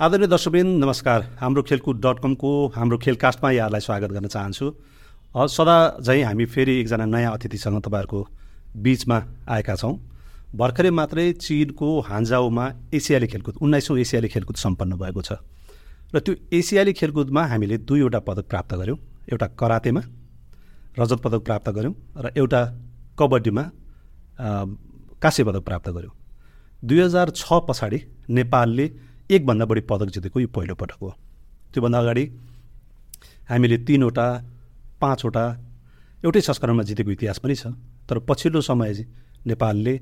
आदरणीय दर्शकबिन नमस्कार। हाम्रो खेलकुद डट कमको हाम्रो खेलकास्टमा यहाँलाई स्वागत गर्न चाहन्छु। सदा झैँ हामी फेरि एकजना नयाँ अतिथिसँग तपाईँहरूको बिचमा आएका छौँ। भर्खरै मात्रै चिनको हान्जाउमा एसियाली खेलकुद उन्नाइसौँ एसियाली खेलकुद सम्पन्न भएको छ। र त्यो एसियाली खेलकुदमा हामीले दुईवटा पदक प्राप्त गऱ्यौँ। एउटा करातेमा रजत पदक प्राप्त गऱ्यौँ र एउटा कबड्डीमा काँस्य पदक प्राप्त गऱ्यौँ। दुई हजार छ पछाडि नेपालले एकभन्दा बढी पदक जितेको यो पहिलोपटक हो। त्योभन्दा अगाडि हामीले तिनवटा पाँचवटा एउटै संस्करणमा जितेको इतिहास पनि छ तर पछिल्लो समय नेपालले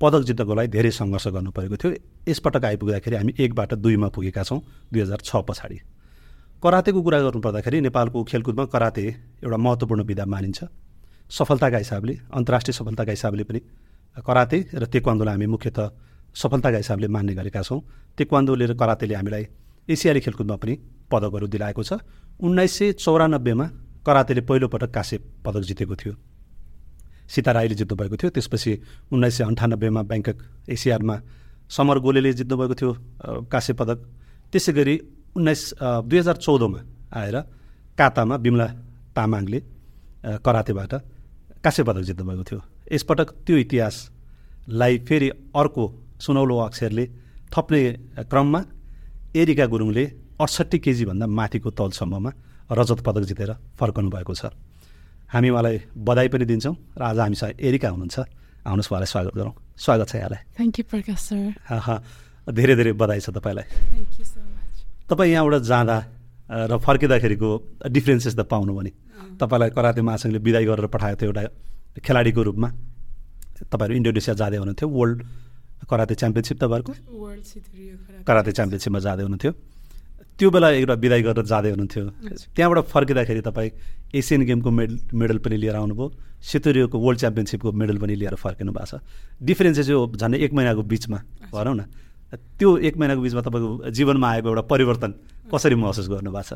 पदक जित्नको लागि धेरै सङ्घर्ष गर्नु परेको थियो यसपटक आइपुग्दाखेरि हामी एकबाट दुईमा पुगेका छौँ दुई हजार छ पछाडि। करातेको कुरा गर्नुपर्दाखेरि नेपालको खेलकुदमा कराते एउटा महत्त्वपूर्ण विधा मानिन्छ। सफलताका हिसाबले अन्तर्राष्ट्रिय सफलताका हिसाबले पनि कराते र तेक्वान्दोलाई हामी मुख्यतः सफलताका हिसाबले मान्ने गरेका छौँ। तेक्वान्दोले र करातेले हामीलाई एसियाली खेलकुदमा पनि पदकहरू दिलाएको छ। उन्नाइस सय चौरानब्बेमा करातेले पहिलोपटक काश्य पदक जितेको थियो। सीता राईले जित्नुभएको थियो। त्यसपछि उन्नाइस सय अन्ठानब्बेमा ब्याङ्कक एसियारमा समर गोलेले जित्नुभएको थियो काश्य पदक। त्यसै गरी उन्नाइस दुई हजार चौधमा आएर कातामा बिमला तामाङले करातेबाट काश्य पदक जित्नुभएको थियो। यसपटक त्यो इतिहासलाई फेरि अर्को सुनौलो अक्षरले थप्ने क्रममा एरिका गुरुङले अडसट्ठी केजीभन्दा माथिको तलसम्ममा रजत पदक जितेर फर्कनु भएको छ। हामी उहाँलाई बधाई पनि दिन्छौँ र आज हामीसँग एरिका हुनुहुन्छ। आउनुहोस् उहाँलाई स्वागत गरौँ। स्वागत छ यहाँलाई। थ्याङ्क यू प्रकाश सर धेरै धेरै बधाई छ तपाईँलाई। तपाईँ यहाँबाट जाँदा र फर्किँदाखेरिको डिफ्रेन्सेस त पाउनु भने तपाईँलाई कराते महासङ्घले विदाय गरेर पठाएको थियो एउटा खेलाडीको रूपमा। तपाईँहरू इन्डोनेसिया जाँदै हुनुहुन्थ्यो वर्ल्ड कराते च्याम्पियनसिप तपाईँहरूको कराते च्याम्पियनसिपमा जाँदै हुनुहुन्थ्यो। त्यो बेला एउटा विदाय गरेर जाँदै हुनुहुन्थ्यो। त्यहाँबाट फर्किँदाखेरि तपाईँ एसियन गेमको मेडल मेडल पनि लिएर आउनुभयो। सेतुरियोको वर्ल्ड च्याम्पियनसिपको मेडल पनि लिएर फर्किनु भएको छ। डिफरेन्स चाहिँ झन्डै एक महिनाको बिचमा भनौँ न। त्यो एक महिनाको बिचमा तपाईँको जीवनमा आएको एउटा परिवर्तन कसरी महसुस गर्नुभएको छ?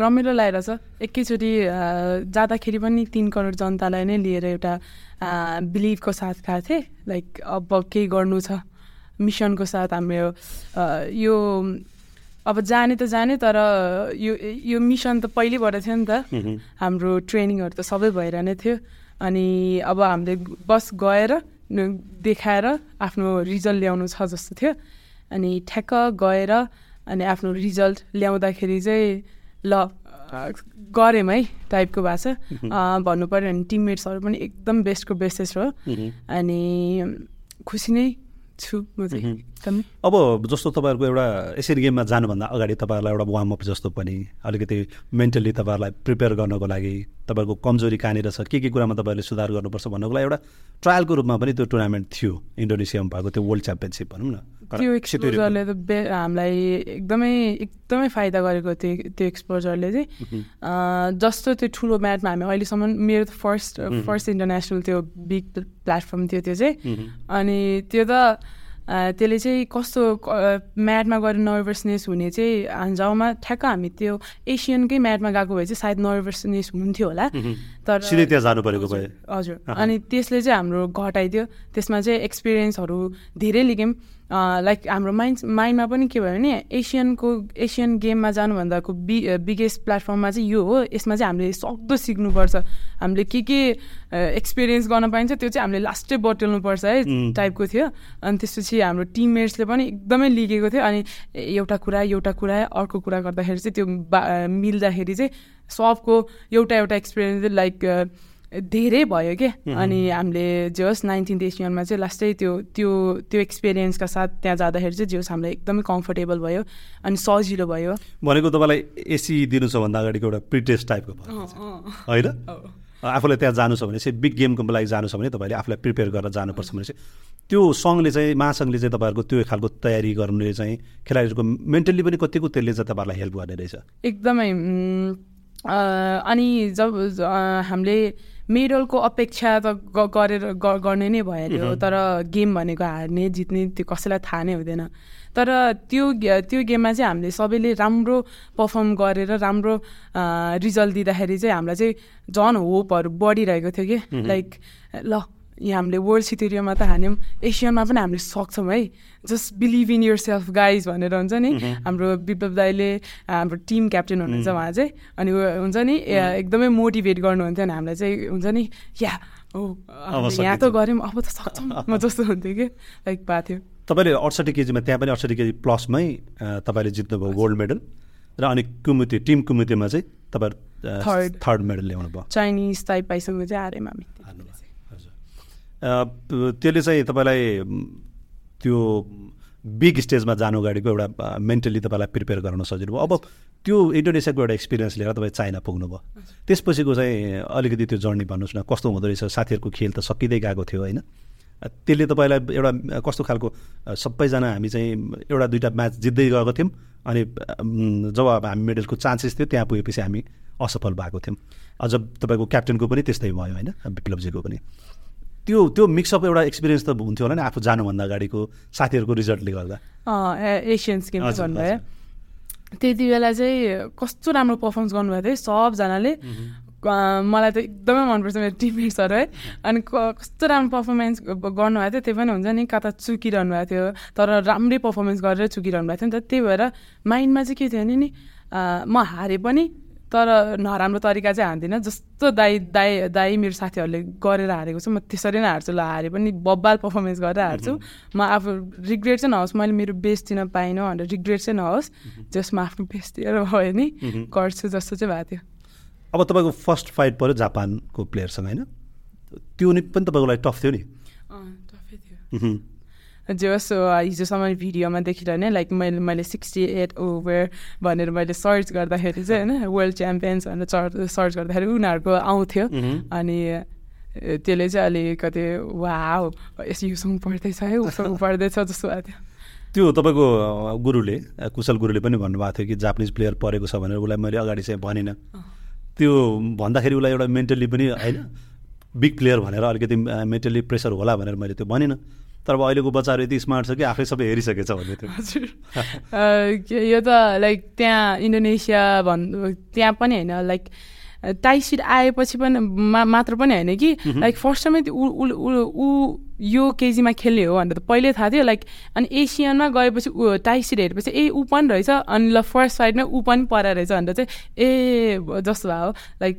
रमाइलो छ एकैचोटि जाँदाखेरि पनि तिन करोड जनतालाई नै लिएर एउटा बिलिभको साथ गएको थिएँ। लाइक अब केही गर्नु छ। मिसनको साथ हाम्रो यो अब जाने त जाने तर यो यो मिसन त पहिल्यैबाट थियो नि त। हाम्रो ट्रेनिङहरू त सबै भएर नै थियो। अनि अब हामीले बस गएर देखाएर आफ्नो रिजल्ट ल्याउनु छ जस्तो थियो। अनि ठ्याक्क गएर अनि आफ्नो रिजल्ट ल्याउँदाखेरि चाहिँ ल गऱ्यौँ है टाइपको छ भन्नु पऱ्यो भने टिममेट्सहरू पनि एकदम बेस्टको बेस्टेस्ट हो। अनि खुसी नै छु म चाहिँ। अब जस्तो तपाईँहरूको एउटा एसियन गेममा जानुभन्दा अगाडि तपाईँहरूलाई एउटा वार्मअप जस्तो पनि अलिकति मेन्टल्ली तपाईँहरूलाई प्रिपेयर गर्नको लागि तपाईँहरूको कमजोरी कहाँनिर छ के के कुरामा तपाईँहरूले सुधार गर्नुपर्छ भन्नको लागि एउटा ट्रायलको रूपमा पनि त्यो टुर्नामेन्ट थियो इन्डोनेसियामा भएको त्यो वर्ल्ड च्याम्पियनसिप भनौँ न। त्यो एक्सपोजरले त बे हामीलाई एकदमै एकदमै फाइदा गरेको थियो त्यो एक्सपोजरले चाहिँ। जस्तो त्यो ठुलो म्याचमा हामी अहिलेसम्म मेरो त फर्स्ट फर्स्ट इन्टरनेसनल त्यो बिग प्लेटफर्म थियो त्यो चाहिँ। अनि त्यो त त्यसले चाहिँ कस्तो म्याटमा गएर नर्भसनेस हुने चाहिँ हान्जाउमा ठ्याक्क हामी त्यो एसियनकै म्याटमा गएको भए चाहिँ सायद नर्भसनेस हुन्थ्यो होला। तर त्यहाँ जानु परेको भए। हजुर। अनि त्यसले चाहिँ हाम्रो घटाइदियो। त्यसमा चाहिँ एक्सपिरियन्सहरू धेरै लिग्यौँ लाइक हाम्रो माइन्ड माइन्डमा पनि के भयो भने एसियनको एसियन गेममा जानुभन्दाको बि बिगेस्ट प्लेटफर्ममा चाहिँ यो हो। यसमा चाहिँ हामीले सक्दो सिक्नुपर्छ। हामीले के के एक्सपिरियन्स गर्न पाइन्छ त्यो चाहिँ हामीले लास्टै बटुल्नुपर्छ है टाइपको थियो। अनि त्यसपछि हाम्रो टिममेट्सले पनि एकदमै लिगेको थियो। अनि एउटा कुरा एउटा कुरा अर्को कुरा गर्दाखेरि चाहिँ त्यो बा मिल्दाखेरि चाहिँ सबको एउटा एउटा एक्सपिरियन्स लाइक धेरै भयो क्या अनि हामीले जे होस् नाइन्टिन्थ एसियनमा चाहिँ लास्टै त्यो त्यो त्यो एक्सपिरियन्सका साथ त्यहाँ जाँदाखेरि चाहिँ जे होस् हामीलाई एकदमै कम्फर्टेबल भयो अनि सजिलो भयो। भनेको तपाईँलाई एसी दिनु छ भन्दा अगाडिको एउटा प्रिटेस्ट टाइपको होइन? आफूलाई त्यहाँ जानु छ भने चाहिँ बिग गेमको लागि जानु छ भने तपाईँले आफूलाई प्रिपेयर गरेर जानुपर्छ भने चाहिँ त्यो सङ्घले चाहिँ महासङ्घले चाहिँ तपाईँहरूको त्यो खालको तयारी गर्नुले चाहिँ खेलाडीहरूको मेन्टल्ली पनि कतिको त्यसले चाहिँ तपाईँहरूलाई हेल्प गर्ने रहेछ? एकदमै अनि जब हामीले मेडलको अपेक्षा त गरेर गर्ने नै भइहाल्यो तर गेम भनेको हार्ने जित्ने त्यो कसैलाई थाहा नै हुँदैन। तर त्यो त्यो गेममा चाहिँ हामीले सबैले राम्रो पर्फर्म गरेर राम्रो रिजल्ट दिँदाखेरि चाहिँ हामीलाई चाहिँ झन् होपहरू बढिरहेको थियो कि। लाइक ल यहाँ हामीले वर्ल्ड सिटेरियममा त हान्यौँ। एसियनमा पनि हामीले सक्छौँ है। Just believe in yourself guys भनेर हुन्छ नि। हाम्रो विप्लव दाईले हाम्रो टिम क्याप्टेन हुनुहुन्छ उहाँ। चाहिँ। अनि हुन्छ नि एकदमै मोटिभेट गर्नुहुन्थ्यो नि हामीलाई चाहिँ हुन्छ नि या हो यहाँ त गऱ्यौँ अब त सक्छौँ। म जस्तो हुन्थ्यो कि लाइक भएको थियो। तपाईँले अडसठी केजीमा त्यहाँ पनि अडसठी केजी प्लसमै तपाईँले जित्नुभयो गोल्ड मेडल र अनि कुमुति टिम कुमुतिमा चाहिँ तपाईँहरू थर्ड थर्ड मेडल ल्याउनु भयो चाइनिज ताइपाइसँग चाहिँ हारेँ हामी त्यसले चाहिँ तपाईँलाई त्यो बिग स्टेजमा जानु अगाडिको एउटा मेन्टली तपाईँलाई प्रिपेयर गराउन सजिलो भयो। अब त्यो इन्डोनेसियाको एउटा एक्सपिरियन्स लिएर तपाईँ चाइना पुग्नुभयो। त्यसपछिको चाहिँ अलिकति त्यो जर्नी भन्नुहोस् न कस्तो हुँदो रहेछ? साथीहरूको खेल त सकिँदै गएको थियो होइन? त्यसले तपाईँलाई एउटा कस्तो खालको सबैजना हामी चाहिँ एउटा दुइटा म्याच जित्दै गएको थियौँ अनि जब अब हामी मेडलको चान्सेस थियो त्यहाँ पुगेपछि हामी असफल भएको थियौँ। अझ तपाईँको क्याप्टेनको पनि त्यस्तै भयो होइन? विप्लवजीको पनि। त्यो त्यो मिक्सअप एउटा एक्सपिरियन्स त हुन्थ्यो होला नि आफू जानुभन्दा अगाडिको साथीहरूको रिजल्टले गर्दा एसियन्स गेम भन्नुभयो। त्यति बेला चाहिँ कस्तो राम्रो पर्फर्मेन्स गर्नुभएको थियो सबजनाले। मलाई त एकदमै मनपर्छ मेरो टिममेट्सहरू है। अनि कस्तो राम्रो पर्फर्मेन्स गर्नुभएको थियो त्यही पनि हुन्छ नि कता चुकिरहनु भएको थियो तर राम्रै पर्फर्मेन्स गरेर चुकिरहनु भएको थियो नि त। त्यही भएर माइन्डमा चाहिँ के थियो भने नि म हारेँ पनि तर नराम्रो तरिका चाहिँ हान्दिनँ। जस्तो दाई दाई दाई मेरो साथीहरूले गरेर हारेको छु म त्यसरी नै हार्छु। ल हारे पनि बब्बाल पर्फर्मेन्स गरेर हार्छु। म आफू रिग्रेट चाहिँ नहोस् मैले मेरो बेस्ट दिन पाइनँ भनेर रिग्रेट चाहिँ नहोस्। जसमा आफ्नो बेस्ट दिएर भयो नि गर्छु जस्तो चाहिँ भएको थियो। अब तपाईँको फर्स्ट फाइट पऱ्यो जापानको प्लेयरसँग होइन? त्यो पनि तपाईँको लागि टफ थियो नि? टफै थियो। जे होस् हिजोसम्म भिडियोमा देखिरहने लाइक मैले मैले सिक्सटी एट ओभर भनेर मैले सर्च गर्दाखेरि चाहिँ होइन वर्ल्ड च्याम्पियन्स भनेर सर्च गर्दाखेरि उनीहरूको आउँथ्यो। अनि त्यसले चाहिँ अलिकति वा यसो योसँग पढ्दैछ है उसँग पढ्दैछ जस्तो भएको थियो। त्यो तपाईँको गुरुले कुशल गुरुले पनि भन्नुभएको थियो कि जापानिज प्लेयर परेको छ भनेर उसलाई मैले अगाडि चाहिँ भनिनँ। त्यो भन्दाखेरि उसलाई एउटा मेन्टल्ली पनि होइन बिग प्लेयर भनेर अलिकति मेन्टल्ली प्रेसर होला भनेर मैले त्यो भनिनँ। तर अब अहिलेको बच्चाहरू यति स्मार्ट छ कि आफै सबै हेरिसकेछ भन्ने थियो। हजुर। यो त लाइक त्यहाँ इन्डोनेसिया भन् त्यहाँ पनि होइन लाइक टाइसिड आएपछि पनि मा मात्र पनि होइन कि लाइक फर्स्टमै ऊ यो केजीमा खेल्ने हो भनेर त पहिल्यै थाहा थियो लाइक अनि एसियनमा गएपछि ऊ टाइसिड हेरेपछि ए ऊ पनि रहेछ अनि ल फर्स्ट साइडमै ऊ पनि परा रहेछ भनेर चाहिँ ए जस्तो भयो लाइक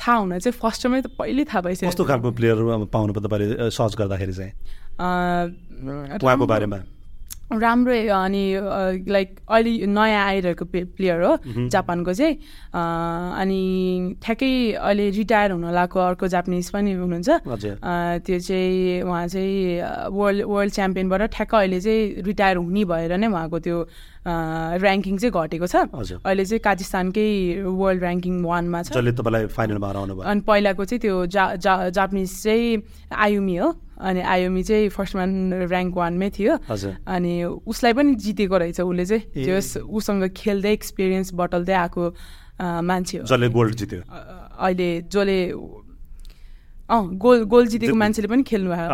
थाहा हुन चाहिँ फर्स्टमै त पहिल्यै थाहा भइसक्यो कस्तो खालको प्लेयर पाउनु तपाईँले सर्च गर्दाखेरि चाहिँ? उहाँको बारेमा। राम्रो अनि लाइक अहिले नयाँ आइरहेको प्लेयर हो जापानको चाहिँ। अनि ठ्याक्कै अहिले रिटायर हुन लागेको अर्को जापानिज पनि हुनुहुन्छ। त्यो चाहिँ उहाँ चाहिँ वर्ल्ड वर्ल्ड च्याम्पियनबाट ठ्याक्क अहिले चाहिँ रिटायर हुने भएर नै उहाँको त्यो ऱ्याङ्किङ चाहिँ घटेको छ। अहिले चाहिँ काजिस्तानकै वर्ल्ड ऱ्याङ्किङ वानमा छ। अनि पहिलाको चाहिँ त्यो जा जापानिज चाहिँ आयुमी हो। अनि आयोमी चाहिँ फर्स्टमा ऱ्याङ्क वानमै थियो। अनि उसलाई पनि जितेको रहेछ उसले चाहिँ। जस उसँग खेल्दै एक्सपिरियन्स बटल्दै आएको मान्छे हो। जसले गोल्ड जित्यो। अहिले जसले अँ गोल गोल जितेको मान्छेले पनि खेल्नु भयो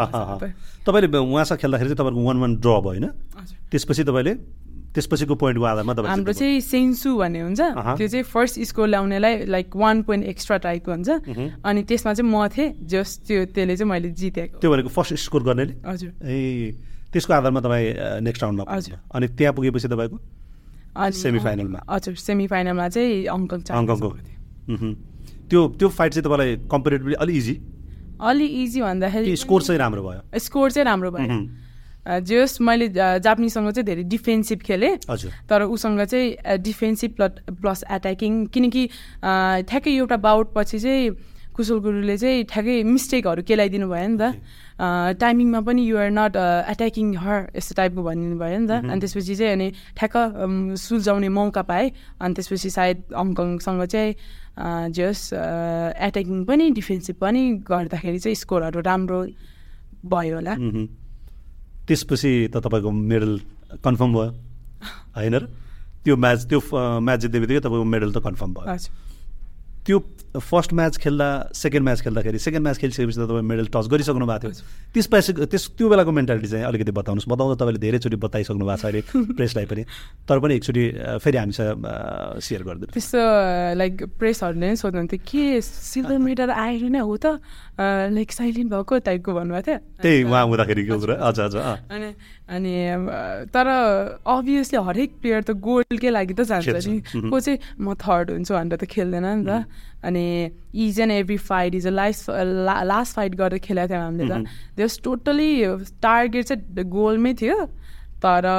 तपाईँले उहाँसँग खेल्दाखेरि चाहिँ तपाईँको वान वान ड्र भयो होइन? त्यसपछि तपाईँले त्यसपछिको पोइन्टको आधारमा तपाईँ हाम्रो चाहिँ सेन्सु भन्ने हुन्छ। त्यो चाहिँ फर्स्ट स्कोर ल्याउनेलाई लाइक वान पोइन्ट एक्स्ट्रा टाइपको हुन्छ अनि त्यसमा चाहिँ म थिएँ जस त्यो त्यसले चाहिँ मैले जितेको। त्यो भनेको फर्स्ट स्कोर गर्नेले? हजुर। ए त्यसको आधारमा तपाईँ नेक्स्ट राउन्डमा हजुर। अनि त्यहाँ पुगेपछि तपाईँको? सेमी फाइनलमा हजुर सेमी फाइनलमा चाहिँ हङकङ हङकङको त्यो त्यो फाइट चाहिँ तपाईँलाई कम्पेरिटिभली अलि इजी अलि इजी भन्दाखेरि स्कोर चाहिँ राम्रो भयो? स्कोर चाहिँ राम्रो भयो। जस मैले जापानिजसँग चाहिँ धेरै डिफेन्सिभ खेलेँ। तर उसँग चाहिँ डिफेन्सिभ प्लस प्लस एट्याकिङ किनकि ठ्याक्कै एउटा बाउट पछि चाहिँ कुशल गुरुले चाहिँ ठ्याक्कै मिस्टेकहरू केलाइदिनु भयो नि त। टाइमिङमा पनि युआर नट एट्याकिङ हर यस्तो टाइपको भनिदिनु भयो नि त। अनि त्यसपछि चाहिँ अनि ठ्याक्क सुल्झाउने मौका पाएँ। अनि त्यसपछि सायद हङकङसँग चाहिँ जस एट्याकिङ पनि डिफेन्सिभ पनि गर्दाखेरि चाहिँ स्कोरहरू राम्रो भयो होला। त्यसपछि त तपाईँको मेडल कन्फर्म भयो। होइन र? त्यो म्याच त्यो म्याच जित्ने बित्तिकै तपाईँको मेडल त कन्फर्म भयो। त्यो फर्स्ट म्याच खेल्दा सेकेन्ड म्याच खेल्दाखेरि सेकेन्ड म्याच खेलिसकेपछि त तपाईँ मेडल टच गरिसक्नु भएको थियो। त्यसपछि त्यस त्यो बेलाको मेन्टालिटी चाहिँ अलिकति बताउनुहोस्। बताउँदा तपाईँले धेरैचोटि बताइसक्नु भएको छ अहिले प्रेसलाई पनि। तर पनि एकचोटि फेरि हामीसँग सेयर गरिदिनु त्यस्तो लाइक प्रेसहरूले नै सोध्नुहुन्थ्यो के सिल्भर मेडल आएर नै हो त? लाइक साइलेन्ट भएको टाइपको भन्नुभएको थियो? त्यही उहाँ हुँदाखेरिको कुरा। हजुर हजुर अनि अनि तर अभियसली हरेक प्लेयर त गोल्डकै लागि त जान्छ नि? को चाहिँ म थर्ड हुन्छु भनेर त खेल्दैन नि त। अनि is and every fight is a last last fight गरेर खेलेको थियौँ हामीले त देस टोटली टार्गेट चाहिँ गोलमै थियो तर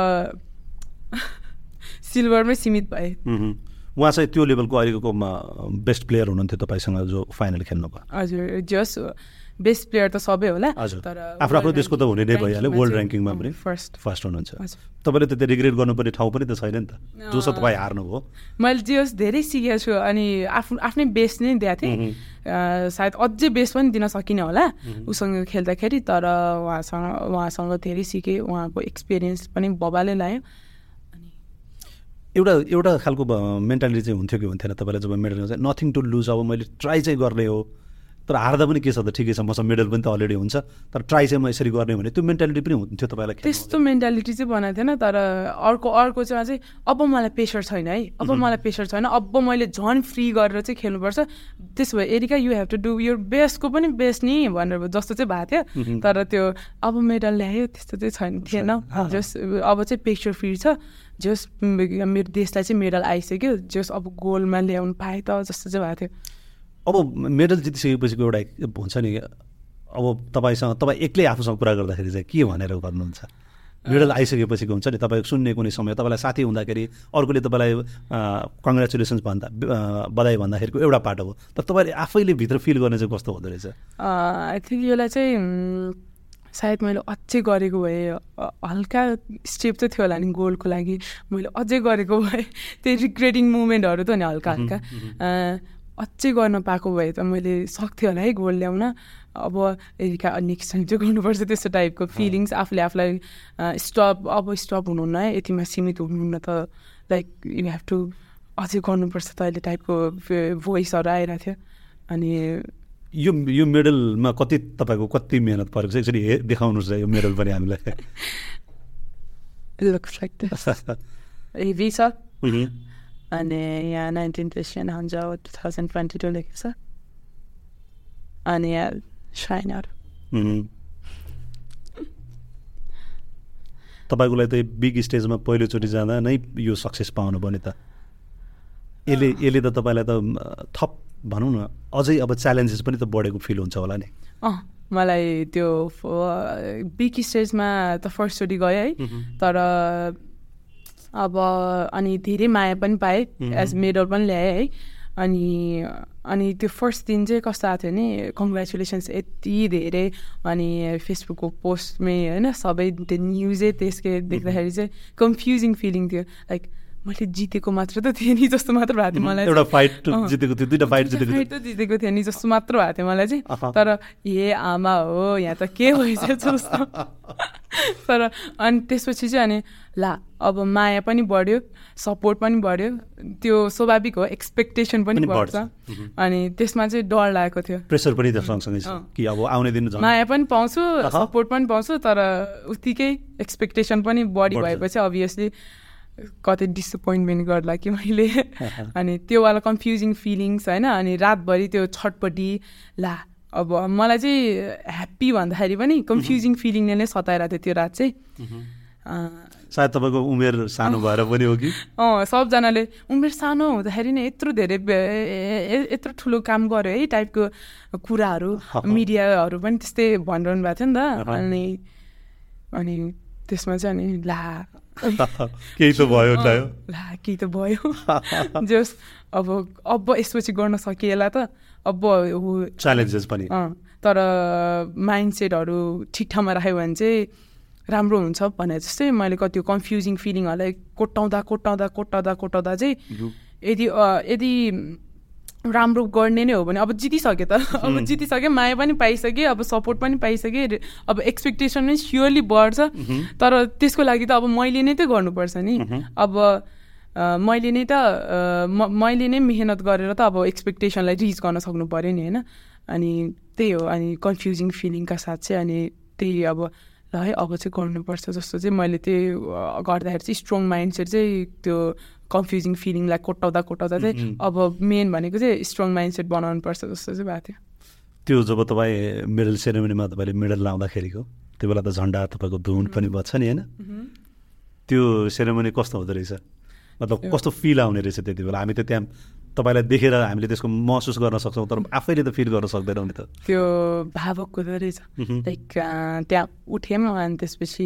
सिल्भरमै सीमित भए उहाँ चाहिँ त्यो लेभलको अहिलेको बेस्ट प्लेयर हुनुहुन्थ्यो तपाईँसँग जो फाइनल खेल्नुभयो हजुर जस बेस्ट प्लेयर त सबै होला। तर आफ्नो आफ्नो देशको त हुने नै भइहाल्यो। वर्ल्ड ऱ्याङ्किङमा पनि फर्स्ट फर्स्ट हुनुहुन्छ। तपाईँले त त्यो रिग्रेट गर्नुपर्ने ठाउँ पनि त छैन नि त। जो छ तपाईँ हार्नुभयो मैले जे होस् धेरै सिकेको छु अनि आफ्नो आफ्नै बेस नै दिएको थिएँ। सायद अझै बेस पनि दिन सकिनँ होला उसँग खेल्दाखेरि। तर उहाँसँग उहाँसँग धेरै सिकेँ। उहाँको एक्सपिरियन्स पनि बबाले लाग्यो। एउटा एउटा खालको मेन्टालिटी चाहिँ हुन्थ्यो कि हुन्थेन तपाईँलाई जब मेडल नथिङ टु लुज अब मैले ट्राई चाहिँ गर्ने हो। तर हार्दा पनि के छ त? ठिकै छ मसँग मेडल पनि त अलरेडी हुन्छ। तर ट्राई चाहिँ म यसरी गर्ने भने त्यो मेन्टालिटी पनि हुन्थ्यो तपाईँलाई त्यस्तो मेन्टालिटी चाहिँ बनाएको थिएन तर अर्को अर्को चाहिँ चाहिँ अब मलाई प्रेसर छैन है। अब मलाई प्रेसर छैन। अब मैले झन् फ्री गरेर चाहिँ खेल्नुपर्छ। त्यसो भए Erika you have to do यो बेस्टको पनि बेस्ट नि भनेर जस्तो चाहिँ भएको थियो। तर त्यो अब मेडल ल्यायो त्यस्तो चाहिँ छैन थिएन। जस अब चाहिँ प्रेसर फ्री छ। जस मेरो देशलाई चाहिँ मेडल आइसक्यो। जस अब गोल्डमा ल्याउनु पाएँ त जस्तो चाहिँ भएको थियो। अब मेडल जितिसकेपछिको एउटा हुन्छ नि अब तपाईँसँग तपाईँ एक्लै आफूसँग कुरा गर्दाखेरि चाहिँ के भनेर गर्नुहुन्छ मेडल आइसकेपछिको हुन्छ नि तपाईँ सुन्ने कुनै समय तपाईँलाई साथी हुँदाखेरि अर्कोले तपाईँलाई कङ्ग्रेचुलेसन्स भन्दा बधाई भन्दाखेरिको एउटा पाटो हो। तर तपाईँले आफैले भित्र फिल गर्ने चाहिँ कस्तो हुँदो रहेछ? आई थिङ्क यसलाई चाहिँ सायद मैले अझै गरेको भए हल्का स्टेप चाहिँ थियो होला नि गोल्डको लागि। मैले अझै गरेको भए त्यही रिग्रेटिङ मुभमेन्टहरू त नि हल्का हल्का अझै गर्न पाएको भए त मैले सक्थेँ होला है गोल्ड ल्याउन। अब एरिका नेक्स्ट टाइम चाहिँ गर्नुपर्छ त्यस्तो टाइपको फिलिङ्स आफूले आफूलाई स्टप अब स्टप हुनुहुन्न है यतिमा सीमित हुनुहुन्न त लाइक यु हेभ टु अझै गर्नुपर्छ त अहिले टाइपको भोइसहरू आइरहेको थियो। अनि यो यो मेडलमा कति तपाईँको कति मिहिनेत परेको छ? एकचोटि देखाउनुहोस् यो मेडल पनि हामीलाई। हेभी छ अनि यहाँ नाइन्टिन क्रिस्चियन हुन्छ टु थाउजन्ड ट्वेन्टी टू लेखेको छ अनि यहाँ साइनहरू तपाईँको लागि त बिग स्टेजमा पहिलोचोटि जाँदा नै यो सक्सेस पाउनु भयो नि त यसले यसले त तपाईँलाई त थप भनौँ न अझै अब च्यालेन्जेस पनि त बढेको फिल हुन्छ होला नि अँ मलाई त्यो बिग स्टेजमा त फर्स्टचोटि गएँ है तर अब अनि धेरै माया पनि पाएँ एज मेडल पनि ल्याएँ है। अनि अनि त्यो फर्स्ट दिन चाहिँ कस्तो आएको थियो भने कङ्ग्रेचुलेसन्स यति धेरै अनि फेसबुकको पोस्टमै होइन सबै त्यो न्युजै त्यसकै देख्दाखेरि चाहिँ कन्फ्युजिङ फिलिङ थियो। लाइक मैले जितेको मात्र त थिएँ नि जस्तो मात्र भएको थियो मलाई एउटा फाइट जितेको थियो दुइटा फाइट जितेको फाइट त जितेको थियो नि जस्तो मात्र भएको थियो मलाई चाहिँ। तर ए आमा हो यहाँ त के भइसकेको जस्तो? तर अनि त्यसपछि चाहिँ अनि ला अब माया पनि बढ्यो सपोर्ट पनि बढ्यो त्यो स्वाभाविक हो एक्सपेक्टेसन पनि बढ्छ। अनि त्यसमा चाहिँ डर लागेको थियो। प्रेसर पनि सँगसँगै छ कि अब आउने दिन माया पनि पाउँछु सपोर्ट पनि पाउँछु तर उत्तिकै एक्सपेक्टेसन पनि बढी भएपछि अभियसली कतै डिसपोइन्टमेन्ट गर्ला कि मैले। अनि त्योवाला कन्फ्युजिङ फिलिङ्स होइन? अनि रातभरि त्यो छटपट्टि ला अब मलाई चाहिँ ह्याप्पी भन्दाखेरि पनि कन्फ्युजिङ फिलिङले नै सताइरहेको थियो त्यो रात चाहिँ। सायद तपाईँको उमेर सानो भएर पनि हो कि? अँ सबजनाले उमेर सानो हुँदाखेरि नै यत्रो धेरै यत्रो ठुलो काम गर्यो है टाइपको कुराहरू मिडियाहरू पनि त्यस्तै भनिरहनु भएको थियो नि त। अनि अनि त्यसमा चाहिँ अनि ला केही त भयो ला केही त भयो। जस अब अब यसपछि गर्न सकिएला त अब च्यालेन्जेस पनि। तर माइन्ड सेटहरू ठिक ठाउँमा राख्यो भने चाहिँ राम्रो हुन्छ भने जस्तै मैले कति कन्फ्युजिङ फिलिङहरूलाई कोट्याउँदा कोट्याउँदा कोट्याउँदा कोट्याउँदा चाहिँ यदि यदि राम्रो गर्ने नै हो भने अब जितिसक्यो त। अब जितिसक्यो माया पनि पाइसकेँ अब सपोर्ट पनि पाइसकेँ अब एक्सपेक्टेसन नै स्योरली बढ्छ। तर त्यसको लागि त अब मैले नै त गर्नुपर्छ नि। अब मैले नै त मैले नै मेहनत गरेर त अब एक्सपेक्टेसनलाई रिच गर्न सक्नु पऱ्यो नि होइन? अनि त्यही हो अनि कन्फ्युजिङ फिलिङका साथ चाहिँ अनि त्यही अब ल है अब चाहिँ गर्नुपर्छ जस्तो चाहिँ मैले त्यो अ, गर्दाखेरि चाहिँ स्ट्रङ माइन्डसेट चाहिँ त्यो कन्फ्युजिङ फिलिङलाई कोटाउँदा कोटाउँदा चाहिँ मह्म। अब मेन भनेको चाहिँ स्ट्रङ माइन्डसेट बनाउनु पर्छ जस्तो चाहिँ भएको थियो। त्यो जब तपाईँ मेडल सेरेमनीमा तपाईँले मेडल लाउँदाखेरिको त्यो बेला त झन्डा तपाईँको धुन पनि बज्छ नि होइन? त्यो सेरेमनी कस्तो हुँदो रहेछ? मतलब कस्तो फिल आउने रहेछ त्यति बेला? हामी त त्यहाँ तपाईँलाई देखेर हामीले त्यसको महसुस गर्न सक्छौँ तर आफैले त फिल गर्न सक्दैनौँ नि त। त्यो भावक हुँदो रहेछ। लाइक त्यहाँ उठ्यौँ अनि त्यसपछि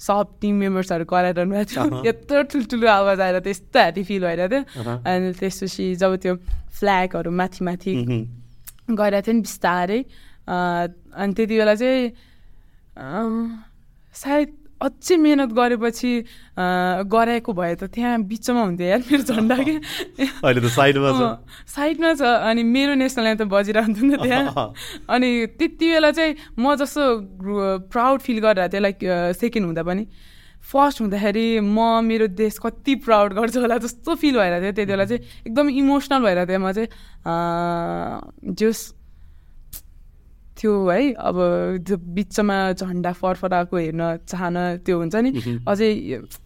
सब टिम मेम्बर्सहरू कराइरहनु भएको थियो। यत्रो ठुल्ठुलो आवाज आएर त्यस्तो ह्याप्पी फिल भइरहेको थियो। अनि त्यसपछि जब त्यो फ्ल्यागहरू माथि माथि। गइरहेको थियो नि बिस्तारै अनि त्यति बेला चाहिँ सायद अझै मिहिनेत गरेपछि गराएको भए त त्यहाँ बिचमा हुन्थ्यो यार मेरो झन्डा कि? अहिले त साइडमा छ। साइडमा छ अनि मेरो नेसनल एन्थम बजिरहन्थ्यो नि त त्यहाँ। अनि त्यति बेला चाहिँ म जस्तो प्राउड फिल गरिरहेको थिएँ लाइक सेकेन्ड हुँदा पनि। फर्स्ट हुँदाखेरि म मेरो देश कति प्राउड गर्छ होला जस्तो फिल भइरहेको थियो त्यति बेला चाहिँ एकदम इमोसनल भइरहेको थिएँ म चाहिँ। जस थियो है। अब त्यो बिचमा झन्डा फरफराएको हेर्न चाहन त्यो हुन्छ नि। अझै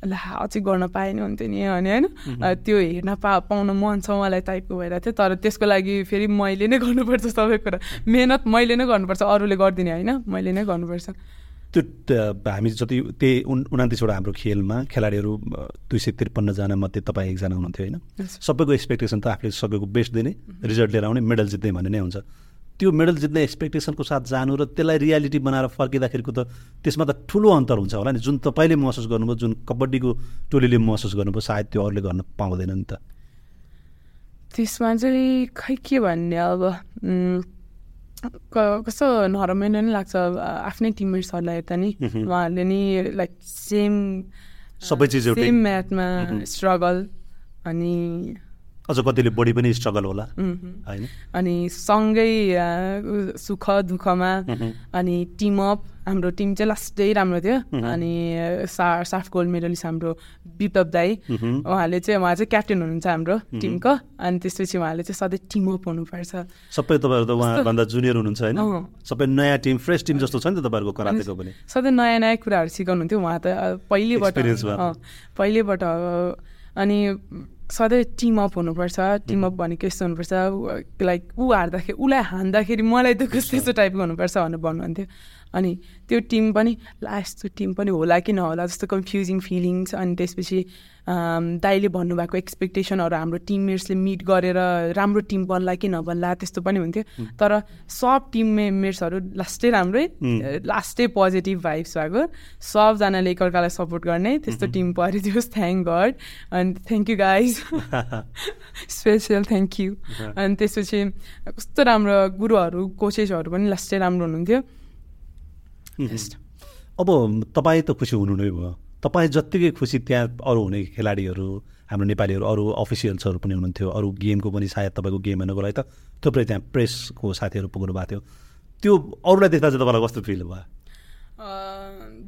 ला अझै गर्न पाए नि हुन्थ्यो नि अनि होइन। त्यो हेर्न पा पाउन मन छ मलाई टाइपको भइरहेको थियो। तर त्यसको लागि फेरि मैले नै गर्नुपर्छ सबै कुरा। मेहनत मैले नै गर्नुपर्छ अरूले गरिदिने होइन। मैले नै गर्नुपर्छ। त्यो हामी जति त्यही उन उनातिसवटा हाम्रो खेलमा खेलाडीहरू दुई सय त्रिपन्नजना मध्ये तपाईँ एकजना हुनुहुन्थ्यो होइन. सबैको एक्सपेक्टेसन त आफूले सकेको बेस्ट दिने रिजल्ट लिएर आउने मेडल जित्ने भन्ने नै हुन्छ। त्यो मेडल जित्ने एक्सपेक्टेसनको साथ जानु र त्यसलाई रियालिटी बनाएर फर्किँदाखेरिको त त्यसमा त ठुलो अन्तर हुन्छ होला नि जुन तपाईँले महसुस गर्नुभयो जुन कबड्डीको टोलीले महसुस गर्नुभयो सायद त्यो अरूले गर्न पाउँदैन नि त त्यसमा चाहिँ खै के भन्ने अब कस्तो नरमाइलो नै लाग्छ आफ्नै टिममेट्सहरूलाई हेर्दा नि। उहाँहरूले नि लाइक सेम सबै चिज सेम म्याथमा। स्ट्रगल अनि अझ कतिले बढी पनि स्ट्रगल होला। होइन? अनि सँगै सुख दुःखमा। अनि टिम अप हाम्रो टिम चाहिँ लास्टै राम्रो थियो। अनि सा साफ्ट गोल्ड मेडलिस्ट हाम्रो विप्लव दाई। उहाँले चाहिँ उहाँ चाहिँ क्याप्टेन हुनुहुन्छ हाम्रो टिमको अनि त्यसपछि उहाँले चाहिँ सधैँ टिम अप हुनुपर्छ। सबै तपाईँहरू त उहाँभन्दा जुनियर हुनुहुन्छ होइन। सबै नयाँ टिम फ्रेस टिम जस्तो छ नि त तपाईँहरूको करातेको पनि। सधैँ नयाँ नयाँ कुराहरू सिकाउनुहुन्थ्यो उहाँ त। पहिलेबाट पहिलेबाट अनि सधैँ टिम अप हुनुपर्छ टिम अप भनेको यस्तो हुनुपर्छ। लाइक ऊ हार्दाखेरि उसलाई हान्दाखेरि मलाई त कस्तो यस्तो। टाइपको हुनुपर्छ भनेर भन्नुहुन्थ्यो। अनि त्यो टिम पनि लास्ट टिम पनि होला कि नहोला जस्तो कन्फ्युजिङ फिलिङ्स अनि त्यसपछि दाइले भन्नुभएको एक्सपेक्टेसनहरू हाम्रो टिममेट्सले मिट गरेर राम्रो टिम बन्ला कि नबन्ला त्यस्तो पनि हुन्थ्यो। तर सब टिम मेम्बर्सहरू लास्टै राम्रै लास्टै पोजिटिभ भाइब्स भएको। सबजनाले एकअर्कालाई सपोर्ट गर्ने त्यस्तो टिम परिदियोस् थ्याङ्क गड अनि thank you guys special thank you अनि त्यसपछि कस्तो राम्रो गुरुहरू कोचेसहरू पनि लास्टै राम्रो हुनुहुन्थ्यो। अब तपाईँ त खुसी हुनु नै भयो। तपाईँ जत्तिकै खुसी त्यहाँ अरू हुने खेलाडीहरू हाम्रो नेपालीहरू अरू अफिसियल्सहरू पनि हुनुहुन्थ्यो। अरू गेमको पनि सायद तपाईँको गेम हेर्नुको लागि त थुप्रै त्यहाँ प्रेसको साथीहरू पुग्नु भएको थियो। त्यो अरूलाई देख्दा चाहिँ तपाईँलाई कस्तो फिल भयो?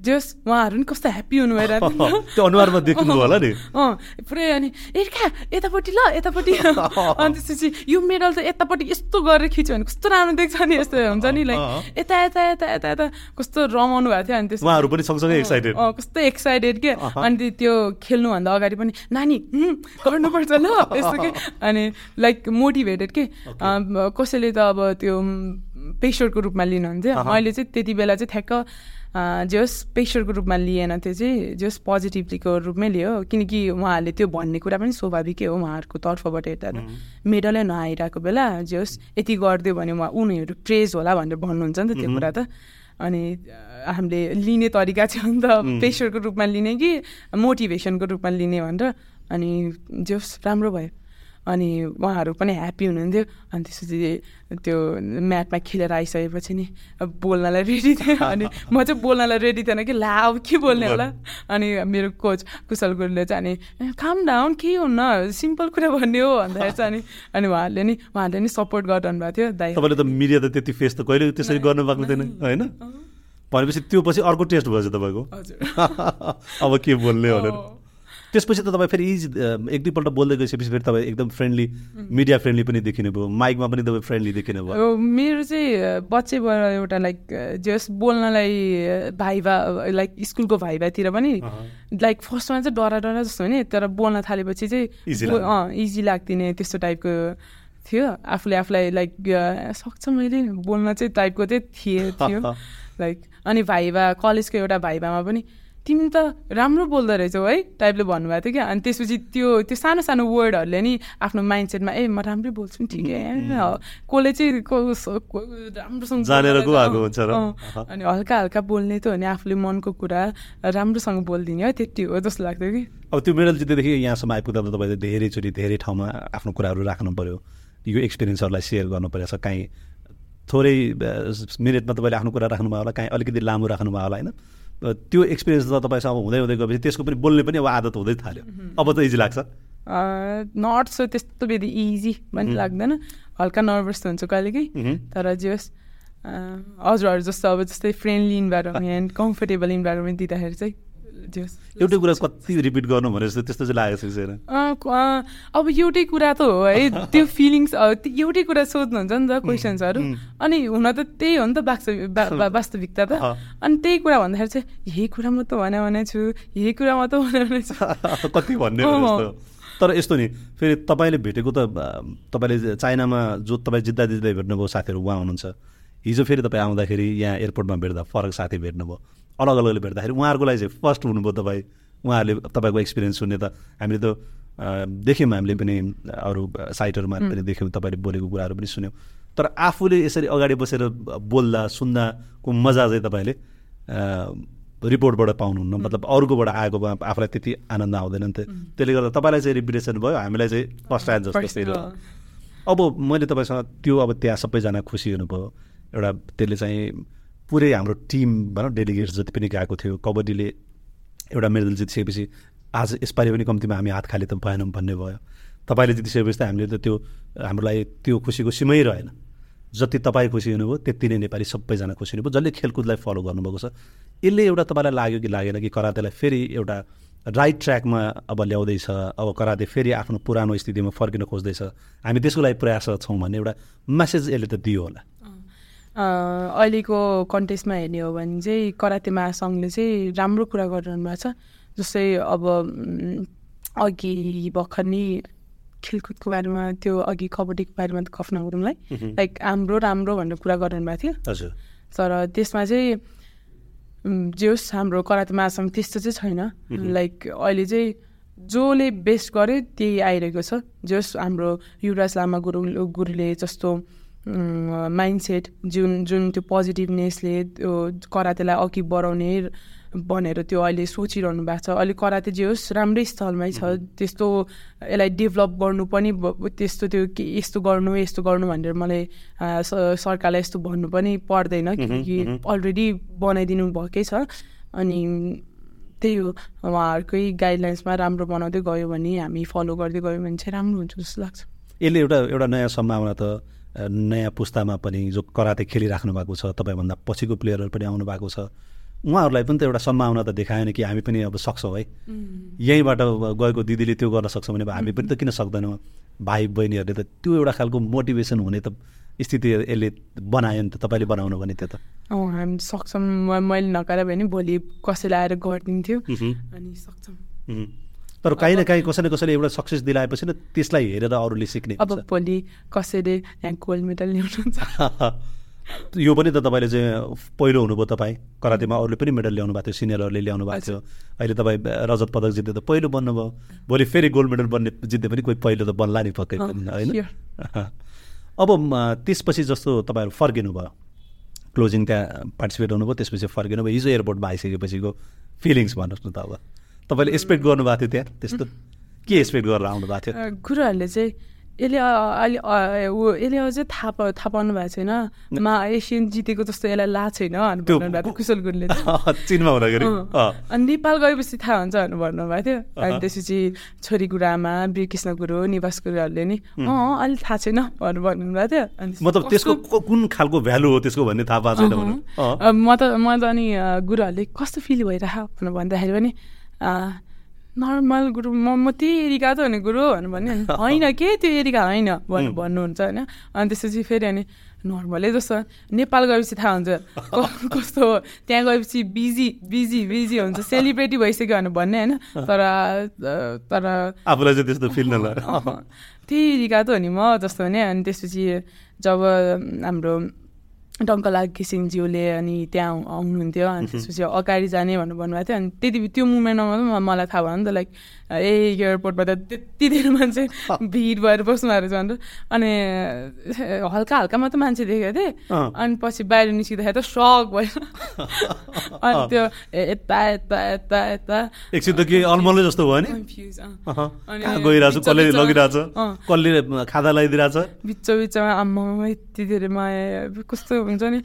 जस उहाँहरू नि कस्तो ह्याप्पी हुनु भइरहेको थियो नि त। त्यो अनुहारमा देख्नुभयो होला नि अँ पुरै अनि एर्का यतापट्टि ल यतापट्टि अनि त्यसपछि यो मेडल त यतापट्टि यस्तो गरेर खिच्यो भने कस्तो राम्रो देख्छ नि यस्तो हुन्छ नि लाइक। यता यता यता यता यता कस्तो रमाउनु भएको थियो अनि त्यस उहाँहरू पनि सँगसँगै एक्साइटेड अँ, कस्तो एक्साइटेड के। अनि त्यो- खेल्नुभन्दा अगाडि पनि नानी गर्नुपर्छ ल यस्तो के अनि लाइक मोटिभेटेड के कसैले त अब त्यो पेसरको रूपमा लिनुहुन्थ्यो। मैले चाहिँ त्यति बेला चाहिँ ठ्याक्क जे होस् पेसरको रूपमा लिएन त्यो चाहिँ जे होस् पोजिटिभलीको रूपमै लियो। किनकि उहाँहरूले त्यो भन्ने कुरा पनि स्वाभाविकै हो उहाँहरूको तर्फबाट हेर्दा त। मेडलै नआइरहेको बेला जे होस् यति गरिदियो भने उहाँ उनीहरू प्रेज होला भनेर भन्नुहुन्छ नि त त्यो कुरा त। अनि हामीले लिने तरिका चाहिँ नि त प्रेसरको रूपमा लिने कि मोटिभेसनको रूपमा लिने भनेर। अनि जे होस् राम्रो भयो। अनि उहाँहरू पनि ह्याप्पी हुनुहुन्थ्यो। अनि त्यसपछि त्यो म्याटमा खेलेर आइसकेपछि नि बोल्नलाई रेडी थिएँ अनि म चाहिँ बोल्नलाई रेडी थिएन कि ला अब के बोल्ने होला? अनि मेरो कोच कुशल गुरुले चाहिँ अनि काम डाउन के हुन्न? सिम्पल कुरा भन्ने हो भन्दाखेरि चाहिँ अनि अनि उहाँहरूले नि उहाँहरूले नि सपोर्ट गरिरहनु भएको थियो। दाइ तपाईँले त मिडिया त त्यति फेस त कहिले त्यसरी गर्नु पाएको थिएन होइन? भनेपछि त्यो पछि अर्को टेस्ट भएछ तपाईँको। अब के बोल्ने भनेर। त्यसपछि त तपाईँ फेरि इजी एक दुईपल्ट बोल्दै गइसकेपछि फेरि तपाईँ एकदम फ्रेन्डली मिडिया फ्रेन्डली पनि देखिनु भयो। माइकमा पनि तपाईँ फ्रेन्डली देखिनु भयो। मेरो चाहिँ बच्चैबाट एउटा लाइक जस बोल्नलाई भाइभा लाइक स्कुलको भाइभातिर पनि लाइक फर्स्टमा चाहिँ डरा डरा जस्तो हो नि तर बोल्न थालेपछि चाहिँ अँ इजी लाग्दिने त्यस्तो टाइपको थियो। आफूले आफूलाई लाइक सक्छ मैले बोल्न चाहिँ टाइपको चाहिँ थिए थियो। लाइक अनि भाइभा कलेजको एउटा भाइभामा पनि तिमी त राम्रो बोल्दो रहेछौ है टाइपले भन्नुभएको थियो क्या। अनि त्यसपछि त्यो त्यो सानो सानो वर्डहरूले नि आफ्नो माइन्ड सेटमा ए म राम्रै बोल्छु नि ठिकै कसले चाहिँ राम्रोसँग जानेर हुन्छ अनि हल्का हल्का बोल्ने त हो नि आफूले मनको कुरा राम्रोसँग बोलिदिने हो त्यति हो जस्तो लाग्थ्यो कि। अब त्यो मेडल जित्दैदेखि यहाँसम्म आइपुग्दा त तपाईँले धेरैचोटि धेरै ठाउँमा आफ्नो कुराहरू राख्नु पऱ्यो यो एक्सपिरियन्सहरूलाई सेयर गर्नु परेछ काहीँ थोरै मिनटमा तपाईँले आफ्नो कुरा राख्नुभयो होला काहीँ अलिकति लामो राख्नुभयो होला होइन? त्यो एक्सपिरियन्स त तपाईँसँग हुँदै हुँदै गएपछि त्यसको पनि बोल्ने पनि अब आदत हुँदै थाल्यो। अब त इजी लाग्छ। नट सो त्यस्तो बेदी इजी पनि लाग्दैन। हल्का नर्भस हुन्छ कहिलेकै तर जे होस् हजुरहरू जस्तो अब जस्तै फ्रेन्डली इन्भाइरोमेन्ट कम्फर्टेबल इन्भाइरोमेन्ट दिँदाखेरि चाहिँ एउटै कुरा कति रिपिट गर्नु भने जस्तो त्यस्तो चाहिँ लागेको छैन? अब एउटै कुरा त हो है। त्यो फिलिङ्स एउटै कुरा सोध्नुहुन्छ नि त क्वेसन्सहरू अनि हुन त त्यही हो नि त वास्तविक वास्तविकता त। अनि त्यही कुरा भन्दाखेरि चाहिँ यही कुरा म त भने भने छु। यही कुरा म त भने भने छु। कति भन्ने तर यस्तो नि फेरि तपाईँले भेटेको त तपाईँले चाइनामा जो तपाईँ जित्दा जित्दै भेट्नुभयो साथीहरू उहाँ हुनुहुन्छ। हिजो फेरि तपाईँ आउँदाखेरि यहाँ एयरपोर्टमा भेट्दा फरक साथी भेट्नुभयो। अलग अलगले भेट्दाखेरि उहाँहरूको लागि चाहिँ फर्स्ट हुनुभयो तपाईँ। उहाँहरूले तपाईँको एक्सपिरियन्स सुन्ने त हामीले त देख्यौँ हामीले पनि अरू साइटहरूमा पनि देख्यौँ तपाईँले बोलेको कुराहरू पनि सुन्यौँ। तर आफूले यसरी अगाडि बसेर बोल्दा सुन्दाको मजा चाहिँ तपाईँले रिपोर्टबाट पाउनुहुन्न। मतलब अरूकोबाट आएको आफूलाई त्यति आनन्द आउँदैन नि त त्यसले गर्दा तपाईँलाई चाहिँ रिपिटेसन भयो हामीलाई चाहिँ फर्स्ट टाइम जस्तो अब मैले तपाईँसँग त्यो अब त्यहाँ सबैजना खुसी हुनुभयो। एउटा त्यसले चाहिँ पुरै हाम्रो टिम भनौँ डेलिगेट्स जति पनि गएको थियो कबड्डीले एउटा मेडल जितिसकेपछि आज यसपालि पनि कम्तीमा हामी हात खाली त भएनौँ भन्ने भयो। तपाईँले जितिसकेपछि त हामीले त त्यो हाम्रो लागि त्यो खुसीको सीमै रहेन। जति तपाईँ खुसी हुनुभयो त्यति नै नेपाली सबैजना खुसी हुनुभयो। जसले खेलकुदलाई फलो गर्नुभएको छ यसले एउटा तपाईँलाई लाग्यो कि लागेन कि करातेलाई फेरि एउटा राइट ट्र्याकमा अब ल्याउँदैछ अब कराते फेरि आफ्नो पुरानो स्थितिमा फर्किन खोज्दैछ। हामी त्यसको लागि प्रयास छौँ भन्ने एउटा मेसेज यसले त दियो होला। अहिलेको कन्टेस्टमा हेर्ने हो भने चाहिँ कराते महासङ्घले चाहिँ राम्रो कुरा गरिरहनु भएको छ। जस्तै अब अघि भर्खर नि खेलकुदको बारेमा त्यो अघि कबड्डीको बारेमा त खफ्न गुरुङलाई लाइक हाम्रो राम्रो भनेर कुरा गरिरहनु भएको थियो। तर त्यसमा चाहिँ जे होस् हाम्रो कराते महासङ्घ त्यस्तो चाहिँ छैन। लाइक अहिले चाहिँ जसले बेस्ट गर्यो त्यही आइरहेको छ। जस हाम्रो युवराज लामा गुरु गुरुले जस्तो माइन्डसेट जुन जुन त्यो पोजिटिभनेसले त्यो करातेलाई अघि बढाउने भनेर त्यो अहिले सोचिरहनु भएको छ। अहिले कराते जे होस् राम्रै स्थलमै छ। त्यस्तो यसलाई डेभलप गर्नु पनि त्यस्तो त्यो के यस्तो गर्नु यस्तो गर्नु भनेर मलाई सरकारलाई यस्तो भन्नु पनि पर्दैन किनकि अलरेडी बनाइदिनु भएकै छ। अनि त्यही हो उहाँहरूकै गाइडलाइन्समा राम्रो बनाउँदै गयो भने हामी फलो गर्दै गयो भने चाहिँ राम्रो हुन्छ जस्तो लाग्छ। यसले एउटा एउटा नयाँ सम्भावना त नयाँ पुस्तामा पनि जो कराते खेलिराख्नु भएको छ तपाईँभन्दा पछिको प्लेयरहरू पनि आउनु भएको छ उहाँहरूलाई पनि त एउटा सम्भावना त देखायो नि कि हामी पनि अब सक्छौँ है। यहीँबाट गएको दिदीले त्यो गर्न सक्छौँ भने हामी पनि त किन सक्दैनौँ? भाइ बहिनीहरूले त त्यो एउटा खालको मोटिभेसन हुने त स्थिति यसले बनायो नि त तपाईँले बनाउनु भने त्यो त। हामी सक्छौँ मैले नकाएर भने भोलि कसैले आएर गरिदिन्थ्यो। अनि सक्छौँ। तर काहीँ न काहीँ कसै न कसैले एउटा सक्सेस दिलाएपछि न त्यसलाई हेरेर अरूले सिक्ने अब भोलि कसैले यहाँ गोल्ड मेडल ल्याउनुहुन्छ? यो पनि त तपाईँले चाहिँ पहिलो हुनुभयो तपाईँ। करातेमा अरूले पनि मेडल ल्याउनु भएको थियो सिनियरहरूले ल्याउनु भएको थियो। अहिले तपाईँ रजत पदक जित्दै त पहिलो बन्नुभयो। भोलि फेरि गोल्ड मेडल बन्ने जित्दै पनि कोही पहिलो त बन्ला नि पक्कै पनि होइन? अब त्यसपछि जस्तो तपाईँहरू फर्किनु भयो क्लोजिङ त्यहाँ पार्टिसिपेट हुनुभयो त्यसपछि फर्किनु भयो हिजो एयरपोर्टमा आइसकेपछिको फिलिङ्स भन्नुहोस् न त अब। तपाईँले एक्सपेक्ट गर्नुभएको थियो त्यहाँ? त्यस्तो के एक्सपेक्ट गरेर आउनु भएको थियो गुरुहरूले चाहिँ यसले अहिले ऊ यसले अझै थाहा थाहा पाउनु भएको छैन। मा एसियन जितेको जस्तो यसलाई ला छैन भन्नुभएको कुशल गुरुले चिनमा हुँदाखेरि। अनि नेपाल गएपछि थाहा हुन्छ भनेर भन्नुभएको थियो। अनि त्यसपछि छोरी गुरुआमा वीरकृष्ण गुरु निवास गुरुहरूले नि अँ अहिले थाहा छैन भनेर भन्नुभएको थियो। अनि मतलब त्यसको कुन खालको भ्यालु हो त्यसको भन्ने थाहा पाएको छैन म त म त अनि गुरुहरूले कस्तो फिल भइरह भनेर भन्दाखेरि पनि नर्मल गुरु म म त्यही एरिका त हो नि गुरु भनेर भन्यो अनि होइन के त्यो एरिका होइन भन्नु भन्नुहुन्छ होइन। अनि त्यसपछि फेरि अनि नर्मलै जस्तो नेपाल गएपछि थाहा हुन्छ कस्तो हो। त्यहाँ गएपछि बिजी बिजी बिजी हुन्छ सेलिब्रेटी भइसक्यो भनेर भन्ने होइन। तर तर आफूलाई चाहिँ त्यस्तो फिल नला। त्यही एरिका त हो नि म जस्तो भने। अनि त्यसपछि जब हाम्रो टङ्कलाल घिसिङज्यूले अनि त्यहाँ आउनुहुन्थ्यो अनि त्यसपछि अगाडि जाने भनेर भन्नुभएको थियो अनि त्यति त्यो मुमेन्टमा मात्रै मलाई थाहा भयो नि त लाइक ए एयरपोर्टमा त त्यति धेरै मान्छे भिड भएर बस्नु भएको रहेछ भनेर अनि हल्का हल्का मात्रै मान्छे देखेको थिएँ। अनि पछि बाहिर निस्किँदाखेरि त सक भयो। अनि त्यो यता यता यता यता। एकछिन त के अलमलै जस्तो भयो नि? अनि गइरहेछ कसले लगिरहेछ। कसले खाजा लगाइदिरहेछ? बिच बिचमा आम्मामा यति धेरै माया कस्तो हुन्छ नि।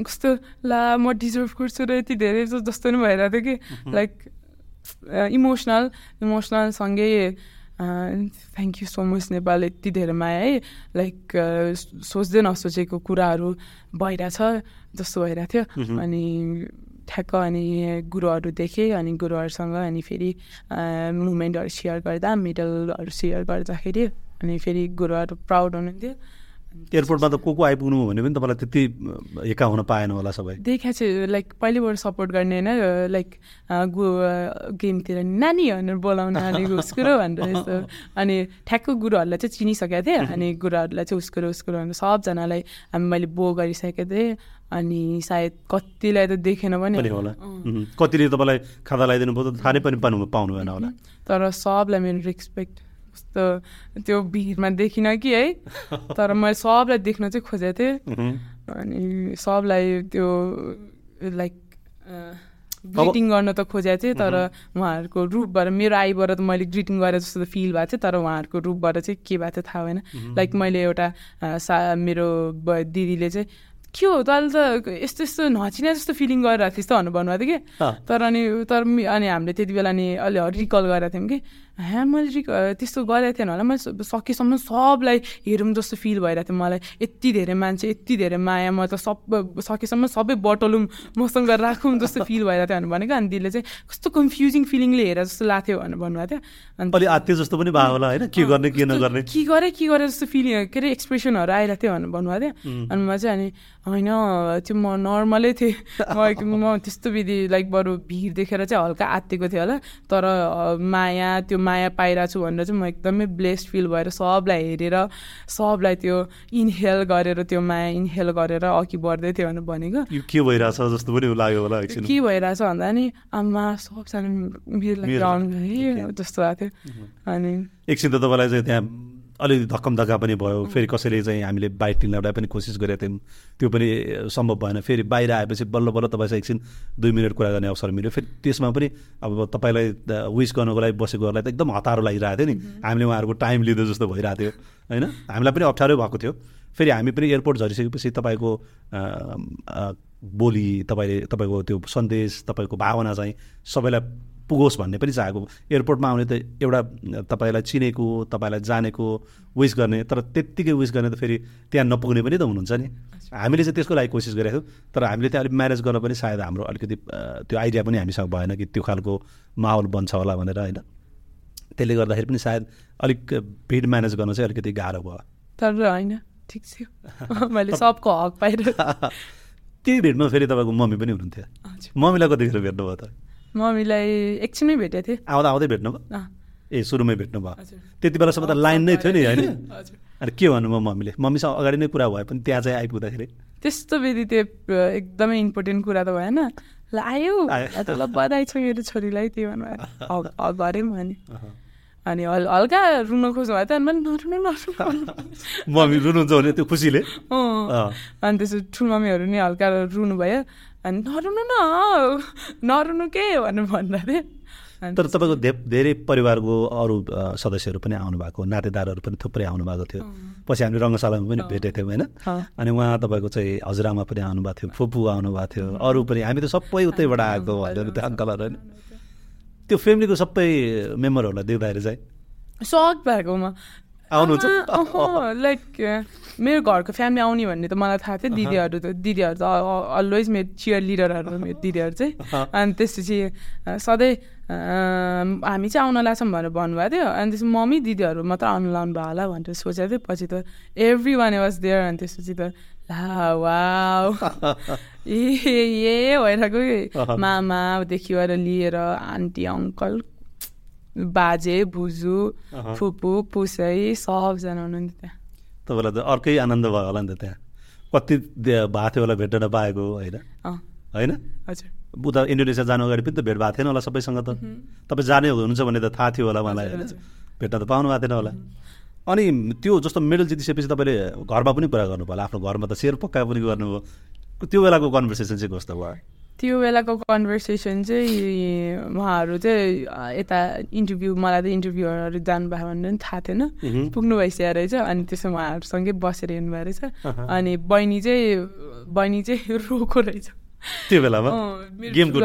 कस्तो ला म डिजर्भ गर्छु र यति धेरै जस्तो जस्तो नि भइरहेको थियो कि। लाइक इमोसनल इमोसनल सँगै thank you so much Nepal यति धेरै माया है। लाइक सोच्दै नसोचेको कुराहरू भइरहेछ जस्तो भइरहेको थियो। अनि ठ्याक्क अनि गुरुहरू देखेँ अनि गुरुहरूसँग अनि फेरि मुमेन्टहरू सेयर गर्दा मेडलहरू सेयर गर्दाखेरि अनि फेरि गुरुहरू प्राउड हुनुहुन्थ्यो। एयरपोर्टमा त को को आइपुग्नु हो भने पनि तपाईँलाई त्यति एका हुन पाएन होला सबै। देखा चाहिँ लाइक पहिलेबाट सपोर्ट गर्ने होइन लाइक गु गेमतिर नानी भनेर बोलाउन उसकुरो भनेर यस्तो। अनि ठ्याक्क गुरुहरूलाई चाहिँ चिनिसकेको थिएँ अनि गुरुहरूलाई चाहिँ उसकुरो उसकुरो भनेर सबजनालाई हामी मैले बो गरिसकेको थिएँ अनि सायद कतिलाई त देखेन पनि होला। कतिले तपाईँलाई खाजा लगाइदिनु भयो त थाहा नै पनि पाउनु पाउनु भएन होला। तर सबलाई मेरो रेस्पेक्ट कस्तो त्यो भिडमा देखिनँ कि है। तर मैले सबलाई देख्न चाहिँ खोजेको थिएँ। अनि सबलाई त्यो लाइक ग्रिटिङ गर्न त खोजेको थिएँ तर उहाँहरूको रूपबाट मेरो आईबाट त मैले ग्रिटिङ गरेँ जस्तो त फिल भएको थियो तर उहाँहरूको रूपबाट चाहिँ के भएको थियो थाहा भएन। लाइक मैले एउटा सा मेरो दिदीले चाहिँ के हो तैँले त यस्तो यस्तो नचिने जस्तो फिलिङ गरिरहेको थिएँ भनेर भन्नुभएको थियो कि। तर अनि तर अनि हामीले त्यति बेला नि अलि रिकल गरेको थियौँ कि। ह्या मैले त्यस्तो गरेको थिएन होला। मैले सकेसम्म सबलाई हेरौँ जस्तो फिल भइरहेको थियो मलाई। यति धेरै मान्छे यति धेरै माया म त सब सकेसम्म सबै बटलौँ मसँग राखौँ जस्तो फिल भइरहेको थियो भनेको। अनि दिदीले चाहिँ कस्तो कन्फ्युजिङ फिलिङले हेरेर जस्तो लाग्थ्यो भनेर भन्नुभएको थियो। अनि अलि आत्तीय जस्तो पनि भयो होला होइन? के गर्ने के नगर्ने? के गरेँ के गरेँ जस्तो फिलिङ के अरे एक्सप्रेसनहरू आइरहेको थियो भनेर भन्नुभएको थियो। अनि म चाहिँ अनि होइन त्यो म नर्मलै थिएँ। म त्यस्तो विधि लाइक बरु भिड देखेर चाहिँ हल्का आत्तिएको थिएँ होला। तर माया त्यो माया पाइरहेको छु भनेर चाहिँ म एकदमै ब्लेस्ड फिल भएर सबलाई हेरेर सबलाई त्यो इनहेल गरेर त्यो माया इनहेल गरेर अघि बढ्दै थियो भनेर भनेको। के भइरहेछ जस्तो पनि लाग्यो होला के भइरहेछ भन्दा नि आमा सबजना मेरो जस्तो भएको थियो। अनि एकछिन त तपाईँलाई चाहिँ त्यहाँ अलिकति धक्कम धक्का पनि भयो। फेरि कसैले चाहिँ हामीले बाइक ल्याउँदा पनि कोसिस गरेका थियौँ। त्यो पनि सम्भव भएन। फेरि बाहिर आएपछि बल्ल बल्ल तपाईँसँग एकछिन दुई मिनट कुरा गर्ने अवसर मिल्यो। फेरि त्यसमा पनि अब तपाईँलाई विस गर्नको लागि बसेकोहरूलाई त एकदम हतारो लागिरहेको थियो नि। हामीले उहाँहरूको टाइम लिँदो जस्तो भइरहेको थियो। होइन? हामीलाई पनि अप्ठ्यारो भएको थियो। फेरि हामी पनि एयरपोर्ट झरिसकेपछि तपाईँको बोली तपाईँले तपाईँको त्यो सन्देश तपाईँको भावना चाहिँ सबैलाई पुगोस् भन्ने पनि चाहेको। एयरपोर्टमा आउने त एउटा तपाईँलाई चिनेको तपाईँलाई जानेको विस गर्ने तर त्यत्तिकै विस गर्ने त फेरि त्यहाँ नपुग्ने पनि त हुनुहुन्छ नि। हामीले चाहिँ त्यसको लागि कोसिस गरेको थियौँ तर हामीले त्यहाँ अलिक म्यानेज गर्न पनि सायद हाम्रो अलिकति त्यो आइडिया पनि हामीसँग भएन कि त्यो खालको माहौल बन्छ होला भनेर होइन। त्यसले गर्दाखेरि पनि सायद अलिक भिड म्यानेज गर्न चाहिँ अलिकति गाह्रो भयो। तर होइन ठिक थियो मैले सबको हक पाइरहेको। त्यही भिडमा फेरि तपाईँको मम्मी पनि हुनुहुन्थ्यो। मम्मीलाई कतिखेर भेट्नुभयो त? मम्मीलाई एकछिनमै भेटेको थिएँ। आउँदा आउँदै भेट्नुभयो अँ, ए सुरुमै भेट्नुभयो हजुर। त्यति बेलासम्म त लाइन नै थियो नि होइन? अनि के भन्नुभयो मम्मीले? मम्मीसँग अगाडि नै कुरा भए पनि त्यहाँ चाहिँ आइपुग्दाखेरि। त्यस्तो विधि त्यो एकदमै इम्पोर्टेन्ट कुरा त भएन। ल आयो। ल बधाई छ मेरो छोरीलाई त्यो भन्नुभयो गरेँ भने अनि। हल हल्का रुन खोज्नु भयो त। अनि नरुनु नरुनु। मम्मी रुनुहुन्छ भने त्यो खुसीले। अनि त्यसो ठुलमम्मीहरू नि हल्का रुनु भयो। अनि नरुनु न नरुनु के भनेर भन्दा थिएँ अनि तर तपाईँको धे धेरै परिवारको अरू सदस्यहरू पनि आउनु भएको नातेदारहरू पनि थुप्रै आउनु भएको थियो पछि हामीले रङ्गशालामा पनि भेटेको थियौँ होइन। अनि उहाँ तपाईँको चाहिँ हजुरआमा पनि आउनुभएको थियो फुपू आउनुभएको थियो अरू पनि। हामी त सबै उतैबाट आएको भनेर त्यो अङ्कलहरू होइन? त्यो फ्यामिलीको सबै मेम्बरहरूलाई देख्दाखेरि चाहिँ? सक भएको म आउनुहुन्छ? लाइक मेरो घरको फ्यामिली आउने भन्ने त मलाई थाहा थियो दिदीहरू त दिदीहरू त अलवेज मेरो चियर लिडरहरू मेरो दिदीहरू चाहिँ। अनि त्यसपछि सधैँ हामी चाहिँ आउन लाग्छौँ भनेर भन्नुभएको थियो। अनि त्यसपछि मम्मी दिदीहरू मात्र आउनु लाउनु भयो होला भनेर सोचेको थियो पछि त एभ्री वान वाज देयर अनि त्यसपछि त ला वा ए ए भइरहेको मामादेखि भएर लिएर आन्टी अङ्कल बाजे बुजू फुपू पुसै सबजना हुनुहुन्थ्यो त्यहाँ। तपाईँलाई त अर्कै आनन्द भयो होला नि त त्यहाँ। कति भएको थियो होला भेट्न नपाएको होइन? होइन? हजुर। उता इन्डोनेसिया जानु अगाडि पनि त भेट भएको थिएन होला सबैसँग त। तपाईँ जाने हुनुहुन्छ भन्ने त थाहा थियो होला मलाई होइन। भेट्न त पाउनु भएको थिएन होला। अनि त्यो जस्तो मेडल जितिसकेपछि तपाईँले घरमा पनि कुरा गर्नु पर्ला आफ्नो घरमा त सेयर पक्का पनि गर्नुभयो। त्यो बेलाको कन्भर्सेसन चाहिँ कस्तो भयो? त्यो बेलाको कन्भर्सेसन चाहिँ उहाँहरू चाहिँ यता इन्टरभ्यू मलाई त इन्टरभ्यूहरू जानुभयो भनेर पनि थाहा थिएन। पुग्नु भइसकेको रहेछ अनि त्यसो उहाँहरूसँगै बसेर हिँड्नुभएको रहेछ। अनि बहिनी चाहिँ बहिनी चाहिँ रोको रहेछ। त्यो बेलामा? गेमको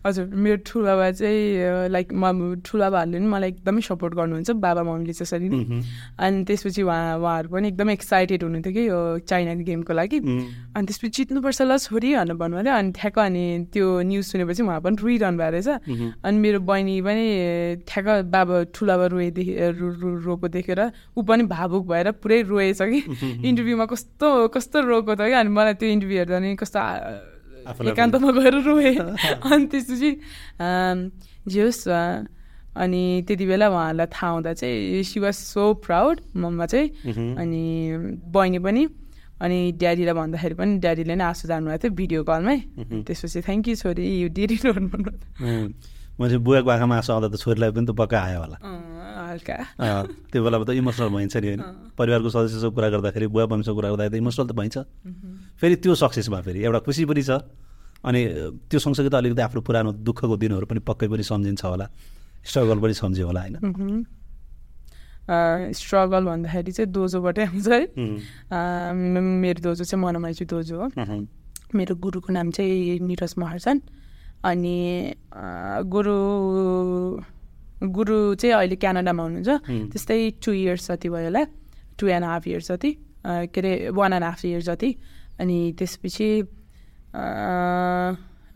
हजुर मेरो ठुलाबा चाहिँ लाइक म ठुलाबाहरूले पनि मलाई एकदमै सपोर्ट गर्नुहुन्छ बाबा मम्मीले त्यसरी नै। अनि त्यसपछि उहाँ उहाँहरू पनि एकदमै एक्साइटेड हुनुहुन्थ्यो कि यो चाइनाको गेमको लागि। अनि त्यसपछि जित्नुपर्छ ल छोरी भनेर भन्नुभएको थियो अनि ठ्याक्क अनि त्यो न्युज सुनेपछि उहाँ पनि रोइरहनु भएको रहेछ। अनि मेरो बहिनी पनि ठ्याक्क बाबा ठुलाबा रोएदेखि रोएको देखेर ऊ पनि भावुक भएर पुरै रोएछ कि। इन्टरभ्यूमा कस्तो कस्तो रोएको थियो कि। अनि मलाई त्यो इन्टरभ्यू हेर्दा नि कस्तो एकान्तमा गएर रोएँ अनि त्यसपछि जे होस् अनि त्यति बेला उहाँहरूलाई थाहा हुँदा चाहिँ she was so proud mama चाहिँ अनि बहिनी पनि अनि ड्याडीलाई भन्दाखेरि पनि ड्याडीले नै आँसु जानुभएको थियो भिडियो कलमै त्यसपछि थ्याङ्क यू छोरी यु डिडी भन्नु मैले बुवाको आँखामा आँसु आउँदा त छोरीलाई पनि त पक्का आयो होला। हल्का। त्यो बेलामा त इमोसनल भइन्छ नि होइन। परिवारको सदस्यसँग कुरा गर्दाखेरि बुवा मम्मीसँग कुरा गर्दाखेरि त इमोसनल त भइन्छ। फेरि त्यो सक्सेस भयो फेरि। एउटा खुसी पनि छ। अनि त्यो सँगसँगै त अलिकति आफ्नो पुरानो दुःखको दिनहरू पनि पक्कै पनि सम्झिन्छ होला। स्ट्रगल पनि सम्झ्यो होला होइन। स्ट्रगल भन्दाखेरि चाहिँ दोजोबाटै आउँछ है। मेरो दोजो चाहिँ मनमाइजु दोजो हो। मेरो गुरुको नाम चाहिँ निरज महर्छन् अनि गुरु गुरु चाहिँ अहिले क्यानाडामा हुनुहुन्छ। त्यस्तै टु इयर्स जति भयो होला टु एन्ड हाफ इयर्स जति के अरे वान एन्ड हाफ इयर्स जति। अनि त्यसपछि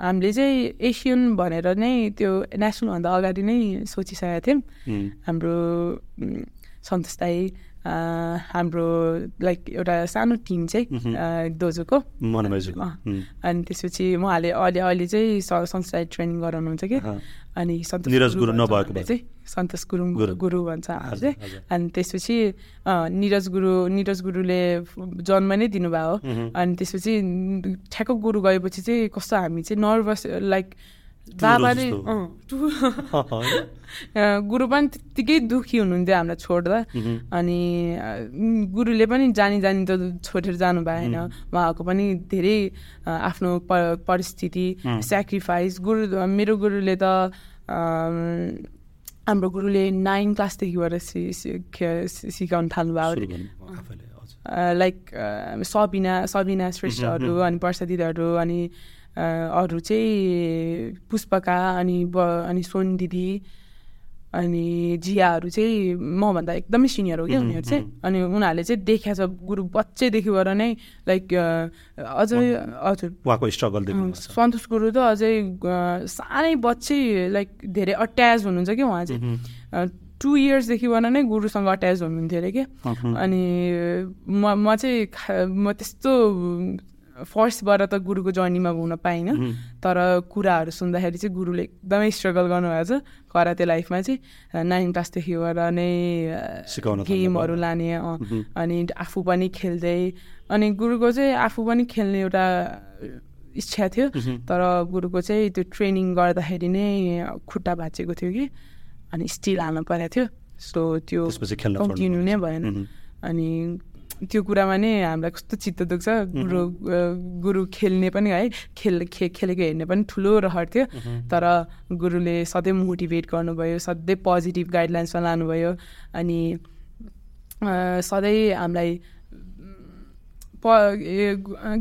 हामीले चाहिँ एसियन भनेर नै त्यो नेसनलभन्दा अगाडि नै सोचिसकेका थियौँ। हाम्रो सन्तोष दाई हाम्रो लाइक एउटा सानो टिम चाहिँ दोजोको। अनि त्यसपछि उहाँले अहिले अहिले चाहिँ संस्थालाई ट्रेनिङ गराउनुहुन्छ कि? अनि सन्तोष गुरु नभएको चाहिँ सन्तोष गुरुङ गुरु। भन्छ हाम्रो चाहिँ अनि त्यसपछि निरज गुरु निरज गुरुले जन्म नै दिनुभयो। अनि त्यसपछि ठ्याक्क गुरु गएपछि चाहिँ कस्तो हामी चाहिँ नर्भस लाइक बाबाले गुरु पनि त्यत्तिकै दुःखी हुनुहुन्थ्यो हामीलाई छोड्दा। अनि गुरुले पनि जानी जानी त छोडेर जानु भएन उहाँको पनि धेरै आफ्नो परिस्थिति सेक्रिफाइस गुरु मेरो गुरुले त हाम्रो गुरुले नाइन क्लासदेखिबाट सिकाउनु थाल्नुभयो। लाइक सबिना सबिना श्रेष्ठहरू अनि वर्षा दिदीहरू अनि अरू चाहिँ पुष्पका अनि ब अनि सोन दिदी अनि जियाहरू चाहिँ मभन्दा एकदमै सिनियर हो क्या उनीहरू चाहिँ। अनि उनीहरूले चाहिँ देखाएको छ गुरु बच्चैदेखिबाट नै लाइक अझै हजुर। उहाँको स्ट्रगल सन्तोष गुरु त अझै सानै बच्चै लाइक धेरै अट्याच हुनुहुन्छ कि उहाँ चाहिँ। टु इयर्सदेखिबाट नै गुरुसँग अट्याच हुनुहुन्थ्यो अरे क्या। अनि म म चाहिँ म त्यस्तो फर्स्टबाट त गुरुको जर्नीमा हुन पाइनँ। तर कुराहरू सुन्दाखेरि चाहिँ गुरुले एकदमै स्ट्रगल गर्नुभएको छ कराते लाइफमा चाहिँ। नाइन क्लासदेखिबाट नै गेमहरू लाने अनि आफू पनि खेल्दै अनि गुरुको चाहिँ आफू पनि खेल्ने एउटा इच्छा थियो। तर गुरुको चाहिँ त्यो ट्रेनिङ गर्दाखेरि नै खुट्टा भाँचेको थियो कि अनि स्टिल हाल्नु परेको थियो। सो त्यो कन्टिन्यू नै भएन। अनि त्यो कुरामा नै हामीलाई कस्तो चित्त दुख्छ। गुरु गुरु खेल्ने पनि है खेल खे खेलेको हेर्ने पनि ठुलो रहर थियो। तर गुरुले सधैँ मोटिभेट गर्नुभयो सधैँ पोजिटिभ गाइडलाइन्समा लानुभयो। अनि सधैँ हामीलाई प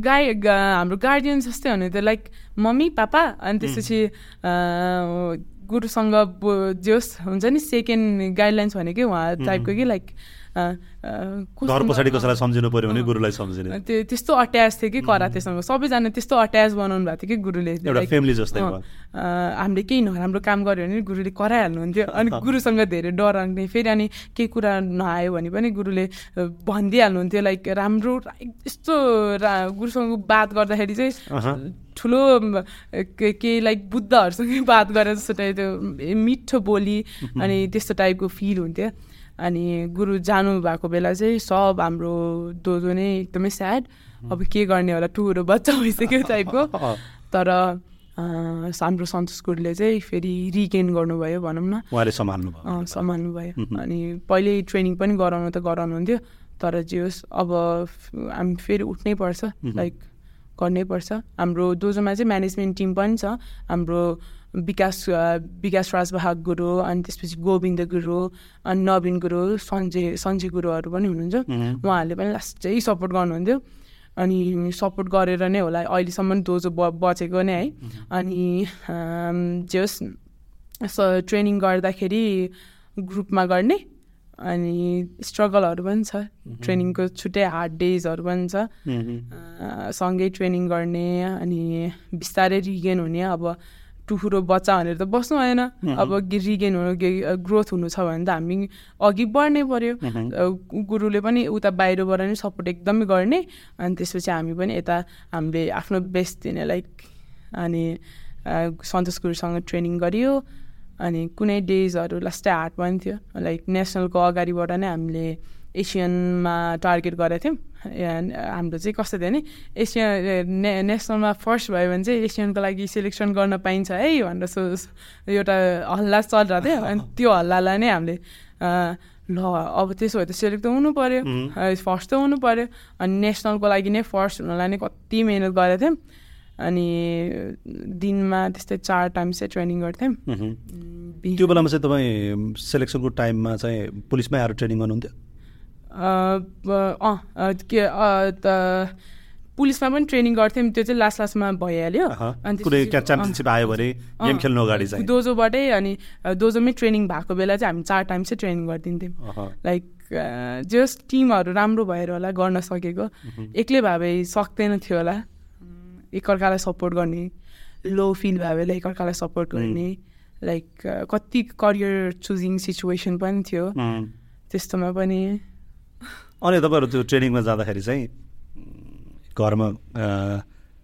गाई हाम्रो गार्जियन जस्तै हुने थियो लाइक मम्मी पापा अनि त्यसपछि गुरुसँग जोस् हुन्छ नि सेकेन्ड गाइडलाइन्स भनेकै उहाँ टाइपको कि लाइक घर पछाडि कसैलाई सम्झिनु पऱ्यो भने गुरुलाई सम्झिने। त्यो त्यस्तो अट्याच थियो कि करातेसँग सबैजना त्यस्तो अट्याच बनाउनु भएको थियो कि गुरुले। एउटा फ्यामिली जस्तै हामीले केही नराम्रो काम गऱ्यो भने गुरुले कराइहाल्नुहुन्थ्यो। अनि गुरुसँग धेरै डराउने फेरि अनि केही कुरा नआयो भने पनि गुरुले भनिदिइहाल्नुहुन्थ्यो। लाइक राम्रो यस्तो गुरुसँग बात गर्दाखेरि चाहिँ ठुलो के लाइक बुद्धहरूसँगै बात गरेर जस्तो टाइप त्यो मिठो बोली अनि त्यस्तो टाइपको फिल हुन्थ्यो। अनि गुरु जानुभएको बेला चाहिँ सब हाम्रो दोजो नै एकदमै स्याड अब के गर्ने होला टुरो बच्चा भइसक्यो टाइपको तर हाम्रो सन्तोष गुरुले चाहिँ फेरि रिगेन गर्नुभयो भनौँ न। उहाँले सम्हाल्नु भयो। सम्हाल्नु भयो। अनि पहिल्यै ट्रेनिङ पनि गराउनु त गराउनुहुन्थ्यो। तर जे होस् अब हामी फेरि उठ्नै पर्छ लाइक गर्नै पर्छ। हाम्रो दोजोमा चाहिँ म्यानेजमेन्ट टिम पनि छ। हाम्रो विकास विकास राजबाहक गुरु अनि त्यसपछि गोविन्द गुरु अनि नवीन गुरु सञ्जय सञ्जय गुरुहरू पनि हुनुहुन्छ। उहाँहरूले पनि लास्टै सपोर्ट गर्नुहुन्थ्यो। अनि सपोर्ट गरेर नै होला अहिलेसम्म दोजो ब बचेको नै है। अनि जे होस् ट्रेनिङ गर्दाखेरि ग्रुपमा गर्ने अनि स्ट्रगलहरू पनि छ। ट्रेनिङको छुट्टै हार्ड डेजहरू पनि छ। सँगै ट्रेनिङ गर्ने अनि बिस्तारै रिगेन हुने अब टुखुरो बच्चा भनेर त बस्नु भएन। अब रिगेन हुनु ग्रोथ हुनु छ भने त हामी अघि बढ्नै पऱ्यो गुरुले पनि उता बाहिरबाट नै सपोर्ट एकदमै गर्ने अनि त्यसपछि हामी पनि यता हामीले आफ्नो बेस्ट दिने लाइक अनि सन्तोष गुरुसँग ट्रेनिङ गरियो। अनि कुनै डेजहरू लास्टै हार्ड पनि थियो। लाइक नेसनलको अगाडिबाट नै हामीले एसियनमा टार्गेट गरेको थियौँ। हाम्रो चाहिँ कस्तो थियो भने एसियन ने नेसनलमा फर्स्ट भयो भने चाहिँ एसियनको लागि सेलेक्सन गर्न पाइन्छ है भनेर सो एउटा हल्ला चलिरहेको थियो। अनि त्यो हल्लालाई नै हामीले ल अब त्यसो भए त सेलेक्ट त हुनु पऱ्यो फर्स्ट त हुनु पऱ्यो अनि नेसनलको लागि नै फर्स्ट हुनलाई नै कति मिहिनेत गरेको थियौँ। अनि दिनमा त्यस्तै चार टाइम चाहिँ ट्रेनिङ गर्थ्यौँ। त्यो बेलामा चाहिँ तपाईँ सेलेक्सनको टाइममा चाहिँ पुलिसमै आएर ट्रेनिङ गर्नुहुन्थ्यो? के पुलिसमा पनि ट्रेनिङ गर्थ्यौँ त्यो चाहिँ लास्ट लास्टमा भइहाल्यो। अनि च्याम्पियनसिप आयो भने गेम खेल्नु अगाडि चाहिँ। दोजोबाटै अनि दोजोमै ट्रेनिङ भएको बेला चाहिँ हामी चार टाइम चाहिँ ट्रेनिङ गरिदिन्थ्यौँ। लाइक जस टिमहरू राम्रो भएर होला गर्न सकेको। एक्लै भए भए सक्दैन थियो होला। एकअर्कालाई सपोर्ट गर्ने लो फिल भयो भने एकअर्कालाई सपोर्ट गर्ने। लाइक कति करियर चुजिङ सिचुएसन पनि थियो। त्यस्तोमा पनि अनि तपाईँहरू त्यो ट्रेनिङमा जाँदाखेरि चाहिँ घरमा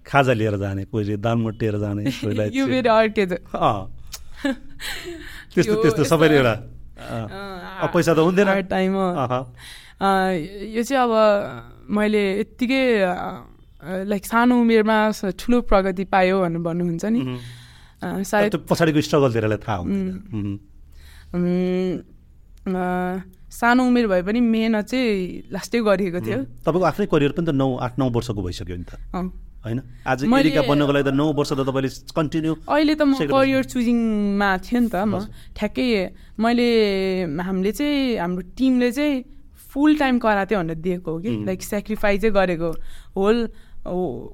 खाजा लिएर जाने कोहीले दाम मुटिएर जाने कोहीलाई त्यस्तो त्यस्तो सबैले एउटा पैसा त हुँदैन। टाइम यो चाहिँ अब मैले यत्तिकै लाइक सानो उमेरमा ठुलो प्रगति पायो भनेर भन्नुहुन्छ नि। सायद पछाडिको स्ट्रगल धेरैलाई थाहा सानो उमेर भए पनि मेहनत चाहिँ लास्टै गरिएको थियो। तपाईँको आफ्नै करियर पनि त नौ आठ नौ वर्षको भइसक्यो नि त। होइन? आज एरिका बन्नको लागि त नौ वर्ष त तपाईँले कन्टिन्यू अहिले त म करियर चुजिङमा थियो नि त म। ठ्याक्कै मैले हामीले चाहिँ हाम्रो टिमले चाहिँ फुल टाइम कराते भनेर दिएको हो कि। लाइक सेक्रिफाइसै गरेको होल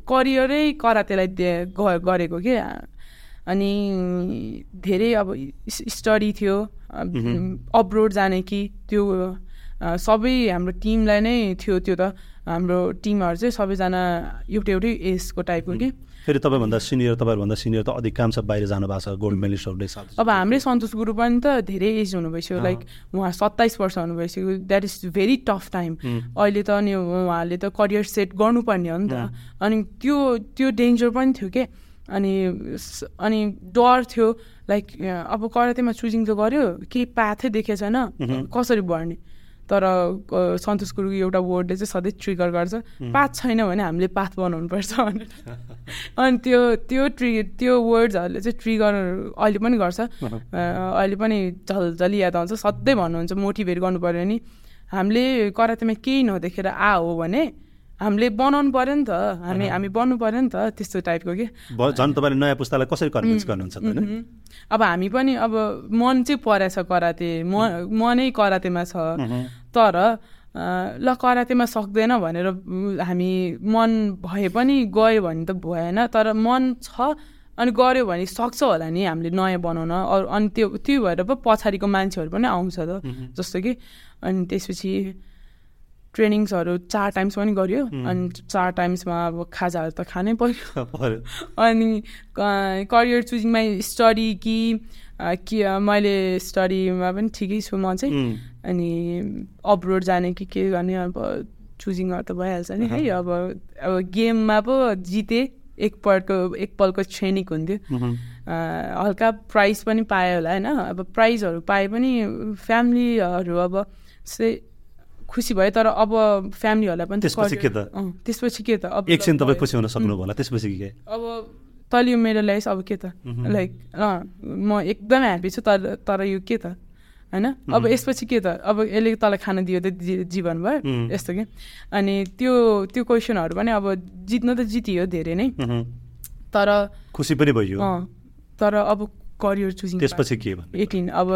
करियरै करातेलाई गरेको के। अनि धेरै अब स्टडी थियो अब्रोड जाने कि त्यो सबै हाम्रो टिमलाई नै थियो त्यो त। हाम्रो टिमहरू चाहिँ सबैजना एउटै एउटै एजको टाइपको कि। फेरि तपाईँभन्दा सिनियर तपाईँहरूभन्दा सिनियर त अधिकांश बाहिर जानु भएको छ गोल्ड मेडलिस्टहरूले अब हाम्रै सन्तोष गुरु पनि त धेरै एज हुनु भइसक्यो लाइक उहाँ सत्ताइस वर्ष हुनु भइसक्यो that is very tough time. अहिले त अनि उहाँले त करियर सेट गर्नुपर्ने हो नि त। अनि त्यो त्यो डेन्जर पनि थियो के। अनि अनि डर थियो लाइक अब करातेमा चुजिङ त गऱ्यो केही पाथै देखेको छैन कसरी बढ्ने? तर सन्तोष गुरु एउटा वर्डले चाहिँ सधैँ ट्रिगर गर्छ। पाथ छैन भने हामीले पाथ बनाउनु पर्छ भनेर। अनि त्यो त्यो ट्रि त्यो वर्ड्सहरूले चाहिँ ट्रिगर अहिले पनि गर्छ। अहिले पनि झलझली याद आउँछ। सधैँ भन्नुहुन्छ मोटिभेट गर्नु पऱ्यो भने हामीले करातेमा केही नदेखेर आ हो भने हामीले बनाउनु पऱ्यो नि त। हामी हामी बन्नु पऱ्यो नि त त्यस्तो टाइपको कि झन् तपाईँले नयाँ पुस्तालाई कसरी कन्भिन्स गर्नुहुन्छ अब हामी पनि अब मन चाहिँ परेछ कराते। म मनै करातेमा छ। तर ल करातेमा सक्दैन भनेर हामी मन भए पनि गयो भने त भएन। तर मन छ अनि गऱ्यो भने सक्छ होला नि हामीले नयाँ बनाउन। अरू अनि त्यो त्यो भएर पो पछाडिको मान्छेहरू पनि आउँछ त। जस्तो कि अनि त्यसपछि ट्रेनिङ्सहरू चार टाइम्स पनि गऱ्यो अनि चार टाइम्समा अब खाजाहरू त खानै पर्यो। अनि करियर चुजिङमा स्टडी कि कि मैले स्टडीमा पनि ठिकै छु म चाहिँ। अनि अब्रोड जाने कि के गर्ने अब चुजिङहरू त भइहाल्छ नि। है अब अब गेममा पो जिते एकपल्टको एकपलको क्षणिक हुन्थ्यो। हल्का प्राइज पनि पायो होला होइन? अब प्राइजहरू पाए पनि फ्यामिलीहरू अब जस्तै खुसी भयो तर अब फ्यामिलीहरूलाई पनि त्यसपछि के त? त्यसपछि के त? अब एकछिन तपाईँ खुसी हुन सक्नु होला त्यसपछि के? अब तैँले मेरो ल्याइस् अब के त? लाइक म एकदमै ह्याप्पी छु तर तर यो के त? होइन? अब यसपछि के त? अब यसले तँलाई खान दियो त जीवन भयो यस्तो कि? अनि त्यो त्यो क्वेसनहरू पनि अब जित्न त जितियो धेरै नै। तर खुसी पनि भयो। तर अब करियर चुजिङ त्यसपछि के एटिन अब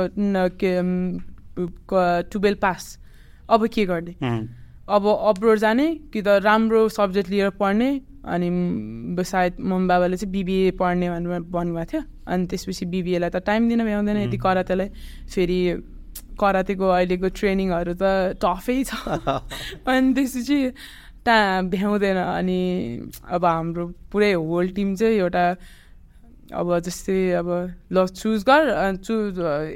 के टुवेल्भ पास। अब के गर्ने? अब अब्रोड जाने कि त राम्रो सब्जेक्ट लिएर पढ्ने अनि सायद मम्मी बाबाले चाहिँ बिबिए पढ्ने भनेर भन्नुभएको थियो। अनि त्यसपछि बिबिएलाई त टाइम दिन भ्याउँदैन यदि करातेलाई फेरि करातेको अहिलेको ट्रेनिङहरू त टफै छ। अनि त्यसपछि टा भ्याउँदैन अनि अब हाम्रो पुरै होल टिम चाहिँ एउटा अब जस्तै अब ल चुज गर choose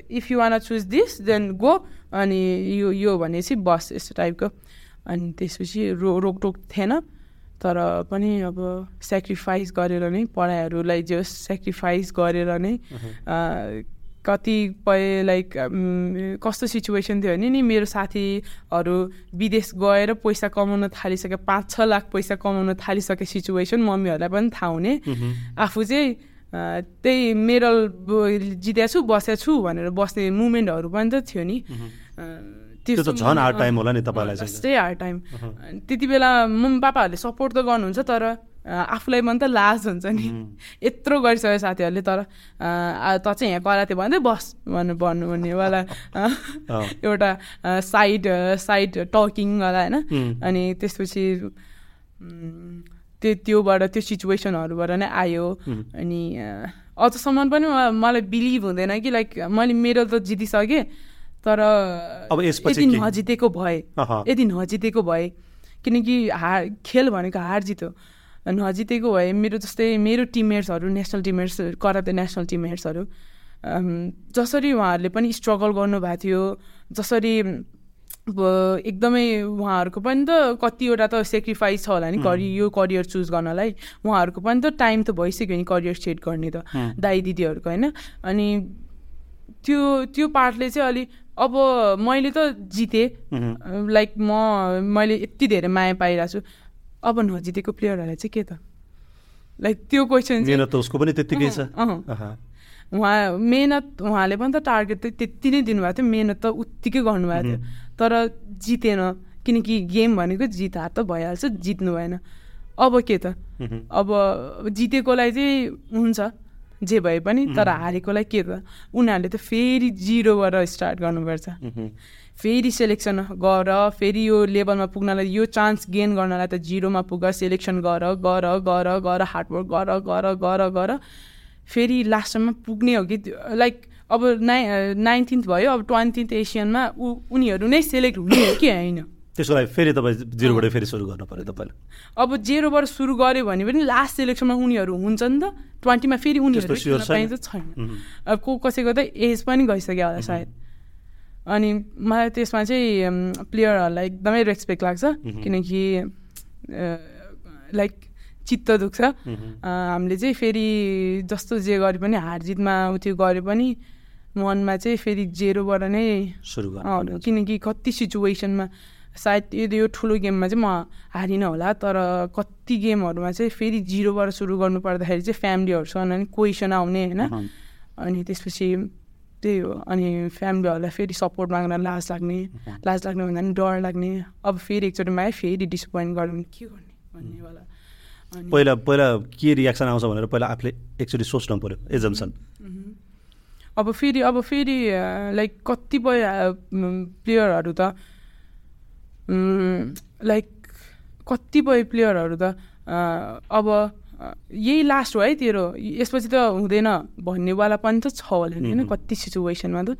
if you want choose this then go अनि यो यो भनेपछि बस यस्तो टाइपको अनि त्यसपछि रो रोकटोक थिएन। तर पनि अब सेक्रिफाइस गरेर नै पढाइहरूलाई जो सेक्रिफाइस गरेर नै कतिपय लाइक कस्तो सिचुएसन थियो भने नि मेरो साथीहरू विदेश गएर पैसा कमाउन थालिसके पाँच छ लाख पैसा कमाउन थालिसके सिचुएसन मम्मीहरूलाई पनि थाहा हुने। आफू चाहिँ त्यही मेडल जितेको छु बसेको छु भनेर बस्ने मुमेन्टहरू पनि त थियो नि। त्यो त झन् हार्ड टाइम होला नि तपाईँलाई त्यस्तै हार्ड टाइम त्यति बेला मम्मी पापाहरूले सपोर्ट त गर्नुहुन्छ तर आफूलाई पनि त लाज हुन्छ नि। यत्रो गरिसक्यो साथीहरूले तर त चाहिँ यहाँ कराते भन्दै बस भन्नु भन्नुहुनेवाला एउटा साइड साइड टकिङवाला होइन। अनि त्यसपछि त्यो त्योबाट त्यो सिचुएसनहरूबाट नै आयो। अनि अझसम्म पनि मलाई बिलिभ हुँदैन कि लाइक मैले मेरो त जितिसकेँ तर अब यदि नजितेको भए यदि नजितेको भए किनकि हार खेल भनेको हार जित हो नजितेको भए मेरो जस्तै मेरो टिममेट्सहरू नेसनल टिममेट्स कराते नेसनल टिममेट्सहरू जसरी उहाँहरूले पनि स्ट्रगल गर्नुभएको थियो जसरी एकदमै उहाँहरूको पनि त कतिवटा त सेक्रिफाइस छ होला नि करि यो करियर चुज गर्नलाई। उहाँहरूको पनि त टाइम त भइसक्यो नि करियर सेट गर्ने त दाई दिदीहरूको होइन? अनि त्यो त्यो पार्टले चाहिँ अलि अब मैले त जितेँ। लाइक म मैले यति धेरै माया पाइरहेको छु अब नजितेको प्लेयरहरूलाई चाहिँ के त? लाइक त्यो क्वेसन त उसको पनि त्यत्तिकै छ। उहाँ मेहनत उहाँले पनि त टार्गेट त त्यति नै दिनुभएको थियो। मेहनत त उत्तिकै गर्नुभएको थियो। तर जितेन किनकि गेम भनेको जित हार त भइहाल्छ जित्नु भएन। अब के त? अब जितेकोलाई चाहिँ हुन्छ जे भए पनि तर हारेकोलाई के त? उनीहरूले त फेरि जिरोबाट स्टार्ट गर्नुपर्छ। फेरि सेलेक्सन गर फेरि यो लेभलमा पुग्नलाई यो चान्स गेन गर्नलाई त जिरोमा पुग सेलेक्सन गर गर गर गर हार्डवर्क गर गर गर गर। फेरि लास्टमा पुग्ने हो कि लाइक अब नाइ नाइन्टिन्थ भयो अब ट्वेन्टिन्थ एसियनमा ऊ उनीहरू नै सेलेक्ट हुने हो कि होइन? त्यसको लागि फेरि तपाईँ जिरोबाट फेरि सुरु गर्नु पऱ्यो तपाईँले अब जेरोबाट सुरु गऱ्यो भने पनि लास्ट सेलेक्सनमा उनीहरू हुन्छ नि त ट्वेन्टीमा फेरि उनीहरू छैन। अब को कसैको त एज पनि गइसक्यो होला सायद। अनि मलाई त्यसमा चाहिँ प्लेयरहरूलाई एकदमै रेस्पेक्ट लाग्छ किनकि लाइक चित्त दुख्छ। हामीले चाहिँ फेरि जस्तो जे गरे पनि हार जितमा त्यो गरे पनि मनमा चाहिँ फेरि जेरोबाट नै सुरु किनकि कति सिचुएसनमा सायद यदि यो ठुलो गेममा चाहिँ म हारिनँ होला तर कति गेमहरूमा चाहिँ फेरि जिरोबाट सुरु गर्नु पर्दाखेरि चाहिँ फ्यामिलीहरूसँग अनि क्वेसन आउने होइन। अनि त्यसपछि त्यही हो अनि फ्यामिलीहरूलाई फेरि सपोर्ट माग्न लाज लाग्ने लाज लाग्ने भन्दा पनि डर लाग्ने। अब फेरि एकचोटि आयो फेरि डिसपोइन्ट गर्यो भने के गर्ने भन्नेवाला पहिला पहिला के रियाक्सन आउँछ भनेर पहिला आफूले एकचोटि सोच्नु पऱ्यो एजम्सन अब फेरि अब फेरि लाइक कतिपय प्लेयरहरू त लाइक कतिपय प्लेयरहरू त अब यही लास्ट हो है तेरो। यसपछि त हुँदैन भन्नेवाला पनि त छ होला नि होइन? कति सिचुएसनमा त।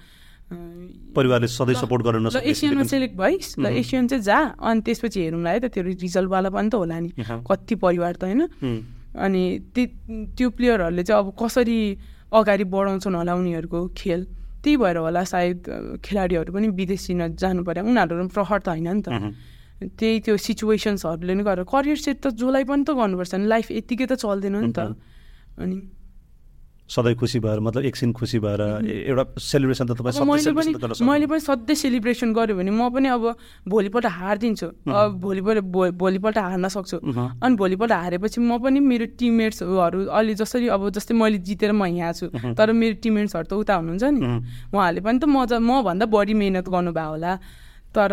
परिवारले सधैँ सपोर्ट गर्न एसियनमा सेलेक्ट भइस्। ल एसियन चाहिँ जा अनि त्यसपछि हेरौँला है त त्यो रिजल्टवाला पनि त होला नि। कति परिवार त होइन? अनि त्यो प्लेयरहरूले चाहिँ अब कसरी अगाडि बढाउँछन् होला उनीहरूको खेल। त्यही भएर होला सायद खेलाडीहरू पनि विदेशी जानु पर्यो उनीहरू पनि प्रहर त होइन नि त। त्यही त्यो सिचुएसन्सहरूले नै गरेर। करियर सेट त जसलाई पनि त गर्नुपर्छ नि। लाइफ यत्तिकै त चल्दैन नि त। अनि सधैँ खुसी भएर मतलब एकछिन खुसी भएर एउटा सेलिब्रेसन त तपाईँ मैले पनि सधैँ सेलिब्रेसन गऱ्यो भने म पनि अब भोलिपल्ट हारिदिन्छु। अब भोलिपल्ट भोलिपल्ट हार्न सक्छु। अनि भोलिपल्ट हारेपछि म पनि मेरो टिममेट्सहरू अहिले जसरी अब जस्तै मैले जितेर म यहाँ छु तर मेरो टिममेट्सहरू त उता हुनुहुन्छ नि। उहाँहरूले पनि त मजा मभन्दा बढी मिहिनेत गर्नुभयो होला। तर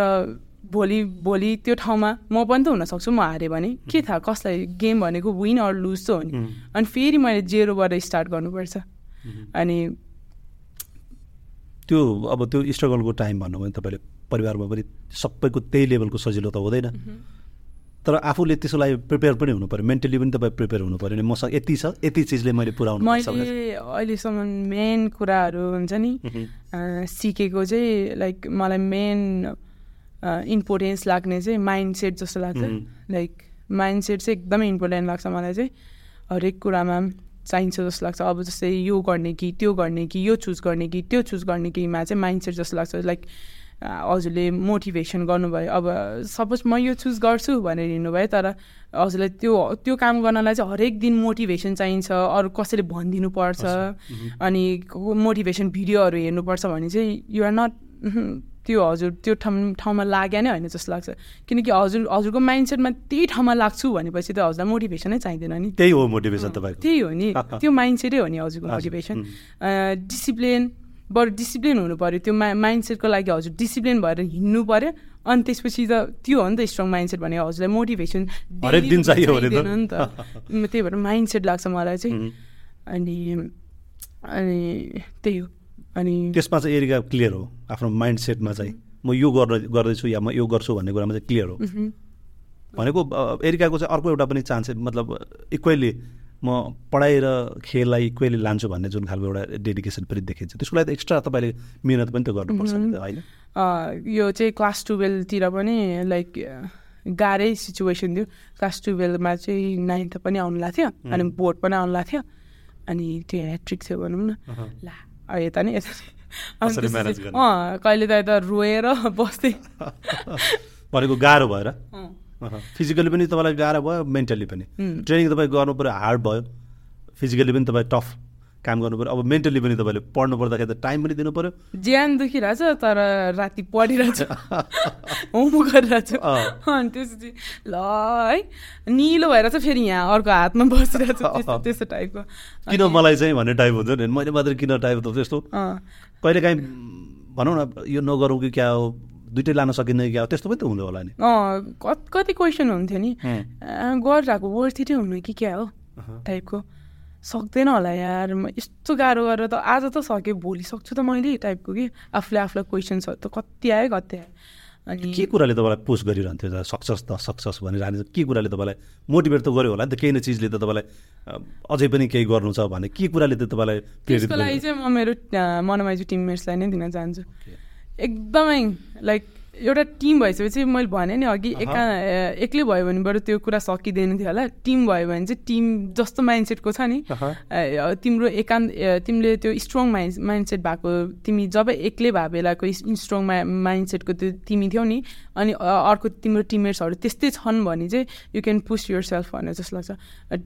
भोलि भोलि त्यो ठाउँमा म पनि त हुनसक्छु म हारेँ भने। के थाहा कसलाई गेम भनेको विन अर लुज त हो नि। अनि फेरि मैले जेरोबाट स्टार्ट गर्नुपर्छ। अनि त्यो अब त्यो स्ट्रगलको टाइम भन्नु भने तपाईँले परिवारमा पनि सबैको त्यही लेभलको सजिलो त हुँदैन। तर आफूले त्यसको लागि प्रिपेयर पनि हुनु पऱ्यो मेन्टली पनि तपाईँ प्रिपेयर हुनु पऱ्यो नि मसँग यति छ यति चिजले मैले पुऱ्याउनु मैले अहिलेसम्म मेन कुराहरू हुन्छ नि सिकेको चाहिँ लाइक मलाई मेन इम्पोर्टेन्स लाग्ने चाहिँ माइन्ड सेट जस्तो लाग्छ। लाइक माइन्ड सेट चाहिँ एकदमै इम्पोर्टेन्ट लाग्छ मलाई चाहिँ। हरेक कुरामा चाहिन्छ जस्तो लाग्छ। अब जस्तै यो गर्ने कि त्यो गर्ने कि यो चुज गर्ने कि त्यो चुज गर्ने किमा चाहिँ माइन्ड सेट जस्तो लाग्छ। लाइक हजुरले मोटिभेसन गर्नुभयो। अब सपोज म यो चुज गर्छु भनेर हिँड्नुभयो तर हजुरलाई त्यो त्यो काम गर्नलाई चाहिँ हरेक दिन मोटिभेसन चाहिन्छ। अरू कसैले भनिदिनु पर्छ अनि मोटिभेसन भिडियोहरू हेर्नुपर्छ भने चाहिँ युआर नट त्यो हजुर त्यो ठाउँ ठाउँमा लाग्यो नै होइन जस्तो लाग्छ। किनकि हजुर हजुरको माइन्ड सेटमा त्यही ठाउँमा लाग्छु भनेपछि त हजुरलाई मोटिभेसनै चाहिँदैन नि। त्यही हो मोटिभेसन तपाईँको। त्यही हो नि। त्यो माइन्ड सेटै हो नि हजुरको मोटिभेसन डिसिप्लिन बरु डिसिप्लिन हुनु पऱ्यो त्यो मा माइन्ड सेटको लागि हजुर डिसिप्लिन भएर हिँड्नु पऱ्यो अनि त्यसपछि त त्यो हो नि त स्ट्रङ माइन्ड सेट भने हजुरलाई मोटिभेसन हरेक दिन चाहियो नि त। त्यही भएर माइन्ड सेट लाग्छ मलाई चाहिँ। अनि अनि त्यही हो। अनि त्यसमा चाहिँ एरिया क्लियर हो। आफ्नो माइन्ड सेटमा चाहिँ म यो गर्न गर्दैछु या म यो गर्छु भन्ने कुरामा चाहिँ क्लियर हो। भनेको एरिकाको चाहिँ अर्को एउटा पनि चान्स मतलब इक्वेली म पढाइ र खेललाई इक्वेली लान्छु भन्ने जुन खालको एउटा डेडिकेसन पनि देखिन्छ। त्यसको लागि त एक्स्ट्रा तपाईँले मिहिनेत पनि त गर्नुपर्छ होइन यो चाहिँ क्लास टुवेल्भतिर पनि लाइक गाह्रै सिचुएसन थियो। क्लास टुवेल्भमा चाहिँ नाइन्थ पनि आउनु लाग्थ्यो थियो अनि बोर्ड पनि आउनु लाग्थ्यो थियो। अनि त्यो ह्याट्रिक थियो भनौँ न। ला। यता नि यता कहिले त यता रोएर बस्दै भनेको गाह्रो भएर? फिजिकली पनि तपाईँलाई गाह्रो भयो मेन्टली पनि। ट्रेनिङ तपाईँ गर्नु पऱ्यो हार्ड भयो। फिजिकली पनि तपाईँ टफ काम गर्नु पऱ्यो अब मेन्टली पनि तपाईँले पढ्नु पर्दाखेरि त टाइम पनि दिनु पऱ्यो ज्यान दुखिरहेछ तर राति पढिरहेछ। होमवर्क गरिरहेछ। अनि त्यसपछि ल है निलो भएर चाहिँ फेरि यहाँ अर्को हातमा बसिरहेछ। त्यस्तो टाइपको किन मलाई चाहिँ भन्ने टाइप हुन्छ नि? मैले मात्रै किन टाइप त त्यस्तो? कहिले काहीँ भनौँ न यो नगरौँ कि क्या हो दुइटै लान सकिँदैन क्या त्यस्तो पनि त हुँदो होला नि। कति क्वेसन हुन्थ्यो नि? गरिरहेको वर्थिटै हुनु कि क्या हो? टाइपको सक्दैन होला यार। म यस्तो गाह्रो गरेर त आज त सकेँ भोलि सक्छु त मैले टाइपको कि आफूले आफूलाई क्वेसन्सहरू त कति आयो कति आयो। अनि के कुराले तपाईँलाई पोस्ट गरिरहन्थ्यो सक्सेस त सक्सेस भनेर के कुराले तपाईँलाई मोटिभेट त गर्यो होला नि त? केही न चिजले त तपाईँलाई अझै पनि केही गर्नु छ भने के कुराले त तपाईँलाई त्यसको लागि चाहिँ म मेरो मनमाइजु टिममेट्सलाई नै दिन चाहन्छु। एकदमै लाइक एउटा टिम भइसकेपछि मैले भने नि अघि एका एक्लै भयो भने बरु त्यो कुरा सकिँदैन थियो होला। टिम भयो भने चाहिँ टिम जस्तो माइन्डसेटको छ नि। तिम्रो एकान्त तिमीले त्यो स्ट्रङ माइन्ड माइन्डसेट भएको तिमी जब एक्लै भए बेलाको स्ट्रङ मा माइन्डसेटको त्यो तिमी थियौ नि अनि अर्को तिम्रो टिममेट्सहरू त्यस्तै छन् भने चाहिँ you can push yourself भनेर जस्तो लाग्छ।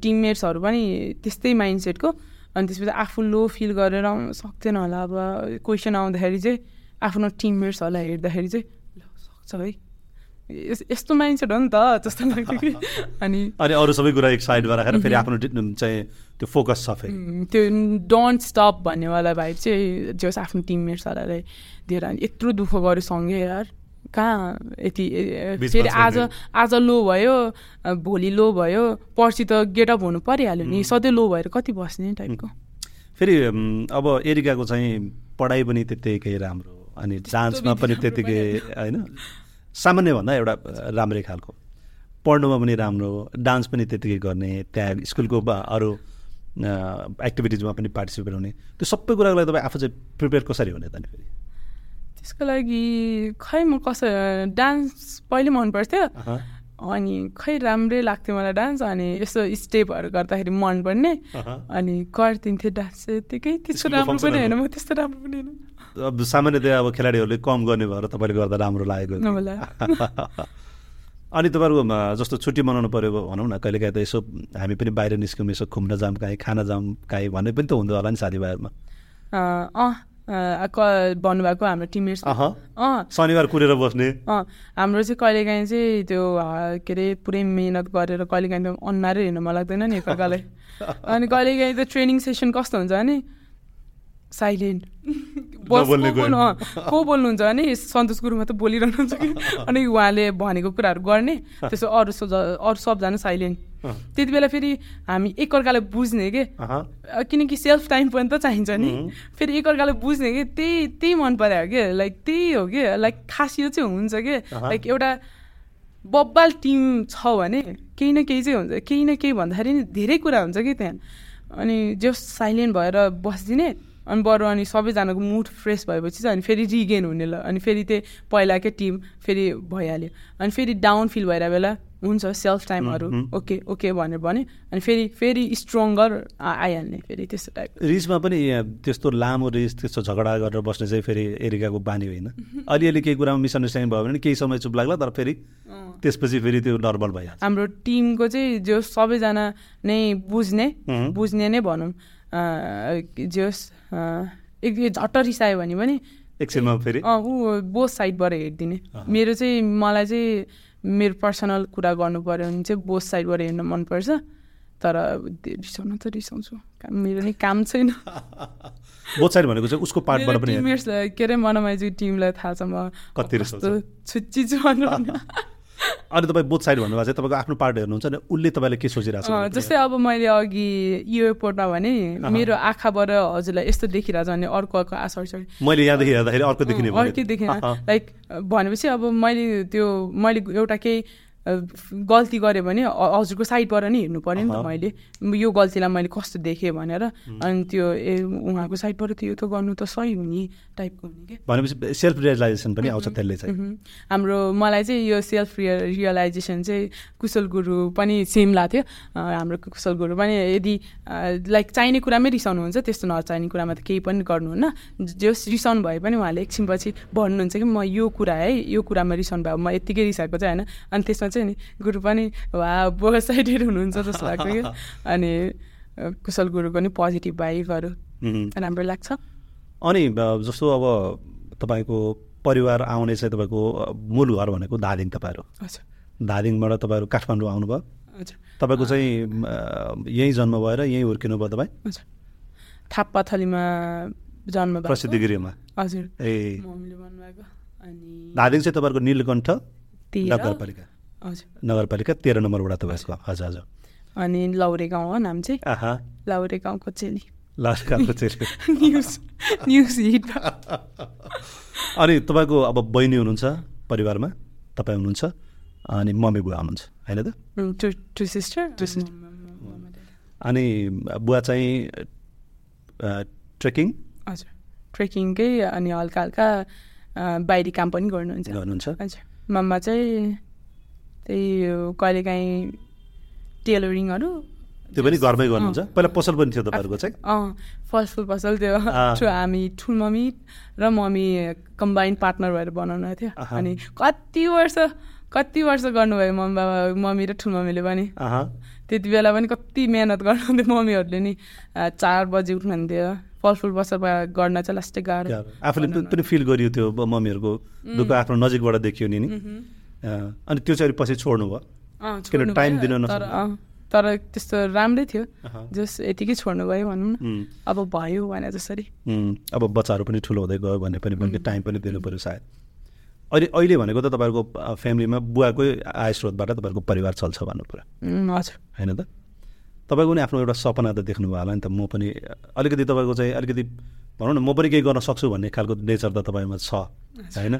टिममेट्सहरू पनि त्यस्तै माइन्डसेटको अनि त्यसपछि आफू लो फिल गरेर सक्दैन होला। अब क्वेसन आउँदाखेरि चाहिँ आफ्नो टिममेट्सहरूलाई हेर्दाखेरि चाहिँ छ है यस्तो माइन्डसेट हो नि त जस्तो लाग्थ्यो कि अनि अनि अरू सबै कुरा एक साइडमा राखेर फेरि आफ्नो चाहिँ त्यो फोकस छ फेरि। त्यो डोन्ट स्टप भन्नेवाला भाइ चाहिँ जस आफ्नो टिममेट्सहरूलाई दिएर यत्रो दुःख गर्यो सँगै यार। कहाँ यति फेरि आज आज लो भयो भोलि लो भयो पर्सि त गेटअप हुनु परिहाल्यो नि। सधैँ लो भएर कति बस्ने टाइपको फेरि अब एरिकाको चाहिँ पढाइ पनि त्यत्तिकै राम्रो अनि जान्चमा पनि त्यतिकै होइन। सामान्यभन्दा एउटा राम्रै खालको। पढ्नुमा पनि राम्रो डान्स पनि त्यतिकै गर्ने त्यहाँ स्कुलको अरू एक्टिभिटिजमा पनि पार्टिसिपेट हुने। त्यो सबै कुराको लागि तपाईँ आफू चाहिँ प्रिपेयर कसरी हुने त नि फेरि? त्यसको लागि खै म कसो डान्स पहिले मन पर्थ्यो अनि खै राम्रै लाग्थ्यो मलाई डान्स अनि यसो स्टेपहरू गर्दाखेरि मन पर्ने अहँ। अनि गरिदिन्थेँ डान्स चाहिँ यत्तिकै त्यस्तो राम्रो पनि होइन? म त्यस्तो राम्रो पनि होइन। अब सामान्यतया अब खेलाडीहरूले कम गर्ने भएर तपाईँले गर्दा राम्रो लागेको अनि तपाईँहरूको जस्तो छुट्टी मनाउनु पऱ्यो भनौँ न कहिलेकाहीँ त यसो हामी पनि बाहिर निस्क्यौँ यसो घुम्न जाऊँ काहीँ खान जाऊँ काहीँ भन्ने पनि त हुँदो होला नि साथीभाइहरूमा। अँ भन्नुभएको हाम्रो टिममेट्स। शनिबार कुरेर बस्ने। हाम्रो चाहिँ कहिलेकाहीँ चाहिँ त्यो के अरे पुरै मिहिनेत गरेर कहिलेकाहीँ त अनुहारै हेर्न मन लाग्दैन नि एकअर्कालाई। अनि कहिलेकाहीँ त ट्रेनिङ सेसन कस्तो हुन्छ भने साइलेन्ट। बस को बोल्नुहुन्छ भने सन्तोष गुरुमा त बोलिरहनुहुन्छ कि? अनि उहाँले भनेको कुराहरू गर्ने त्यसो अरू अरू सबजना साइलेन्ट। त्यति बेला फेरि हामी एकअर्कालाई बुझ्ने के? किनकि सेल्फ टाइम पनि त चाहिन्छ नि। फेरि एकअर्कालाई बुझ्ने कि? त्यही त्यही मन पऱ्यो कि? लाइक त्यही हो कि? लाइक खासियो चाहिँ हुन्छ कि। लाइक एउटा बब्बाल टिम छ भने केही न केही चाहिँ हुन्छ। केही न केही भन्दाखेरि नि धेरै कुरा हुन्छ कि त्यहाँ। अनि जस साइलेन्ट भएर बसिदिने। अनि बरु अनि सबैजनाको मुड फ्रेस भएपछि चाहिँ अनि फेरि रिगेन हुने ल। अनि फेरि त्यही पहिलाकै टिम फेरि भइहाल्यो। अनि फेरि डाउन फिल भइरहेको बेला हुन्छ सेल्फ टाइमहरू ओके ओके भनेर भने। अनि फेरि फेरि स्ट्रङ्गर आइहाल्ने फेरि त्यस्तो टाइप रिसमा पनि त्यस्तो लामो रिस त्यस्तो झगडा गरेर बस्ने चाहिँ फेरि एरिकाको बानी होइन। अलिअलि केही कुरामा मिसअन्डरस्ट्यान्डिङ भयो भने केही समय चुप लाग्ला तर फेरि त्यसपछि फेरि त्यो नर्मल भइहाल्छ। हाम्रो टिमको चाहिँ जो सबैजना नै बुझ्ने. बुझ्ने नै भनौँ। जोस् एक झट्ट रिसायो भने पनि एकछिनमा फेरि? अँ ऊ बोथ साइडबाट हेरिदिने। मेरो चाहिँ मलाई चाहिँ मेरो पर्सनल कुरा गर्नु पऱ्यो भने चाहिँ बोथ साइडबाट हेर्न मनपर्छ। तर रिसाउन त रिसाउँछु। मेरो नि काम छैन। बोथ साइड भनेको चाहिँ उसको पार्टबाट पनि के अरे मनमाइजू टिमलाई थाहा छ। म कति? छुच्ची छु अनि तपाईँ बोथ साइड भन्नुभएको चाहिँ तपाईँको आफ्नो पार्ट हेर्नुहुन्छ भने उसले तपाईँले के सोचिरहेको छ जस्तै अब मैले अघि एयरपोर्टमा भने मेरो आँखाबाट हजुरलाई यस्तो देखिरहेको छ भने अर्को अर्को आ सरी सरी मैले यहाँदेखि हेर्दाखेरि अर्को देखिने। अर्कै देखिन। लाइक भनेपछि अब मैले त्यो मैले एउटा केही गल्ती गरेँ भने हजुरको साइडबाट नि हेर्नु पऱ्यो नि त। मैले। यो गल्तीलाई मैले कस्तो देखेँ भनेर। अनि त्यो ए उहाँको साइडबाट त यो त गर्नु त सही हुने टाइपको हुने कि। भनेपछि सेल्फ रियलाइजेसन पनि आउँछ त्यसले चाहिँ। हाम्रो मलाई चाहिँ यो सेल्फ रियल रियलाइजेसन चाहिँ कुशल गुरु पनि सेम लाग्थ्यो हाम्रो कुशल गुरु पनि यदि लाइक चाहिने कुरामै रिसाउनुहुन्छ त्यस्तो नचाहिने कुरामा त केही पनि गर्नुहुन्न। जस रिसाउनु भए पनि उहाँले एकछिनपछि भन्नुहुन्छ कि म यो कुरा है यो कुरामा रिसाउनु भयो। म यत्तिकै रिसाएको चाहिँ होइन। अनि त्यसमा चाहिँ नि गुरु पनि वा बो साइडेड हुनुहुन्छ जस्तो लाग्छ कि अनि कुशल गुरुको नि पोजिटिभ भाइबहरू। राम्रो लाग्छ। अनि जस्तो अब तपाईँको परिवार आउने चाहिँ तपाईँको मूल घर भनेको धादिङ तपाईँहरू। हजुर। धादिङबाट तपाईँहरू काठमाडौँ आउनुभयो। हजुर। तपाईँको चाहिँ यहीँ जन्म भएर यहीँ हुर्किनु भयो तपाईँ? हजुर। थाप्पाथलीमा जन्म भएको। प्रसिद्धि गृहमा हजुर। ए। धादिङ चाहिँ तपाईँको नीलकण्ठ नगरपालिका नगरपालिका तेह्र नम्बरबाट तपाईँको हजुर हजुर अनि लौरे गाउँ हो नाम चाहिँ? लौरे गाउँको चेली। अनि तपाईँको अब बहिनी हुनुहुन्छ परिवारमा? तपाईँ हुनुहुन्छ? अनि मम्मी बुवा हुनुहुन्छ। होइन त. अनि बुवा चाहिँ ट्रेकिङ? हजुर। ट्रेकिङकै अनि हल्का हल्का बाहिरी काम पनि गर्नुहुन्छ। गर्नुहुन्छ। हजुर। मम्मा चाहिँ त्यही कहिलेकाहीँ टेलरिङहरू। त्यो पनि घरमै गर्नुहुन्छ? पहिला पसल पनि थियो तपाईँहरूको चाहिँ? अँ फलफुल पसल त्यो हामी ठुल मम्मी र मम्मी कम्बाइन पार्टनर भएर बनाउनु थियो। अनि कति वर्ष कति वर्ष गर्नुभयो मम्मी बाबा मम्मी र ठुल मम्मीले पनि? त्यति बेला पनि कति मेहनत गर्नुहुन्थ्यो मम्मीहरूले नि। चार बजी उठ्नुहुन्थ्यो। फलफुल पसल गर्न चाहिँ लास्टै गाह्रो आफूले पनि- फिल गरियो त्यो मम्मीहरूको दुःख आफ्नो नजिकबाट देखियो नि अनि त्यो चाहिँ पछि छोड्नु भयो। किन टाइम दिन नसक्नु? अँ, तर त्यस्तो राम्रै थियो। जस यतिकै छोड्नु भयो भनौँ न। अब भयो भने जसरी। अब बच्चाहरू पनि ठुलो हुँदै गयो भने पनि टाइम पनि दिनु पऱ्यो सायद। अहिले अहिले भनेको त तपाईँहरूको फ्यामिलीमा बुवाकै आय स्रोतबाट तपाईँहरूको परिवार चल्छ भन्नु पऱ्यो हजुर। होइन त? तपाईँको पनि आफ्नो एउटा सपना त देख्नुभयो होला नि त। म पनि अलिकति तपाईँको चाहिँ अलिकति भनौँ न म पनि केही गर्न सक्छु भन्ने खालको नेचर त तपाईँमा छ। होइन?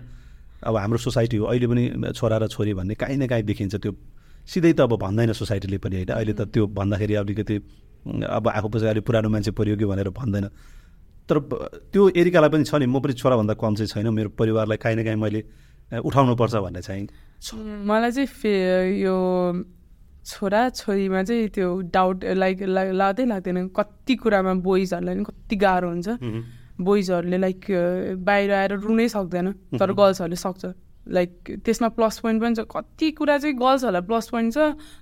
अब हाम्रो सोसाइटी हो अहिले पनि छोरा र छोरी भन्ने काहीँ न काहीँ देखिन्छ। त्यो सिधै त अब भन्दैन सोसाइटीले पनि होइन? अहिले त त्यो भन्दाखेरि अलिकति अब आफू पछि अलिक पुरानो मान्छे परियो कि भनेर भन्दैन। तर त्यो एरिकालाई पनि छ नि म पनि छोराभन्दा कम चाहिँ छैन। मेरो परिवारलाई काहीँ न काहीँ मैले उठाउनुपर्छ भन्ने चाहिँ मलाई चाहिँ फे यो छोरा छोरीमा चाहिँ त्यो डाउट लाइक लाग्दै लाग्दैन। कति कुरामा बोइजहरूलाई पनि कति गाह्रो हुन्छ। बोइजहरूले लाइक बाहिर आएर रुनै सक्दैन तर गर्ल्सहरूले सक्छ। लाइक त्यसमा प्लस पोइन्ट पनि छ। कति कुरा चाहिँ गर्ल्सहरूलाई प्लस पोइन्ट छ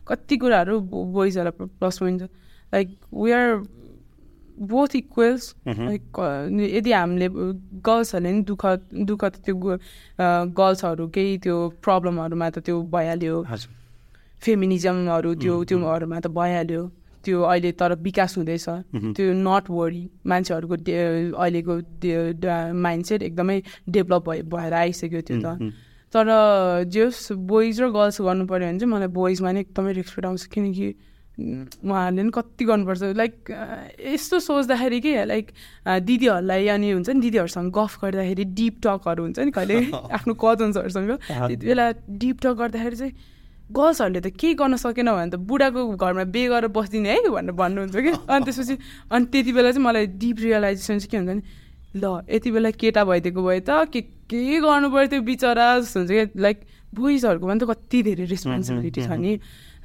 कति कुराहरू बोइजहरूलाई प्लस पोइन्ट छ। Like we are both equals like यदि हामीले गर्ल्सहरूले नि दुःख दुःख त त्यो गर्ल्सहरू केही त्यो प्रब्लमहरूमा त त्यो भइहाल्यो। फेमिनिजमहरू त्यो त्योहरूमा त भइहाल्यो। त्यो अहिले तर विकास हुँदैछ। त्यो नट वरी मान्छेहरूको अहिलेको माइन्ड सेट एकदमै डेभलप भए भएर आइसक्यो त्यो त। तर जस बोइज र गर्ल्स गर्नु पऱ्यो भने चाहिँ मलाई बोइजमा नै एकदमै रेस्पेक्ट आउँछ। किनकि उहाँहरूले पनि कति गर्नुपर्छ। लाइक यस्तो सोच्दाखेरि कि लाइक दिदीहरूलाई अनि हुन्छ नि दिदीहरूसँग गफ गर्दाखेरि डिप टकहरू हुन्छ नि कहिले आफ्नो कजन्सहरूसँग त्यति बेला डिप टक गर्दाखेरि चाहिँ गर्ल्सहरूले त केही गर्न सकेन भने त बुढाको घरमा बे गरेर बस्दिने है भनेर भन्नुहुन्छ कि। अनि त्यसपछि अनि त्यति बेला चाहिँ मलाई डिप रियलाइजेसन चाहिँ के हुन्छ नि ल यति बेला केटा भइदिएको भए त के के गर्नु पऱ्यो त्यो बिचरा जस्तो हुन्छ कि। लाइक बोइजहरूकोमा त कति धेरै रेस्पोन्सिबिलिटी छ नि।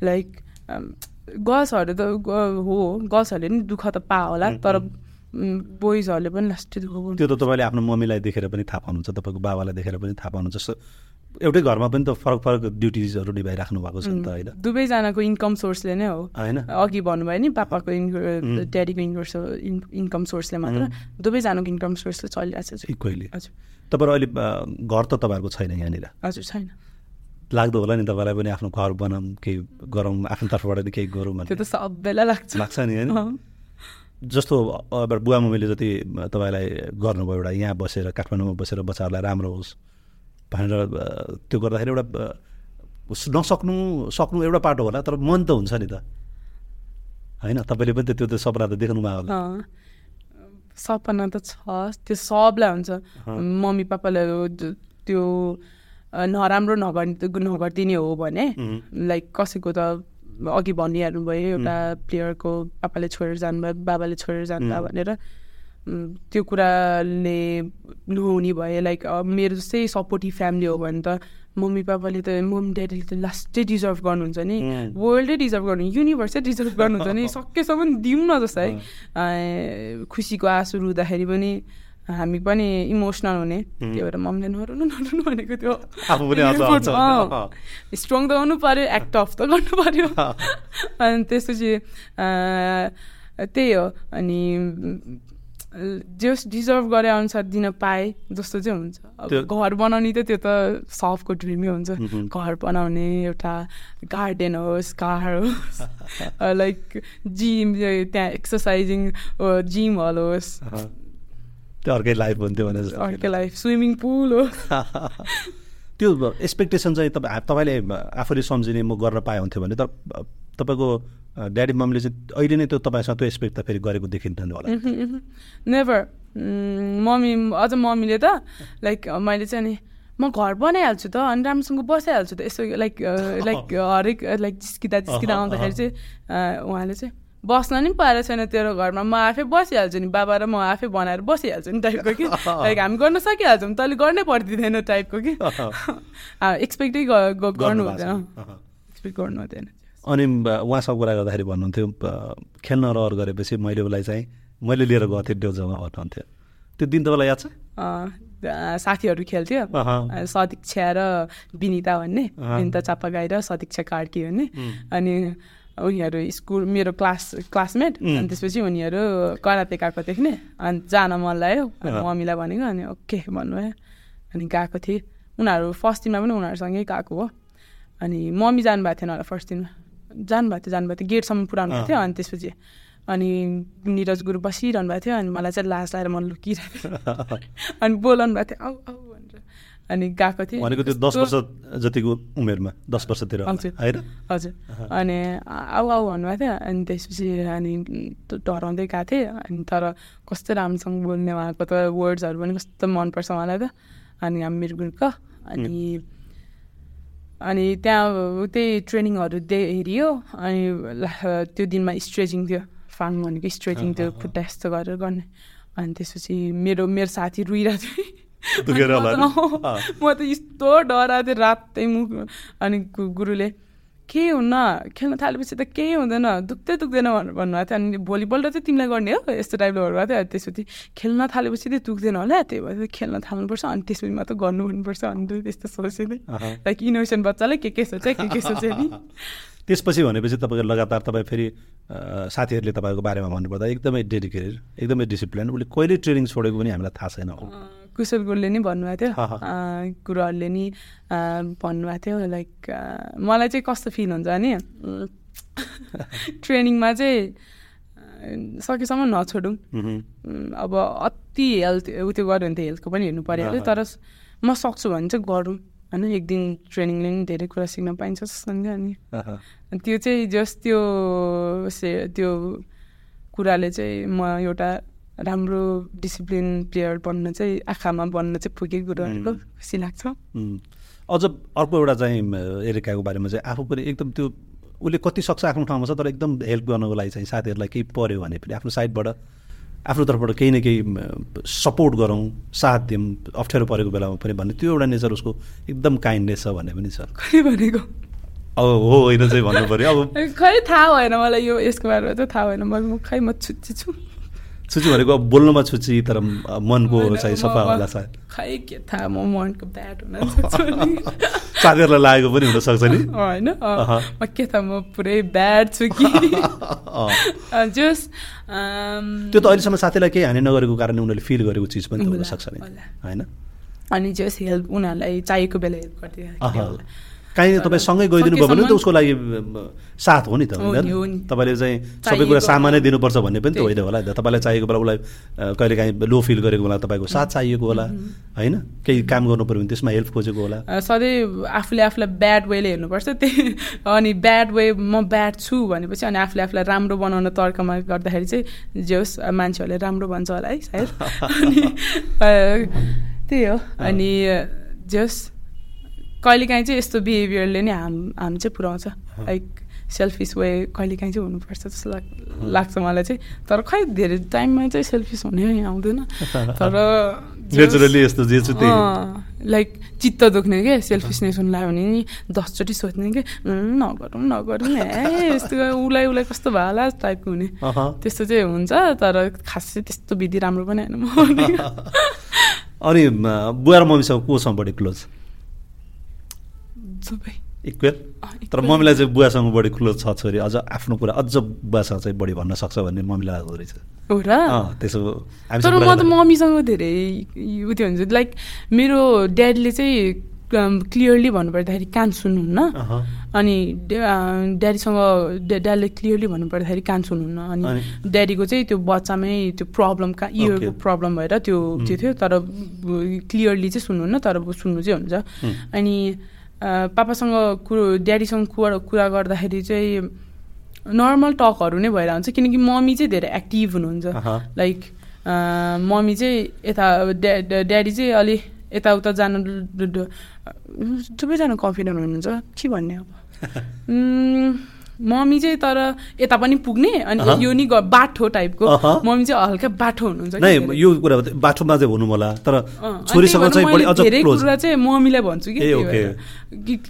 लाइक गर्ल्सहरू त हो गर्ल्सहरूले नि दुःख त पा होला तर बोइजहरूले पनि लास्टै दुःख त्यो त तपाईँले आफ्नो मम्मीलाई देखेर पनि थाहा पाउनुहुन्छ तपाईँको बाबालाई देखेर पनि थाहा पाउनुहुन्छ जस्तो एउटै घरमा पनि त फरक फरक ड्युटिजहरू निभाइराख्नु भएको छ नि त होइन? दुवैजनाको इन्कम सोर्सले नै हो। होइन। अघि भन्नुभयो नि पापाको ड्याडीको इन्कम इन्कम सोर्सले मात्र दुवैजनाको इन्कम सोर्सले चलिरहेको छ। इक्वली। हजुर। तपाईँहरू अहिले घर त तपाईँहरूको छैन यहाँनिर? हजुर छैन। लाग्दो होला नि तपाईँलाई पनि आफ्नो घर बनाऊँ केही गरौँ आफ्नो तर्फबाट नि केही गरौँ त्यो त सबैलाई लाग्छ। लाग्छ नि होइन? जस्तो अब बुवा मम्मीले जति तपाईँलाई गर्नुभयो एउटा यहाँ बसेर काठमाडौँमा बसेर बच्चाहरूलाई राम्रो होस् भनेर त्यो गर्दाखेरि एउटा नसक्नु सक्नु एउटा पाटो होला तर मन त हुन्छ नि त। होइन? तपाईँले पनि त त्यो त सपना त देख्नुभयो होला। सपना त छ त्यो सबलाई हुन्छ। मम्मी पापाले त्यो नराम्रो नगर् नगरिदिने हो भने लाइक कसैको त अघि भनिहाल्नु भयो एउटा प्लेयरको पापाले छोडेर जानुभयो बाबाले छोडेर जानुभयो भनेर। त्यो कुराले नहुने भए लाइक मेरो जस्तै सपोर्टिभ फ्यामिली हो भने त मम्मी पापाले त मम्मी ड्याडीले त लास्टै डिजर्भ गर्नुहुन्छ नि। वर्ल्डै डिजर्भ गर्नु युनिभर्सै डिजर्भ गर्नुहुन्छ नि। सकेसम्म दिउँ न जस्तो। है खुसीको आँसु रुँदाखेरि पनि हामी पनि इमोसनल हुने। त्यो भएर मम्मीले नरुनु नरुनु भनेको त्यो स्ट्रङ त हुनु पऱ्यो एक्ट अफ त गर्नु पऱ्यो अनि त्यसपछि त्यही हो। अनि जस डिजर्भ गरे अनुसार दिन पाए जस्तो चाहिँ हुन्छ। घर बनाउने त त्यो त सबको ड्रिमै हुन्छ। घर बनाउने एउटा गार्डन होस् कार होस् लाइक जिम त्यहाँ एक्सर्साइजिङ जिम हल होस्। त्यो अर्कै लाइफ हुन्थ्यो भने अर्कै लाइफ स्विमिङ पुल हो। त्यो एक्सपेक्टेसन चाहिँ तपाईँ तपाईँले आफूले सम्झिने म गर्न पाए हुन्थ्यो भने त तपाईँको ड्याडी मम्मीले चाहिँ अहिले नै त्यो तपाईँसँग त्यो एक्सपेक्ट त फेरि गरेको देखिन्थ्यो होला। नेभर मम्मी अझ मम्मीले त लाइक मैले चाहिँ नि म घर बनाइहाल्छु त अनि राम्रोसँग बसिहाल्छु त यसो लाइक लाइक हरेक लाइक जिस्किँदा जिस्किँदा आउँदाखेरि चाहिँ उहाँले चाहिँ बस्न नि पाएर छैन तेरो घरमा म आफै बसिहाल्छु नि बाबा र म आफै बनाएर बसिहाल्छु नि टाइपको कि लाइक हामी गर्न सकिहाल्छौँ तैँले गर्नै पर्दिँदैन टाइपको कि एक्सपेक्टै गर्नु हुँदैन। एक्सपेक्ट गर्नु हुँदैन। अनि उहाँसँग कुरा गर्दाखेरि भन्नुहुन्थ्यो खेल्न रहर गरेपछि मैले उसलाई चाहिँ मैले लिएर गएको थिएँ डेउजामा भन्नुहुन्थ्यो त्यो दिन तपाईँलाई याद छ? साथीहरू खेल्थ्यो। सदीक्षा र विनिता भन्ने विनिता चापागाई र सदीक्षा कार्की भन्ने। अनि उनीहरू स्कुल मेरो क्लास क्लासमेट अनि त्यसपछि उनीहरू कराते गएको देख्ने। अनि जान मन लाग्यो। मम्मीलाई भनेको अनि ओके भन्नुभयो। अनि गएको थिएँ। उनीहरू फर्स्ट दिनमा पनि उनीहरूसँगै गएको हो। अनि मम्मी जानुभएको थिएन होला फर्स्ट दिनमा। जानुभएको थियो जानुभएको थियो। गेटसम्म पुऱ्याउनु भएको थियो अनि त्यसपछि अनि निरज गुरु बसिरहनु भएको थियो अनि मलाई चाहिँ लास लगाएर मन लुकिरहेको थियो अनि बोलाउनु भएको थियो आऊ आऊ भनेर। अनि गएको थिएँ। भनेको त्यो दस वर्ष जतिको उमेरमा दस वर्षतिर हजुर। हजुर। अनि आऊ आऊ भन्नुभएको थियो। अनि त्यसपछि अनि डराउँदै गएको थिएँ। अनि तर कस्तो राम्रोसँग बोल्ने उहाँको त वर्ड्सहरू पनि कस्तो मनपर्छ मलाई त। अनि हामी मिरगुडको अनि अनि त्यहाँ त्यही ट्रेनिङहरू दे हेरियो अनि त्यो दिनमा स्ट्रेचिङ थियो फाङ भनेको स्ट्रेचिङ थियो खुट्टा यस्तो गरेर गर्ने। अनि त्यसपछि मेरो मेरो साथी रोइरहेको थियो। म त यस्तो डराएको थिएँ रातै मुख अनि गुरुले केही हुन्न खेल्न थालेपछि त केही हुँदैन। दुख्दै दुख्दैन भनेर भन्नुभएको थियो। अनि भोलिपल्ट चाहिँ तिमीलाई गर्ने हो यस्तो टाइपले भन्नुभएको थियो। त्यसपछि खेल्न थालेपछि चाहिँ दुख्दैन होला। त्यही भएर खेल्न थाल्नुपर्छ। अनि त्यसपछि मात्र गर्नु भन्नुपर्छ अनि त्यस्तो सोचेँ अहँ। लाइक इनोभेसन बच्चाले के के सोचे के के सोचे नि। त्यसपछि भनेपछि तपाईँको लगातार तपाईँ फेरि साथीहरूले तपाईँको बारेमा भन्नुपर्दा एकदमै डेडिकेटेड एकदमै डिसिप्लिन। उसले कहिले ट्रेनिङ छोडेको पनि हामीलाई थाहा छैन कुशल गुरुले नि भन्नुभएको थियो। गुरुहरूले नि भन्नुभएको थियो लाइक मलाई चाहिँ कस्तो फिल हुन्छ भने उम्, ट्रेनिङमा चाहिँ सकेसम्म नछोडौँ। अब अति हेल्थ उ त्यो गऱ्यो भने त हेल्थको पनि हेर्नु अहँ। तर म सक्छु भने चाहिँ गरौँ होइन? एक दिन ट्रेनिङले नि धेरै कुरा सिक्न पाइन्छ जस्तो लाग्छ अनि त्यो चाहिँ जस त्यो से त्यो कुराले चाहिँ म एउटा राम्रो डिसिप्लिन प्लेयर बन्न चाहिँ आँखामा बन्न चाहिँ पुगेको कुराहरूको खुसी लाग्छ. अझ अर्को एउटा चाहिँ एरिकाको बारेमा चाहिँ आफू पनि एकदम त्यो उसले कति सक्छ आफ्नो ठाउँमा छ तर एकदम हेल्प गर्नको लागि चाहिँ साथीहरूलाई केही पऱ्यो भने पनि आफ्नो साइडबाट आफ्नो तर्फबाट केही न केही सपोर्ट गरौँ साथ दिउँ अप्ठ्यारो परेको बेलामा पनि भन्ने त्यो एउटा नेचर उसको एकदम काइन्डनेस छ भन्ने पनि छ। खै भनेको? अब हो होइन चाहिँ भन्नु पऱ्यो अब खै थाहा भएन मलाई यो यसको बारेमा चाहिँ थाहा भएन म खै म छुच्ची छु? छुची भनेको अब बोल्नुमा छुची तर मनको चाहिँ सफा होला सायद खै के थाहा म मनको ब्याट हुन। सागरलाई लागेको पनि हुनसक्छ नि होइन। म के थाहा म पुरै ब्याड छु कि। जस त्यो त अहिलेसम्म साथीलाई केही हानि नगरेको कारणले उनीहरूले फिल गरेको चिज पनि हुनसक्छ नि। होइन अनि जस हेल्प उनीहरूलाई चाहिएको बेला हेल्प। गरिदियो काहीँ तपाईँ सँगै गइदिनु भयो भने त उसको लागि साथ हो नि त। तपाईँले चाहिँ सबै कुरा सामानै दिनुपर्छ भन्ने पनि त। होइन होला। नि त तपाईँलाई चाहिएको बेला उसलाई कहिले काहीँ लो फिल गरेको बेला तपाईँको साथ चाहिएको होला होइन? केही काम गर्नु पऱ्यो भने त्यसमा हेल्प खोजेको होला। सधैँ आफूले आफूलाई ब्याड वेले हेर्नुपर्छ। त्यही अनि ब्याड वे म ब्याड छु भनेपछि अनि आफूले आफूलाई राम्रो बनाउन तर्कमा गर्दाखेरि चाहिँ जे होस् मान्छेहरूले राम्रो भन्छ होला है सायद। अनि त्यही हो। अनि जे होस् कहिलेकाहीँ चाहिँ यस्तो बिहेभियरले नै हाम हाम चाहिँ पुऱ्याउँछ। लाइक सेल्फिस वे कहिलेकाहीँ चाहिँ हुनुपर्छ जस्तो लाग लाग्छ मलाई चाहिँ। तर खै धेरै टाइममा चाहिँ सेल्फिस हुनै आउँदैन। तर नेचुरली यस्तो जे छु त्यही लाइक चित्त दुख्ने के? सेल्फिसनेस हुनु लाग्यो भने नि दसचोटि सोच्ने कि? "उम्, नगरौँ नगरौँ ए यस्तो उसलाई उसलाई कस्तो भयो होला टाइपको हुने। त्यस्तो चाहिँ हुन्छ तर खास चाहिँ त्यस्तो विधि राम्रो पनि होइन म। अनि बुवा र मम्मीसँग कोसँग बढी क्लोज सबै। इक्वेल? तर। मम्मीलाई चाहिँ बुवासँग बढी क्लोज छ छोरी। अझ आफ्नो कुरा अझ बुवासँग चाहिँ बढी भन्न सक्छ भन्ने मम्मीलाई लाग्दो रहेछ। हो र? त्यसो तर म त मम्मीसँग धेरै उ त्यो हुन्छ लाइक मेरो ड्याडीले चाहिँ क्लियरली भन्नुपर्दाखेरि कान सुन्नुहुन्न। अनि ड्याडीसँग ड्या- ड्याडीले क्लियरली भन्नुपर्दाखेरि कान सुन्नुहुन्न। अनि? ड्याडीको चाहिँ त्यो बच्चामै त्यो प्रब्लम का इयरको. प्रब्लम भएर त्यो त्यो थियो। तर क्लियरली चाहिँ सुन्नुहुन्न तर सुन्नु चाहिँ हुन्छ। अनि पापासँग कुरो ड्याडीसँग कुरा कुरा गर्दाखेरि चाहिँ नर्मल टकहरू नै भएर हुन्छ किनकि मम्मी चाहिँ धेरै एक्टिभ हुनुहुन्छ। लाइक मम्मी चाहिँ यता ड्या ड्या- ड्याडी चाहिँ अलि यताउता जानु सबैजना कन्फिडेन्ट हुनुहुन्छ। के भन्ने अब? मम्मी चाहिँ तर यता पनि पुग्ने अनि। यो नि बाठो टाइपको। मम्मी चाहिँ हल्का बाठो हुनुहुन्छ। यो कुरा हो, बाटोमा चाहिँ हुनु होला तर छोरीसँग चाहिँ धेरै कुरा चाहिँ मम्मीलाई भन्छु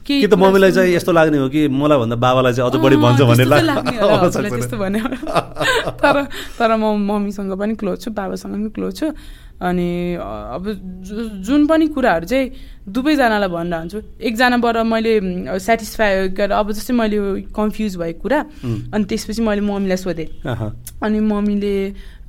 कि त मम्मीलाई चाहिँ यस्तो लाग्ने हो कि मलाई भन्दा बाबालाई चाहिँ अझ बढी भन्छ भन्ने त्यस्तो चाहिँ लाग्ने होला, लाग्छ हजुरलाई त्यस्तो भने तर तर म मम्मीसँग पनि क्लोज छु बाबासँग पनि क्लोज छु। अनि अब जुन पनि कुराहरू चाहिँ दुवैजनालाई भनिरहन्छु एकजनाबाट मैले सेटिस्फाई गरेर अब जस्तै मैले कन्फ्युज भएको कुरा अनि त्यसपछि मैले मम्मीलाई सोधेँ। अनि मम्मीले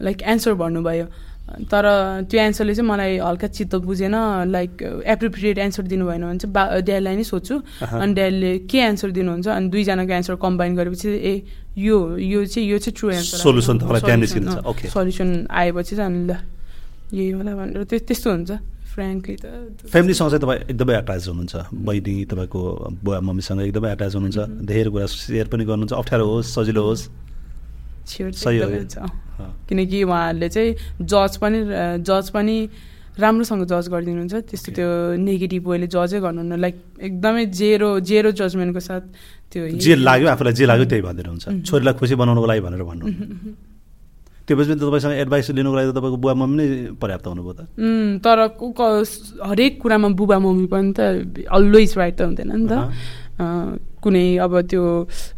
लाइक एन्सर भन्नुभयो। तर त्यो एन्सरले चाहिँ मलाई हल्का चित्त बुझेन लाइक एप्रोप्रिएट एन्सर दिनु भएन भने चाहिँ बा ड्याडीलाई नै सोध्छु। अनि ड्याडीले के एन्सर दिनुहुन्छ? अनि दुईजनाको एन्सर कम्बाइन गरेपछि ए यो यो चाहिँ यो चाहिँ ट्रु एन्सर. सल्युसन आएपछि चाहिँ अनि ल। यही होला भनेर। त्यो त्यस्तो हुन्छ फ्रेङ्कली त। फ्यामिलीसँग चाहिँ तपाईँ एकदमै एट्याच हुनुहुन्छ। बहिनी तपाईँको बुवा मम्मीसँग एकदमै एट्याच हुनुहुन्छ। धेरै कुरा सेयर पनि गर्नुहुन्छ। अप्ठ्यारो होस् सजिलो होस्। सही हो। किनकि उहाँहरूले चाहिँ जज पनि जज पनि राम्रोसँग जज गरिदिनुहुन्छ। त्यस्तो त्यो नेगेटिभ वेले जजै गर्नुहुन्न। लाइक एकदमै जेरो जेरो जजमेन्टको साथ त्यो जे लाग्यो आफूलाई जे लाग्यो त्यही भनिदिनुहुन्छ छोरीलाई खुसी बनाउनुको लागि भनेर भन्नु त्यो पछि तपाईँसँग एडभाइस लिनुको लागि त तपाईँको बुवा मम्मी नै पर्याप्त हुनुभयो त। तर हरेक कुरामा बुबा मम्मी पनि त अलवेज राइट त हुँदैन नि त। कुनै अब त्यो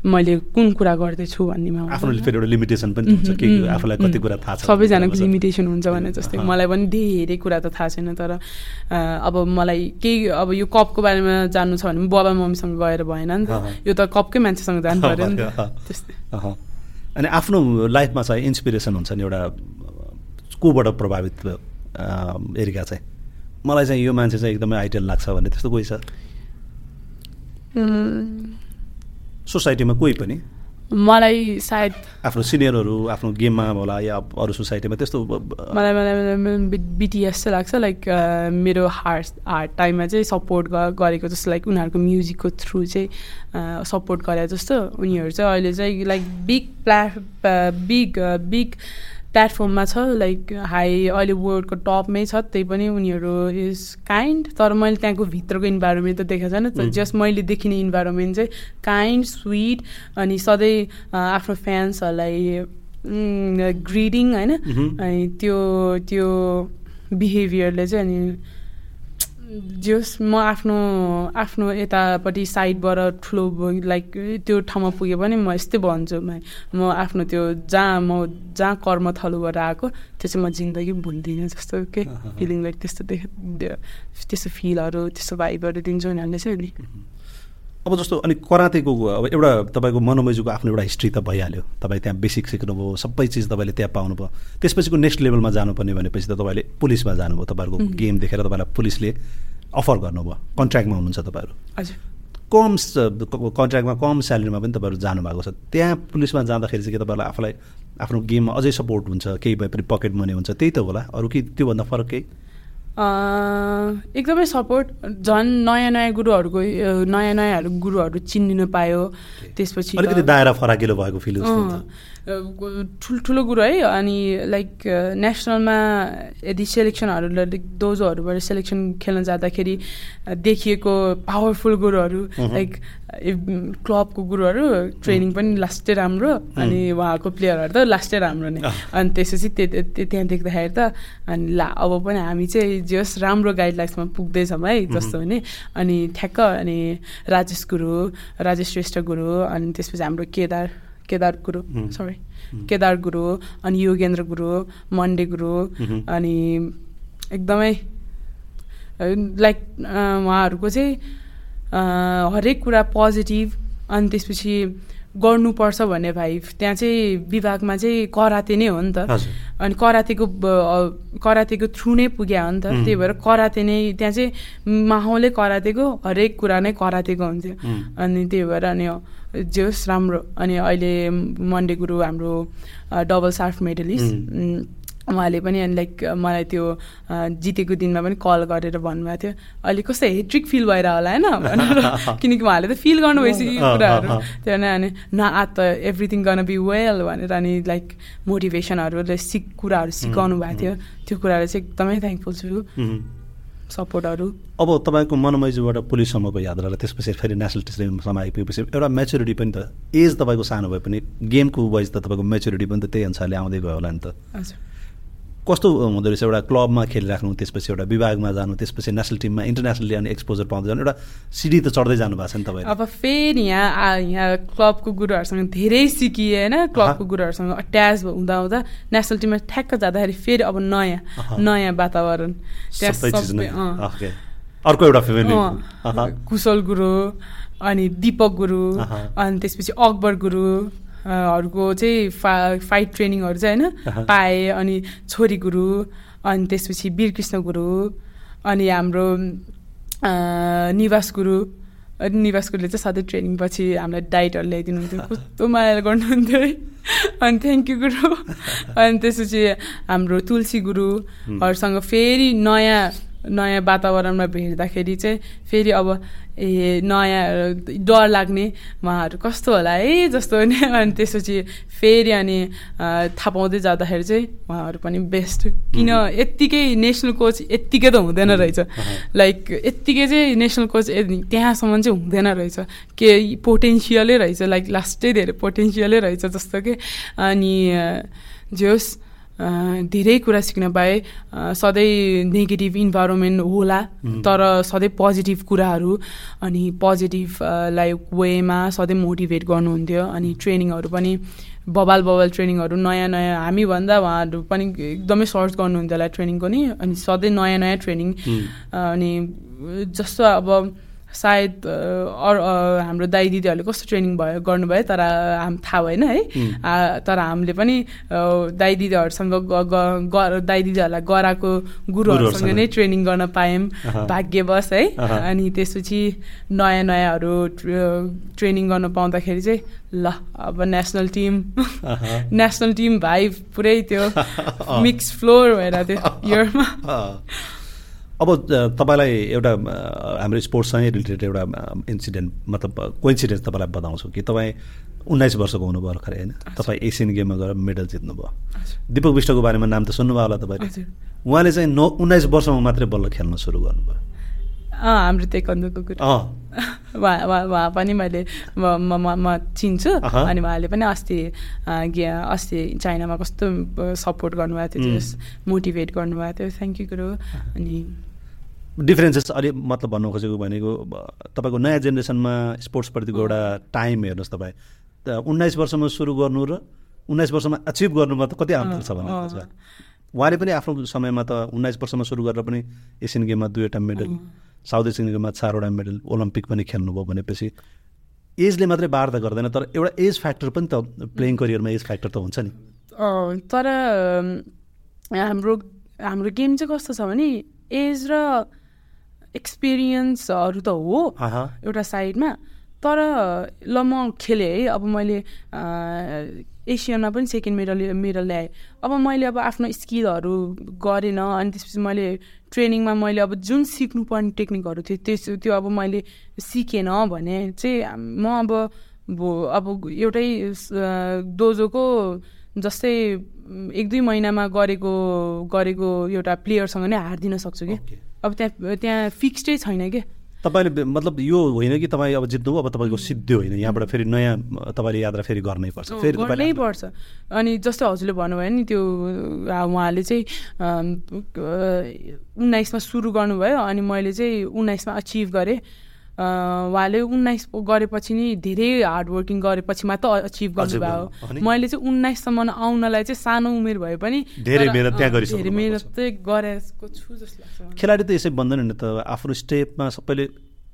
मैले कुन कुरा गर्दैछु भन्नेमा आफ्नो फेरि एउटा लिमिटेसन पनि हुन्छ के आफूलाई कति कुरा थाहा छ सबैजनाको लिमिटेसन हुन्छ भने जस्तै। मलाई पनि धेरै कुरा त थाहा छैन तर अब मलाई केही अब यो कपको बारेमा जान्नु छ भने बाबा मम्मीसँग गएर भएन नि त। यो त कपकै मान्छेसँग जानु पऱ्यो नि त। त्यस्तै। अनि आफ्नो लाइफमा चाहिँ इन्सपिरेसन हुन्छ नि एउटा कोबाट प्रभावित एरिका चाहिँ। मलाई चाहिँ यो मान्छे चाहिँ एकदमै आइडियल लाग्छ भन्ने त्यस्तो कोही छ? सोसाइटीमा कोही पनि। मलाई सायद आफ्नो सिनियरहरू आफ्नो गेममा होला या अरू सोसाइटीमा त्यस्तो मलाई मलाई बिटिएस चाहिँ लाग्छ लाइक मेरो हार्ट हार्ट टाइममा चाहिँ सपोर्ट गरेको जस्तो लाइक उनीहरूको म्युजिकको थ्रु चाहिँ सपोर्ट गरे जस्तो उनीहरू चाहिँ अहिले चाहिँ लाइक बिग प्ला बिग बिग प्लेटफर्ममा छ लाइक हाई अहिले वर्ल्डको टपमै छ त्यही पनि उनीहरू इज काइन्ड तर मैले त्यहाँको भित्रको इन्भाइरोमेन्ट त देखेको छैन। त जस्ट मैले देखिने इन्भाइरोमेन्ट चाहिँ काइन्ड स्विट अनि सधैँ आफ्नो फ्यान्सहरूलाई ग्रिडिङ होइन? अनि त्यो त्यो बिहेभियरले चाहिँ अनि जस म आफ्नो आफ्नो यतापट्टि साइडबाट ठुलो लाइक त्यो ठाउँमा पुगे पनि म यस्तै भन्छु म। आफ्नो त्यो जहाँ म जहाँ कर्मथलोबाट आएको त्यो चाहिँ म जिन्दगी भुल्दिनँ जस्तो के फिलिङ लाइक त्यस्तो देख त्यस्तो फिलहरू त्यस्तो भाइबहरू दिन्छ उनीहरूले चाहिँ नि। अब जस्तो अनि करातेको अब एउटा तपाईँको मनोमैजुको आफ्नो एउटा हिस्ट्री त भइहाल्यो। तपाईँ त्यहाँ बेसिक सिक्नुभयो सबै चिज तपाईँले त्यहाँ पाउनुभयो। त्यसपछिको नेक्स्ट लेभलमा जानुपर्ने भनेपछि त तपाईँले पुलिसमा जानुभयो। तपाईँहरूको गेम देखेर तपाईँलाई पुलिसले अफर गर्नुभयो। कन्ट्र्याक्टमा हुनुहुन्छ तपाईँहरू। कम कन्ट्र्याक्टमा कम स्यालेरीमा पनि तपाईँहरू जानुभएको छ। त्यहाँ पुलिसमा जाँदाखेरि चाहिँ के तपाईँलाई आफूलाई आफ्नो गेममा अझै सपोर्ट हुन्छ केही भए पनि पकेट मनी हुन्छ त्यही त होला। अरू कि त्योभन्दा फरक केही? एकदमै सपोर्ट झन् नयाँ नयाँ गुरुहरूको नयाँ नयाँ गुरुहरू चिनिनु पायो। त्यसपछि अलिकति दायरा फराकिलो भएको फिल ठुल्ठुलो कुरो है अनि लाइक नेसनलमा यदि सेलेक्सनहरू दोजोहरूबाट सेलेक्सन खेल्न जाँदाखेरि देखिएको पावरफुल गुरुहरू लाइक क्लबको गुरुहरू ट्रेनिङ पनि लास्टै राम्रो अनि उहाँको प्लेयरहरू त लास्टै राम्रो नै। अनि त्यसपछि त्यहाँ देख्दाखेरि त अनि ला अब पनि हामी चाहिँ जस राम्रो गाइडलाइन्समा पुग्दैछौँ है जस्तो भने अनि ठ्याक्क अनि राजेश गुरु राजेश श्रेष्ठ गुरु अनि त्यसपछि हाम्रो केदार। केदार गुरु सरी केदार गुरु अनि योगेन्द्र गुरु मन्डे गुरु अनि एकदमै लाइक उहाँहरूको चाहिँ हरेक कुरा पोजिटिभ अनि त्यसपछि गर्नुपर्छ भन्ने भाइ त्यहाँ चाहिँ विभागमा चाहिँ कराते नै हो नि त। अनि करातेको करातेको थ्रु नै पुग्यो हो नि त। त्यही भएर कराते नै त्यहाँ चाहिँ माहौलै करातेको हरेक कुरा नै करातेको हुन्थ्यो। अनि त्यही भएर अनि जे होस् राम्रो अनि अहिले मन्डे गुरु हाम्रो डबल सार्फ मेडलिस्ट उहाँले पनि अनि लाइक मलाई त्यो जितेको दिनमा पनि कल गरेर भन्नुभएको थियो। अहिले कस्तो हेट्रिक फिल भएर होला होइन? किनकि उहाँले त फिल गर्नु भइसक्यो कुराहरू। त्यो भने अनि न आ त एभ्रिथिङ गर्न बी वेल भनेर अनि लाइक मोटिभेसनहरूले सिक कुराहरू सिकाउनु भएको थियो। त्यो कुराहरू चाहिँ एकदमै थ्याङ्कफुल छु। सपोर्टहरू? अब तपाईँको मनोमैजुबाट पुलिससम्मको यात्रालाई त्यसपछि फेरि नेसनल टिमसम्म आइपुगेपछि एउटा मेच्युरिटी पनि त एज तपाईँको सानो भए पनि गेमको वाइज त तपाईँको मेच्युरिटी पनि त त्यही अनुसारले आउँदै गयो होला नि त। हजुर। कस्तो हुँदो रहेछ? एउटा क्लबमा खेलिराख्नु त्यसपछि एउटा विभागमा जानु त्यसपछि नेसनल टिममा इन्टरनेसनली अनि एक्सपोजर पाउँदै जानु एउटा सिडी त चढ्दै जानु भएको छ नि तपाईँ अब फेरि यहाँ यहाँ क्लबको गुरुहरूसँग धेरै सिकिए होइन? क्लबको गुरुहरूसँग अट्याच हुँदा हुँदा नेसनल टिममा ठ्याक्क जाँदाखेरि फेरि अब नयाँ नयाँ वातावरण। अर्को एउटा कुशल गुरु अनि दिपक गुरु अनि त्यसपछि अकबर गुरु। हरूको चाहिँ फा फाइट ट्रेनिङहरू चाहिँ होइन? पाएँ अनि छोरी गुरु अनि त्यसपछि वीरकृष्ण गुरु अनि हाम्रो निवास गुरु। निवास गुरुले चाहिँ सधैँ ट्रेनिङ पछि हामीलाई डाइटहरू ल्याइदिनुहुन्थ्यो कस्तो माया गर्नुहुन्थ्यो है। अनि थ्याङ्क यू गुरु। अनि त्यसपछि हाम्रो तुलसी गुरुहरूसँग फेरि नयाँ नयाँ वातावरणमा भेट्दाखेरि चाहिँ फेरि अब ए नयाँ डर लाग्ने उहाँहरू कस्तो होला है जस्तो नि। अनि त्यसपछि फेरि अनि थाहा पाउँदै जाँदाखेरि चाहिँ उहाँहरू पनि बेस्ट। किन यत्तिकै नेसनल कोच यत्तिकै त हुँदैन रहेछ। लाइक यत्तिकै चाहिँ नेसनल कोच त्यहाँसम्म चाहिँ हुँदैन रहेछ। के पोटेन्सियलै रहेछ। लाइक लास्टै धेरै पोटेन्सियलै रहेछ जस्तो कि। अनि जे होस् धेरै कुरा सिक्न पाएँ। सधैँ नेगेटिभ इन्भाइरोमेन्ट होला तर सधैँ पोजिटिभ कुराहरू अनि पोजिटिभ लाइक वेमा सधैँ मोटिभेट गर्नुहुन्थ्यो अनि ट्रेनिङहरू पनि बबाल बबाल ट्रेनिङहरू नयाँ नयाँ हामीभन्दा उहाँहरू पनि एकदमै सर्च गर्नुहुन्थ्यो होला ट्रेनिङको नि अनि सधैँ नयाँ नयाँ ट्रेनिङ अनि जस्तो अब सायद हाम्रो दाइ दिदीहरूले कस्तो ट्रेनिङ भयो गर्नुभयो तर हाम थाहा भएन है। तर हामीले पनि दाइ दिदीहरूसँग दाइ दिदीहरूलाई गराएको गुरुहरूसँग नै ट्रेनिङ गर्न पायौँ। भाग्यवश है। अनि त्यसपछि नयाँ नयाँहरू ट्रेनिङ गर्न पाउँदाखेरि चाहिँ ल अब नेसनल टिम नेसनल टिम भाइ पुरै त्यो मिक्स फ्लोर भएर त्यो इयरमा अब तपाईँलाई एउटा हाम्रो स्पोर्ट्ससँगै रिलेटेड एउटा इन्सिडेन्ट मतलब कोइन्सिडेन्स तपाईँलाई बताउँछु कि तपाईँ उन्नाइस वर्षको हुनुभयो भर्खरै होइन? तपाईँ एसियन गेममा गएर मेडल जित्नुभयो। दिपक विष्टको बारेमा नाम त सुन्नुभयो होला तपाईँले। उहाँले चाहिँ न उन्नाइस वर्षमा मात्रै बल्ल खेल्न सुरु गर्नुभयो। हाम्रो तेकन्दुको कुरा। उहाँ उहाँ पनि मैले म चिन्छु। अनि उहाँले पनि अस्ति अस्ति चाइनामा कस्तो सपोर्ट गर्नुभएको थियो मोटिभेट गर्नुभएको थियो। थ्याङ्क यू कुरो अनि डिफ्रेन्सेस अलि मतलब भन्नु खोजेको भनेको तपाईँको नयाँ जेनेरेसनमा स्पोर्ट्सप्रतिको एउटा टाइम हेर्नुहोस् तपाईँ। उन्नाइस वर्षमा सुरु गर्नु र उन्नाइस वर्षमा एचिभ गर्नुमा त कति अन्तर छ भन्नु उहाँले पनि आफ्नो समयमा त उन्नाइस वर्षमा सुरु गरेर पनि एसियन गेममा दुईवटा मेडल साउथ एसियन गेममा चारवटा मेडल ओलम्पिक पनि खेल्नुभयो भनेपछि एजले मात्रै बार त गर्दैन तर एउटा एज फ्याक्टर पनि त प्लेइङ करियरमा एज फ्याक्टर त हुन्छ नि। तर हाम्रो हाम्रो गेम चाहिँ कस्तो छ भने एज र एक्सपिरियन्सहरू त हो एउटा साइडमा। तर ल म खेलेँ है। अब मैले एसियनमा पनि सेकेन्ड मेडल मेडल ल्याएँ। अब मैले अब आफ्नो स्किलहरू गरेन अनि त्यसपछि मैले ट्रेनिङमा मैले अब जुन सिक्नुपर्ने टेक्निकहरू थियो त्यस त्यो अब मैले सिकेन भने चाहिँ म अब अब एउटै डोजोको जस्तै एक दुई महिनामा गरेको गरेको एउटा प्लेयरसँग नै हारिदिन सक्छु कि। अब त्यहाँ त्यहाँ फिक्स्डै छैन क्या तपाईँले मतलब यो होइन कि तपाईँ अब जित्नु अब तपाईँको सिद्धि होइन यहाँबाट फेरि नयाँ तपाईँले यात्रा फेरि गर्नै पर्छ। फेरि गर्नै पर्छ। अनि जस्तो हजुरले भन्नुभयो नि त्यो उहाँले चाहिँ उन्नाइसमा सुरु गर्नुभयो अनि मैले चाहिँ उन्नाइसमा अचिभ गरेँ। उहाँले उन्नाइस गरेपछि नि धेरै हार्डवर्किङ गरेपछि मात्र अचिभ गर्नुभयो। मैले चाहिँ उन्नाइससम्म आउनलाई चाहिँ सानो उमेर भए पनि धेरै मेहनत त्यहाँ धेरै मेहनत चाहिँ गरेको छु जस्तो लाग्छ खेलाडी त यसै भन्दैन नि त आफ्नो स्टेपमा सबैले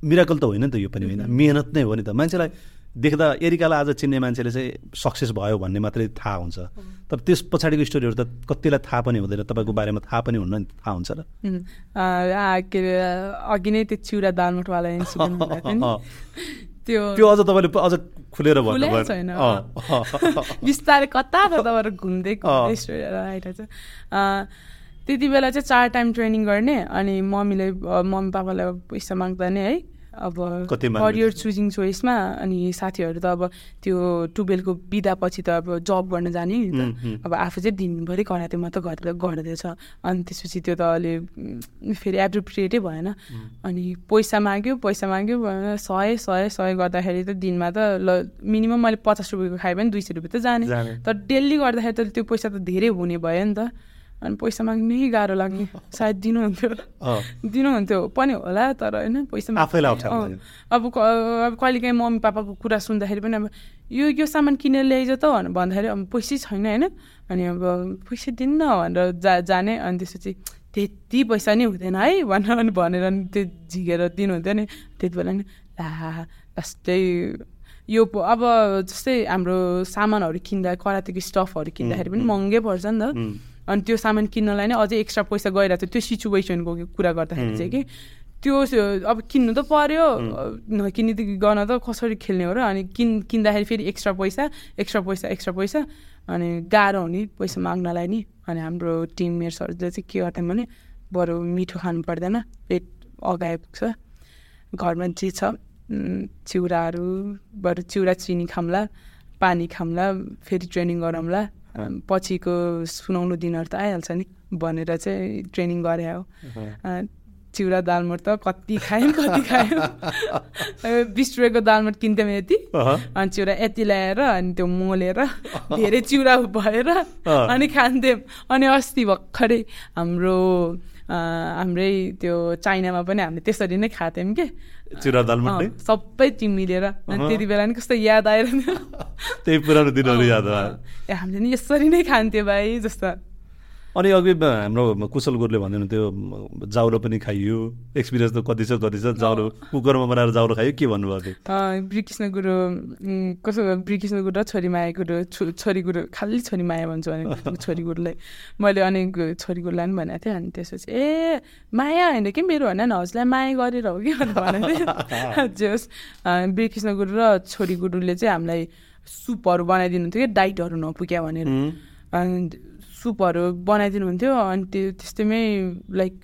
मिराकल त होइन नि त यो पनि होइन। मेहनत नै हो नि त। मान्छेलाई देख्दा एरिकालाई आज चिन्ने मान्छेले चाहिँ सक्सेस भयो भन्ने मात्रै थाहा हुन्छ। तर त्यस पछाडिको स्टोरीहरू त कतिलाई थाहा पनि हुँदैन तपाईँको बारेमा थाहा पनि हुन्न थाहा हुन्छ र। के अरे अघि नै त्यो चिउरा दालमोटवाला त्यो त्यो अझ तपाईँले अझ खुलेर छैन। बिस्तारै कता कताबाट घुम्दै आइरहेको छ। त्यति बेला चाहिँ चार टाइम ट्रेनिङ गर्ने अनि मम्मीले मम्मी पापालाई पैसा माग्दा नै है अब करियर चुजिङ चोइसमा अनि साथीहरू त अब त्यो टुवेल्भको बिदापछि त अब जब गर्न जाने नि त। अब आफू चाहिँ दिनभरि कराते मात्र गरेर गर्दैछ अनि त्यसपछि त्यो त अलि फेरि एप्रोप्रिएटै भएन। अनि पैसा माग्यो पैसा माग्यो सय सय सय गर्दाखेरि त दिनमा त ल मिनिमम मैले पचास रुपियाँको खाएँ भने दुई सय रुपियाँ त जाने। तर डेली गर्दाखेरि त त्यो पैसा त धेरै हुने भयो नि त। अनि पैसा माग्नै गाह्रो लाग्ने। सायद दिनुहुन्थ्यो दिनुहुन्थ्यो पनि होला तर होइन पैसा अब अब कहिलेकाहीँ मम्मी पापाको कुरा सुन्दाखेरि पनि अब यो यो सामान किनेर ल्याइज त भनेर भन्दाखेरि अब पैसै छैन होइन? अनि अब पैसा दिन्न भनेर जा जाने। अनि त्यसपछि त्यति पैसा नै हुँदैन है भनेर अनि भनेर नि त्यो झिकेर दिनुहुन्थ्यो नि। त्यति बेला नि ला जस्तै यो अब जस्तै हाम्रो सामानहरू किन्दा करातेको स्टफहरू किन्दाखेरि पनि महँगै पर्छ नि त। अनि त्यो सामान किन्नलाई नै अझै एक्स्ट्रा पैसा गइरहेको थियो। त्यो सिचुएसनको कुरा गर्दाखेरि चाहिँ कि त्यो अब किन्नु त पर्यो। नकिन्ने त गर्न त कसरी खेल्ने हो र? अनि किन् किन्दाखेरि फेरि एक्स्ट्रा पैसा एक्स्ट्रा पैसा एक्स्ट्रा पैसा। अनि गाह्रो हुने पैसा माग्नलाई नि। अनि हाम्रो टिम मेट्सहरूले चाहिँ के गर्थ्यौँ भने बरु मिठो खानु पर्दैन पेट अगाए पुग्छ। घरमा जे छ चिउराहरू बरु चिउरा चिनी खाम्ला पानी खाम्ला फेरि ट्रेनिङ गरौँला। पछिको सुनाउनु दिनहरू त आइहाल्छ नि भनेर चाहिँ ट्रेनिङ गरे हो। चिउरा दालमोट त कति खायौँ कति खायौँ। बिस रुपियाँको दालमोट किन्थ्यौँ यति। अनि चिउरा यति ल्याएर अनि त्यो मोलेर धेरै चिउरा भएर। अनि खान्थ्यौँ। अनि अस्ति भर्खरै हाम्रो हाम्रै त्यो चाइनामा पनि हामीले त्यसरी नै खाथ्यौँ कि। चिरा अँ, सबै टिम मिलेर। त्यति बेला नि कस्तो याद आएर नि। त्यही पुरानो दिनहरू याद ए हामीले नि यसरी नै खान्थ्यो भाइ जस्तो। अनि अघि हाम्रो कुशल गुरुले भन्दैन त्यो जाउरो पनि खाइयो एक्सपिरियन्स त कति छ कति छ जाउरो कुकरमा बनाएर जाउरो खायो के भन्नुभएको थियो? अँ, ब्रिकृष्ण गुरु कसो ब्रिकृष्ण गुरु र छोरी माया गुरु छोरी गुरु खालि छोरी माया भन्छु भने छोरी गुरुलाई। मैले अनि छोरी गुरुलाई पनि भनेको थिएँ अनि त्यसपछि ए माया होइन कि मेरो होइन? हजुरलाई माया गरेर हो कि भनेको थिएँ। गुरु र छोरी गुरुले चाहिँ हामीलाई सुपहरू बनाइदिनुहुन्थ्यो कि डाइटहरू नपुग्या भनेर। अनि सुपहरू बनाइदिनुहुन्थ्यो अनि त्यो त्यस्तैमै लाइक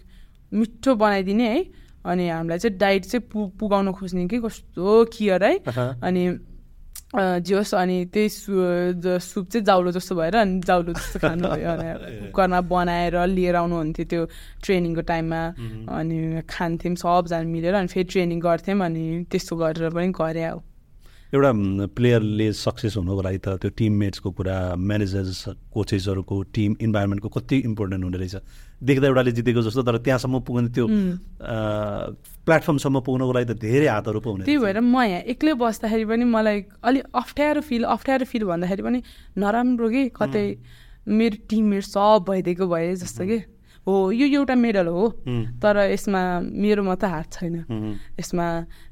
मिठो बनाइदिने है। अनि हामीलाई चाहिँ डाइट चाहिँ पु पुगाउन खोज्ने कि कस्तो खियर है। अनि जे होस् अनि त्यही सु सुप चाहिँ जाउलो जस्तो भएर अनि जाउलो जस्तो खानुभयो। अनि कुकरमा बनाएर लिएर आउनुहुन्थ्यो त्यो ट्रेनिङको टाइममा। अनि खान्थ्यौँ सबजना मिलेर अनि फेरि ट्रेनिङ गर्थ्यौँ अनि त्यस्तो गरेर पनि गरे अब एउटा प्लेयरले सक्सेस हुनुको लागि त त्यो टिममेट्सको कुरा म्यानेजर्स कोचेसहरूको टिम इन्भाइरोमेन्टको कति इम्पोर्टेन्ट हुने रहेछ। देख्दा एउटाले जितेको जस्तो तर त्यहाँसम्म पुग्ने त्यो प्लेटफर्मसम्म पुग्नको लागि त धेरै हातहरू पो हुने त्यही। भएर म यहाँ एक्लै बस्दाखेरि पनि मलाई अलिक अप्ठ्यारो फिल अप्ठ्यारो फिल भन्दाखेरि पनि नराम्रो कि? कतै मेरो टिममेट सब भइदिएको भए जस्तो कि? हो यो एउटा मेडल हो। तर यसमा मेरो मात्रै हात छैन। यसमा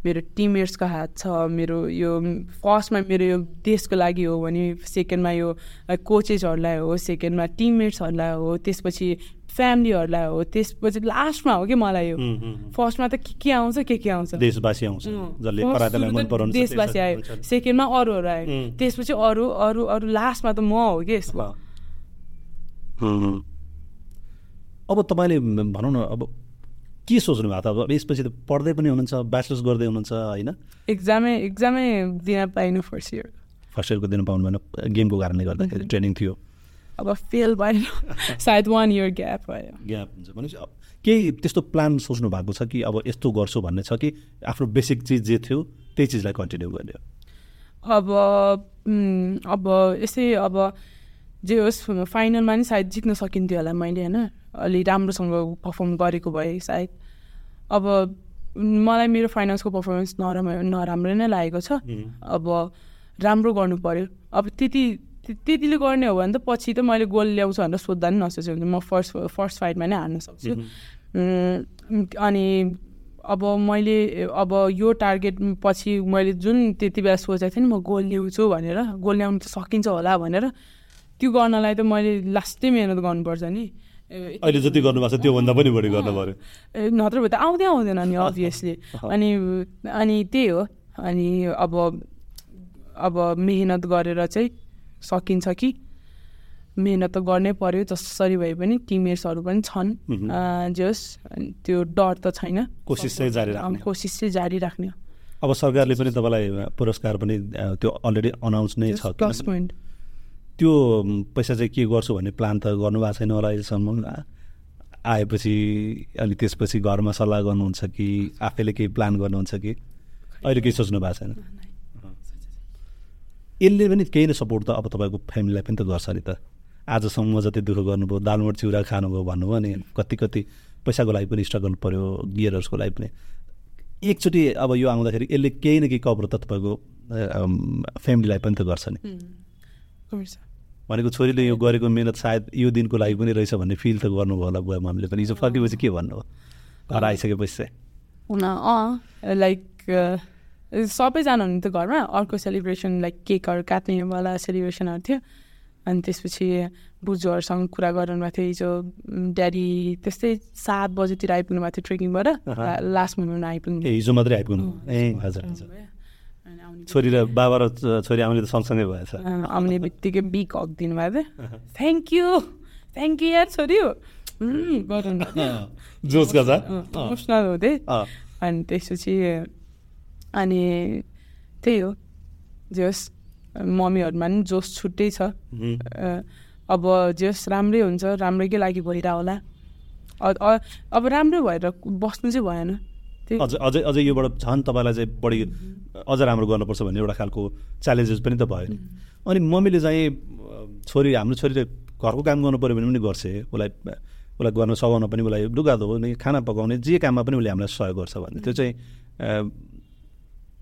मेरो टिममेट्सको हात छ मेरो यो फर्स्टमा मेरो यो देशको लागि हो भने सेकेन्डमा यो कोचेसहरूलाई हो सेकेन्डमा टिममेट्सहरूलाई हो त्यसपछि फ्यामिलीहरूलाई हो त्यसपछि लास्टमा हो कि मलाई यो। फर्स्टमा त के के आउँछ के के आउँछ? देशवासी आउँछ त देशवासी आयो। सेकेन्डमा अरूहरू आयो. त्यसपछि अरू अरू अरू लास्टमा त म हो कि यसमा। अब तपाईँले भनौँ न अब के सोच्नु भएको त? अब यसपछि त पढ्दै पनि हुनुहुन्छ ब्याचलर्स गर्दै हुनुहुन्छ होइन? एक्जामै एक्जामै दिन पाइनु फर्स्ट इयर फर्स्ट इयरको दिन पाउनु भएन गेमको कारणले गर्दाखेरि ट्रेनिङ थियो। अब फेल भएन। सायद वान इयर ग्याप भयो। ग्याप हुन्छ भनेपछि केही त्यस्तो प्लान सोच्नु भएको छ कि अब यस्तो गर्छु भन्ने छ कि आफ्नो बेसिक चिज जे थियो त्यही चिजलाई कन्टिन्यू गर्ने अब अब यसै अब जे होस् फाइनलमा नि सायद जित्न सकिन्थ्यो होला मैले होइन? अलि राम्रोसँग पर्फर्म गरेको भए सायद। अब मलाई मेरो फाइनल्सको पर्फर्मेन्स नराम्रो नराम्रो नै लागेको छ। अब राम्रो गर्नु पर्यो। अब त्यति त्य- त्यतिले गर्ने हो भने त पछि त मैले गोल ल्याउँछु भनेर सोद्धा नि नसोच्यो भने म फर्स्ट फर्स्ट फाइटमा नै हार्न सक्छु। अनि अब मैले अब यो टार्गेट पछि मैले जुन त्यति बेला सोचेको थिएँ नि म गोल ल्याउँछु भनेर गोल ल्याउनु त सकिन्छ होला भनेर त्यो गर्नलाई त मैले लास्टै मिहिनेत गर्नुपर्छ नि। अहिले जति गर्नुभएको छ त्योभन्दा पनि बढी गर्नु पऱ्यो। नत्र भए त आउँदै आउँदैन नि अभियसली अनि अनि त्यही हो। अनि अब अब मेहनत गरेर चाहिँ सकिन्छ कि? मेहनत त गर्नै पर्यो जसरी भए पनि टिममेट्सहरू पनि छन्। जे होस् त्यो डर त छैन। कोसिस चाहिँ जारी राख्ने। कोसिस चाहिँ जारी राख्ने। अब सरकारले पनि तपाईँलाई पुरस्कार पनि त्यो अलरेडी अनाउन्स नै छ। प्लस पोइन्ट त्यो पैसा चाहिँ के गर्छु भन्ने प्लान त गर्नुभएको छैन होला अहिलेसम्म। आएपछि अनि त्यसपछि घरमा सल्लाह गर्नुहुन्छ कि आफैले केही प्लान गर्नुहुन्छ कि? अहिले केही सोच्नु भएको छैन। यसले पनि केही न सपोर्ट त अब तपाईँको फ्यामिलीलाई पनि त गर्छ नि त। आजसम्म जति दुःख गर्नुभयो दालमोट चिउरा खानुभयो भन्नुभयो नि कति कति पैसाको लागि पनि स्ट्रगल पऱ्यो गियरर्सको लागि पनि। एकचोटि अब यो आउँदाखेरि यसले केही न केही कभर त तपाईँको फ्यामिलीलाई पनि त गर्छ नि। भनेको छोरीले यो गरेको मिहिनेत सायद यो दिनको लागि पनि रहेछ भन्ने फिल त गर्नुभयो होला बुवा मामले पनि हिजो फर्केपछि के भन्नुभयो घर आइसकेपछि। चाहिँ हुन अँ लाइक सबैजना हुनुहुन्थ्यो घरमा। अर्को सेलिब्रेसन लाइक केकहरू काट्नेवाला सेलिब्रेसनहरू थियो। अनि त्यसपछि बुजुहरूसँग कुरा गरिरहनु भएको थियो। हिजो ड्याडी त्यस्तै सात बजीतिर आइपुग्नु भएको थियो ट्रेकिङबाट लास्ट मोमेन्टमा आइपुग्नु। हिजो मात्रै आइपुग्नु। ए हजुर। छोरी र बाबा र छोरी आउने त सँगसँगै भएछ। आउने बित्तिकै बिग हक दिनुभएको थियो थ्याङ्क यू थ्याङ्क यू यार छोरी। जोस गर्छ। इमोसनल हुँदै। अनि त्यसपछि अनि त्यही हो। जे होस् मम्मीहरूमा पनि जोस छुट्टै छ। अब जे होस् राम्रै हुन्छ राम्रैकै लागि भइरह होला। अब राम्रो भएर बस्नु चाहिँ भएन। अझै अझै अझै योबाट झन् तपाईँलाई चाहिँ बढी अझ राम्रो गर्नुपर्छ भन्ने एउटा खालको च्यालेन्जेस पनि त भयो। नि अनि मम्मीले चाहिँ छोरी हाम्रो छोरीले घरको काम गर्नु पऱ्यो भने पनि गर्छ। उसलाई उसलाई गर्न सघाउन पनि उसलाई लुगा धोउने खाना पकाउने जे काममा पनि उसले हामीलाई सहयोग गर्छ भन्ने। त्यो चाहिँ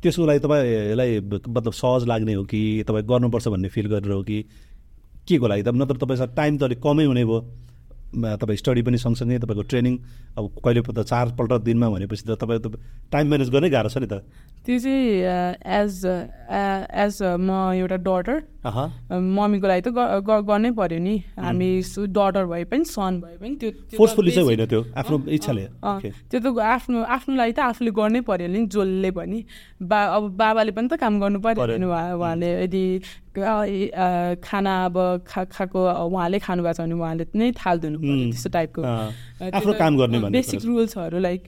त्यसको लागि तपाईँलाई मतलब सहज लाग्ने हो कि तपाईँ गर्नुपर्छ भन्ने फिल गरेर हो कि के को लागि त? नत्र तपाईँसँग टाइम त अलिक कमै हुने भयो। तपाईँ स्टडी पनि सँगसँगै तपाईँको ट्रेनिङ अब कहिले त चारपल्ट दिनमा भनेपछि त तपाईँ त टाइम म्यानेज गर्नै गाह्रो छ नि त। त्यो चाहिँ एज एज म एउटा डटर अहँ मम्मीको लागि त गर्नै पर्यो नि। हामी डटर भए पनि सन भए पनि त्यो चाहिँ basic- होइन त्यो आफ्नो इच्छाले। त्यो त आफ्नो आफ्नो लागि त आफूले गर्नै पर्यो नि जसले पनि। बा अब बाबाले पनि त काम गर्नु पर्यो। नि उहाँ उहाँले। यदि ए, अ, खाना अब खा खाएको उहाँले खानु भएको छ भने उहाँले नै थाल दिनु पर्यो उम्, त्यस्तो टाइपको। आफ्नो काम गर्ने बेसिक। रुल्सहरू लाइक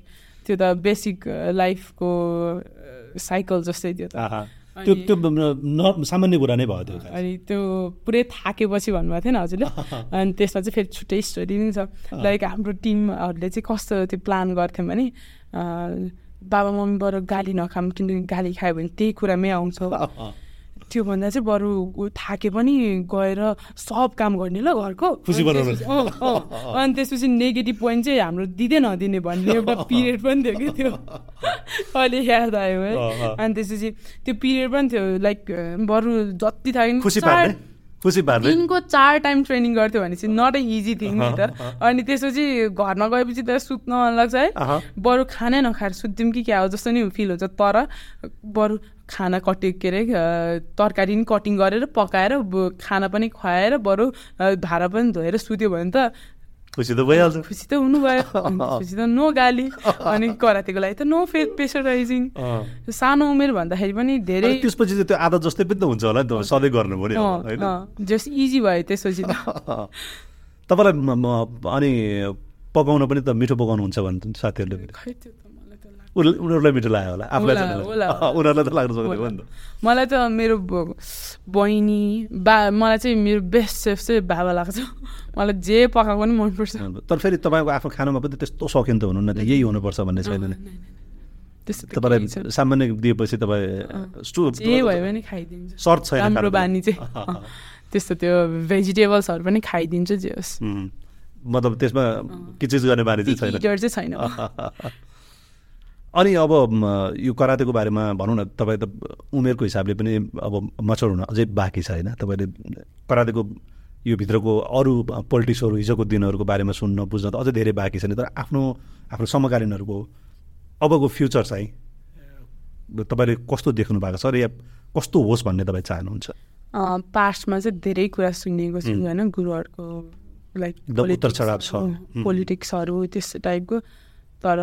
त्यो त बेसिक लाइफको साइकल जस्तै त्यो त। त्यो त्यो सामान्य कुरा नै भयो त्यो अनि त्यो पुरै थाकेपछि भन्नुभएको थियो नि हजुरले। अनि त्यसमा चाहिँ फेरि छुट्टै स्टोरी नै छ। लाइक हाम्रो टिमहरूले चाहिँ कस्तो त्यो प्लान गर्थ्यौँ भने बाबा मम्मीबाट गाली नखाऊँ किनकि गाली खायो भने त्यही कुरामै आउँछ। त्योभन्दा चाहिँ बरु थाके पनि गएर सब काम गर्ने ल घरको। अनि। त्यसपछि- नेगेटिभ पोइन्ट चाहिँ हाम्रो दिँदै नदिने भन्ने एउटा पिरियड पनि थियो कि त्यो। अहिले याद आयो है। अनि त्यसपछि त्यो पिरियड पनि थियो लाइक बरु जति थाक्यो दिनको चार टाइम ट्रेनिङ गर्थ्यो भने चाहिँ नट ए इजी थिङ नि त। अनि त्यसपछि घरमा गएपछि त सुत्न मन लाग्छ है। बरु खानै नखाएर सुत्थ्यौँ कि क्या हो जस्तो नि फिल हुन्छ। तर बरु खाना कटि के अरे तरकारी पनि कटिङ गरेर पकाएर खाना पनि खुवाएर बरु भाँडा पनि धोएर सुत्यो भने त खुसी त भइहाल्छ। खुसी त हुनुभयो। त्यसपछि त नो गाली अनि करातेको लागि त नो फे प्रेसराइजिङ। सानो उमेर भन्दाखेरि पनि धेरै त्यसपछि त्यो आदत जस्तै पनि त हुन्छ होला नि त। सधैँ गर्नु होइन? जस इजी भयो त्यसपछि त। तपाईँलाई अनि पकाउन पनि त मिठो पकाउनुहुन्छ भन्छ साथीहरूले। पनि खै त्यो उनीहरूलाई मिठो लाग्यो होला आफूलाई। उनीहरूलाई त लाग्नु सक्दैन नि त मलाई त मेरो बहिनी बा मलाई चाहिँ मेरो बेस्ट सेफ चाहिँ बाबा लाग्छ मलाई जे पकाएको पनि मनपर्छ तर फेरि तपाईँको आफ्नो खानामा पनि त्यस्तो सकिन त हुनुहुन्न त यही हुनुपर्छ भन्ने छैन नि तपाईँलाई। सामान्य दिएपछि तपाईँ सर्ट छैन राम्रो खानामा। बानी चाहिँ। त्यस्तो त्यो भेजिटेबल्सहरू पनि खाइदिन्छु जे होस्. मतलब त्यसमा किचिज गर्ने बानी चाहिँ छैन इटर चाहिँ छैन अनि अब यो करातेको बारेमा भनौँ न तपाईँ त उमेरको हिसाबले पनि अब मचर हुन अझै बाँकी छ होइन? तपाईँले करातेको यो भित्रको अरू पोलिटिक्सहरू हिजोको दिनहरूको बारेमा सुन्न बुझ्न त अझै धेरै बाँकी छ नि तर आफ्नो आफ्नो समकालीनहरूको अबको फ्युचर चाहिँ तपाईँले कस्तो देख्नु भएको छ र या कस्तो होस् भन्ने तपाईँ चाहनुहुन्छ? पास्टमा चाहिँ धेरै कुरा सुनिएको छु होइन? गुरुहरूको लाइक। पोलिटिक्सहरू त्यस्तो टाइपको तर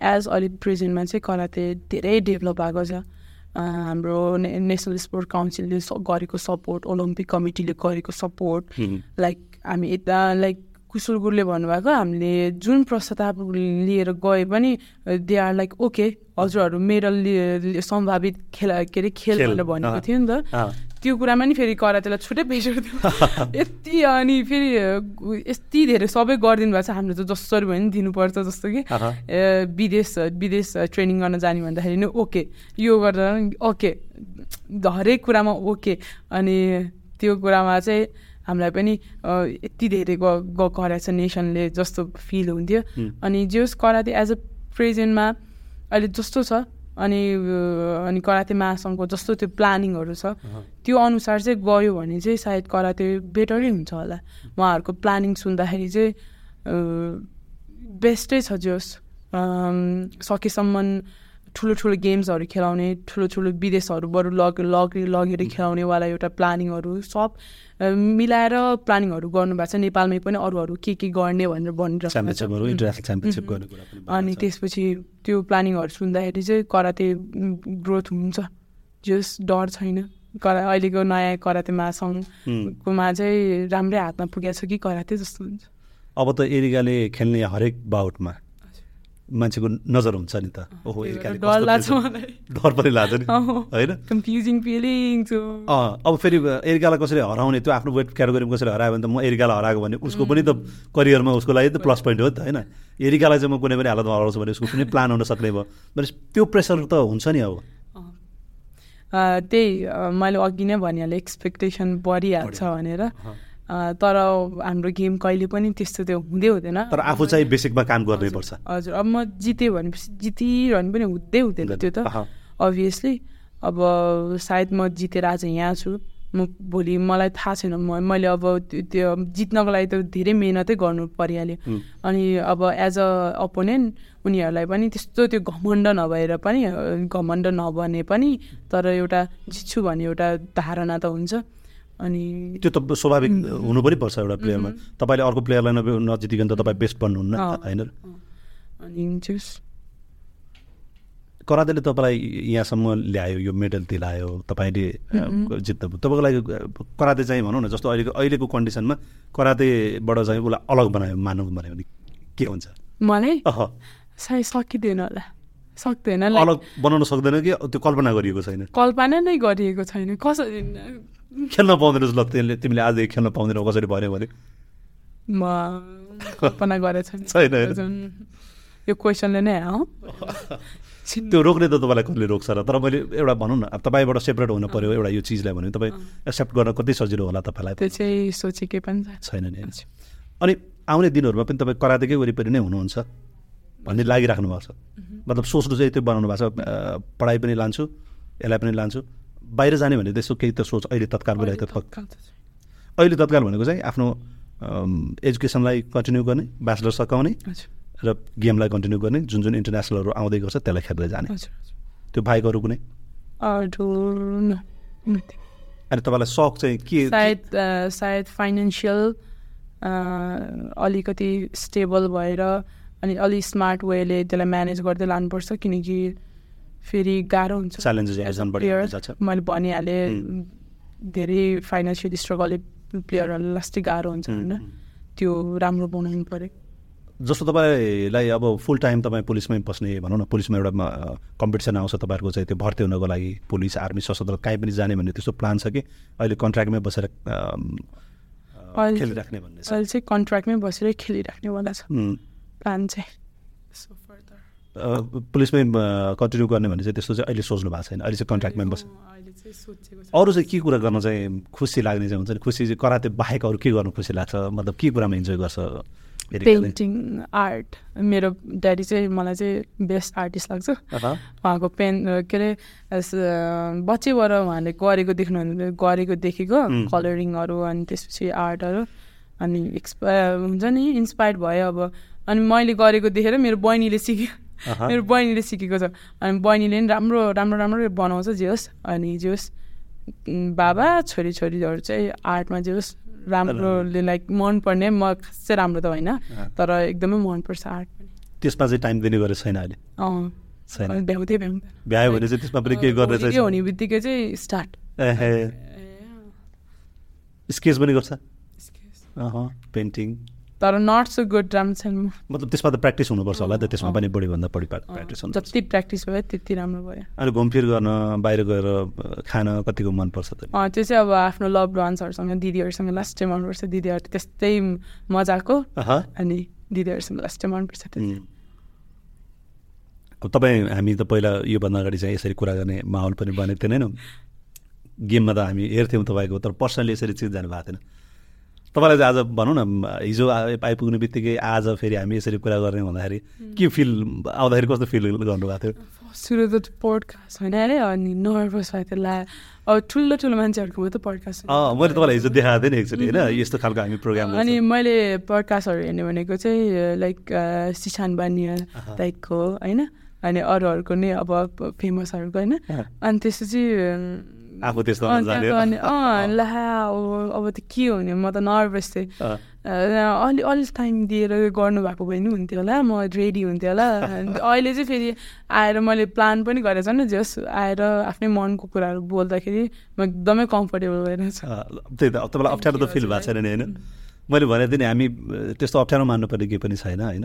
एज अहिले प्रेजेन्टमा चाहिँ कराते धेरै डेभलप भएको छ हाम्रो ने नेसनल स्पोर्ट काउन्सिलले गरेको सपोर्ट ओलम्पिक कमिटीले गरेको सपोर्ट। लाइक हामी यता लाइक कुशल गुरुले भन्नुभएको हामीले जुन प्रस्ताव लिएर गए पनि दे आर लाइक ओके हजुरहरू मेडल सम्भावित खेल के अरे खेल भनेर भनेको। थियो नि त। त्यो कुरामा नि फेरि करातेलाई छुट्टै प्रेसर थियो यति अनि फेरि यति धेरै सबै गरिदिनु भएको छ। हामीले त जसरी भयो नि दिनुपर्छ जस्तो कि। विदेश विदेश ट्रेनिङ गर्न जाने भन्दाखेरि नि ओके। यो गर्दा ओके। हरेक कुरामा ओके। अनि त्यो कुरामा चाहिँ हामीलाई पनि यति धेरै ग छ नेसनले जस्तो फिल हुन्थ्यो। अनि जोस् कराते एज अ प्रेजेन्टमा अहिले जस्तो छ। अनि अनि कराते महासङ्घको जस्तो त्यो प्लानिङहरू छ। त्यो अनुसार चाहिँ गयो भने चाहिँ सायद कराते बेटरै हुन्छ होला। उहाँहरूको प्लानिङ सुन्दाखेरि चाहिँ बेस्टै छ जोस्। सकेसम्म ठुलो ठुलो गेम्सहरू खेलाउने ठुलो ठुलो विदेशहरूबाट लग लग लगेर खेलाउनेवाला एउटा प्लानिङहरू सब मिलाएर प्लानिङहरू गर्नुभएको छ। नेपालमै पनि अरू अरू के के गर्ने भनेर भनिरहेको अनि। त्यसपछि त्यो प्लानिङहरू सुन्दाखेरि चाहिँ कराते ग्रोथ हुन्छ। जस डर छैन। करा अहिलेको नयाँ कराते महासङ्घकोमा चाहिँ राम्रै हातमा पुगेको छ कि कराते जस्तो हुन्छ। अब त एरिकाले खेल्ने हरेक बाउटमा मान्छेको नजर हुन्छ नि त। ओहो डर पनि लाग्छ नि। होइन? अब फेरि एरिकालाई कसरी हराउने त्यो आफ्नो वेट क्याटेगोरीमा कसरी हरायो भने त म एरिकालाई हराएको भने उसको पनि त करियरमा उसको लागि त प्लस पोइन्ट हो नि त होइन? एरिकालाई चाहिँ म कुनै पनि हालतमा हराउँछु भने उसको कुनै प्लान हुन सक्ने भयो। भने त्यो प्रेसर त हुन्छ नि अब। त्यही मैले अघि नै भनिहालेँ एक्सपेक्टेसन बढिहाल्छ भनेर। तर हाम्रो गेम कहिले पनि त्यस्तो त्यो हुँदै हुँदैन। तर आफू चाहिँ बेसिकमा काम गर्नै पर्छ। हजुर अब म जितेँ भनेपछि जितिरहनु पनि हुँदै हुँदैन त्यो त। अभियसली अब सायद म जितेर आज यहाँ छु। म भोलि मलाई थाहा छैन म मैले अब त्यो त्यो जित्नको लागि त धेरै मिहिनेतै गर्नु परिहाल्यो। अनि अब एज अ अपोनेन्ट उनीहरूलाई पनि त्यस्तो त्यो घमण्ड नभएर पनि घमण्ड नभने पनि तर एउटा जित्छु भन्ने एउटा धारणा त हुन्छ। अनि त्यो त स्वाभाविक हुनु पनि पर्छ एउटा प्लेयरमा तपाईँले अर्को प्लेयरलाई नजितिकन त तपाईँ बेस्ट बन्नुहुन्न। होइन? अनि करातेले तपाईँलाई यहाँसम्म ल्यायो यो मेडल दिलायो तपाईँले जित्नु तपाईँको लागि कराते चाहिँ भनौँ न जस्तो अहिलेको अहिलेको कन्डिसनमा करातेबाट चाहिँ उसलाई अलग बनायो मानव बनायो भने के हुन्छ? मलाई? सायद सकिँदैन होला। सक्दैन अलग बनाउन सक्दैन कि त्यो कल्पना गरिएको छैन? कल्पना नै गरिएको छैन। कसरी खेल्न पाउँदैनस् ल त्यसले तिमीले आजदेखि खेल्न पाउँदैनौ कसरी भन्यो भने म कल्पना गरेको छैन यो क्वेसनले नै हो त्यो रोक्ने त तपाईँलाई कसले रोक्छ र तर मैले एउटा भनौँ न अब तपाईँबाट सेपरेट हुनु पऱ्यो एउटा यो चिजलाई भने तपाईँ एक्सेप्ट गर्न कति सजिलो होला तपाईँलाई त्यो चाहिँ सोचेकै पनि छैन छैन नि? अनि आउने दिनहरूमा पनि तपाईँ करातेकै वरिपरि नै हुनुहुन्छ भन्ने लागिराख्नु भएको छ मतलब सोच्नु चाहिँ त्यो बनाउनु भएको छ पढाइ पनि लान्छु यसलाई पनि लान्छु बाहिर जाने भने त्यस्तो केही त सोच अहिले तत्काल भइरहेको त। अहिले तत्काल भनेको चाहिँ आफ्नो एजुकेसनलाई कन्टिन्यू गर्ने ब्याचलर सकाउने हजुर। र गेमलाई कन्टिन्यू गर्ने जुन जुन इन्टरनेसनलहरू आउँदै गर्छ त्यसलाई खेल्दै जाने। त्यो बाहेक अरू कुनै. अनि तपाईँलाई सक चाहिँ के सायद सायद फाइनेन्सियल अलिकति स्टेबल भएर अनि अलिक स्मार्ट वेले त्यसलाई म्यानेज गर्दै लानुपर्छ किनकि फेरि गाह्रो हुन्छ। जान्छ। मैले भनिहालेँ धेरै फाइनेन्सियल स्ट्रगलले प्लेयरहरूलाई लास्टै गाह्रो हुन्छ होइन। त्यो राम्रो बनाउनु पऱ्यो। जस्तो तपाईँलाई अब फुल टाइम तपाईँ पुलिसमै बस्ने भनौँ न पुलिसमा एउटा कम्पिटिसन आउँछ तपाईँहरूको चाहिँ त्यो भर्ती हुनको लागि पुलिस आर्मी सशस्त्र कहीँ पनि जाने भन्ने त्यस्तो प्लान छ कि? अहिले कन्ट्र्याक्टमै बसेर खेलिराख्ने भन्ने अहिले चाहिँ कन्ट्र्याक्टमै बसेरै खेलिराख्नेवाला छ। प्लान चाहिँ। पुलिसमै कन्टिन्यू गर्ने भन्ने चाहिँ त्यस्तो चाहिँ अहिले सोच्नु भएको छैन। अहिले चाहिँ कन्ट्र्याक्टमै बस अँ, अहिले चाहिँ सोचेको छ। अरू चाहिँ के कुरा गर्न चाहिँ खुसी लाग्ने चाहिँ हुन्छ नि? खुसी चाहिँ कराते बाहेक अरू के गर्नु खुसी लाग्छ? मतलब के कुरामा इन्जोय गर्छ? पेन्टिङ आर्ट मेरो ड्याडी चाहिँ मलाई चाहिँ बेस्ट आर्टिस्ट लाग्छ। उहाँको पेन के अरे बच्चैबाट उहाँले गरेको देख्नु गरेको देखेको. कलरिङहरू अनि त्यसपछि आर्टहरू अनि एक्सपा हुन्छ नि? इन्सपायर्ड भयो अब। अनि मैले गरेको देखेर मेरो बहिनीले सिक्यो। मेरो बहिनीले सिकेको छ। अनि बहिनीले पनि राम्रो राम्रो राम्रो बनाउँछ जे होस्। अनि जे होस् बाबा छोरी छोरीहरू चाहिँ आर्टमा जे होस् राम्रोले लाइक मनपर्ने म खासै राम्रो त होइन तर एकदमै मनपर्छ आर्ट पनि। त्यसमा चाहिँ टाइम दिने गरेर छैन अहिले? छैन। भ्याउँदै भ्याउँदैन भ्यायो भने चाहिँ त्यसमा पनि गर्ने के चाहिँ हुने बित्तिकै चाहिँ स्टार्ट स्केच पनि गर्छ? पेन्टिङ। तर नट सो गुड राम्रो छैन म मतलब त्यसमा त प्र्याक्टिस हुनुपर्छ होला त त्यसमा पनि बढीभन्दा बढी प्र्याक्टिस हुनु जति प्र्याक्टिस भयो त्यति राम्रो भयो। अनि घुमफिर गर्न बाहिर गएर खान कतिको मनपर्छ त्यो चाहिँ अब आफ्नो लभ वान्सहरूसँग दिदीहरूसँग लास्ट टाइम मनपर्छ। दिदीहरू त्यस्तै मजाको। अनि दिदीहरूसँग लास्ट टाइम मनपर्छ त्यो. अब तपाईँ हामी त पहिला योभन्दा अगाडि चाहिँ यसरी कुरा गर्ने माहौल पनि बनेको थिएन गेममा त हामी हेर्थ्यौँ तपाईँको तर पर्सनली यसरी चिज जानु भएको थिएन। तपाईँलाई चाहिँ आज भनौँ न हिजो आइपुग्ने बित्तिकै आज फेरि हामी यसरी कुरा गर्ने भन्दाखेरि के फिल आउँदाखेरि कस्तो फिल गर्नुभएको थियो? सुरु त पोडकास्ट होइन अरे अनि नर्भस भयो त्यो ला अब ठुलो ठुलो मान्छेहरूको मात्रै पोडकास्ट मैले तपाईँलाई हिजो देखाएको थिएँ नि एक्चुली होइन? यस्तो खालको हामी प्रोग्राम अनि मैले पडकास्टहरू हेर्ने भनेको चाहिँ लाइक सिसान बानिया लाइकको होइन? अनि अरूहरूको नै अब फेमसहरूको होइन? अनि त्यसपछि आफू त्यस्तो अँ, ला अब त के हुने म त नर्भस थिएँ अलि अलि टाइम दिएर गर्नुभएको भए नि हुन्थ्यो होला म रेडी हुन्थ्यो होला अहिले चाहिँ फेरि आएर मैले प्लान पनि गरेको छैन जस आएर आफ्नै मनको कुराहरू बोल्दाखेरि म एकदमै कम्फोर्टेबल भइरहेको छु त्यही त तपाईँलाई अप्ठ्यारो त फिल भएको छैन नि होइन मैले भने थिएँ नि हामी त्यस्तो अप्ठ्यारो मान्नुपर्ने केही पनि छैन होइन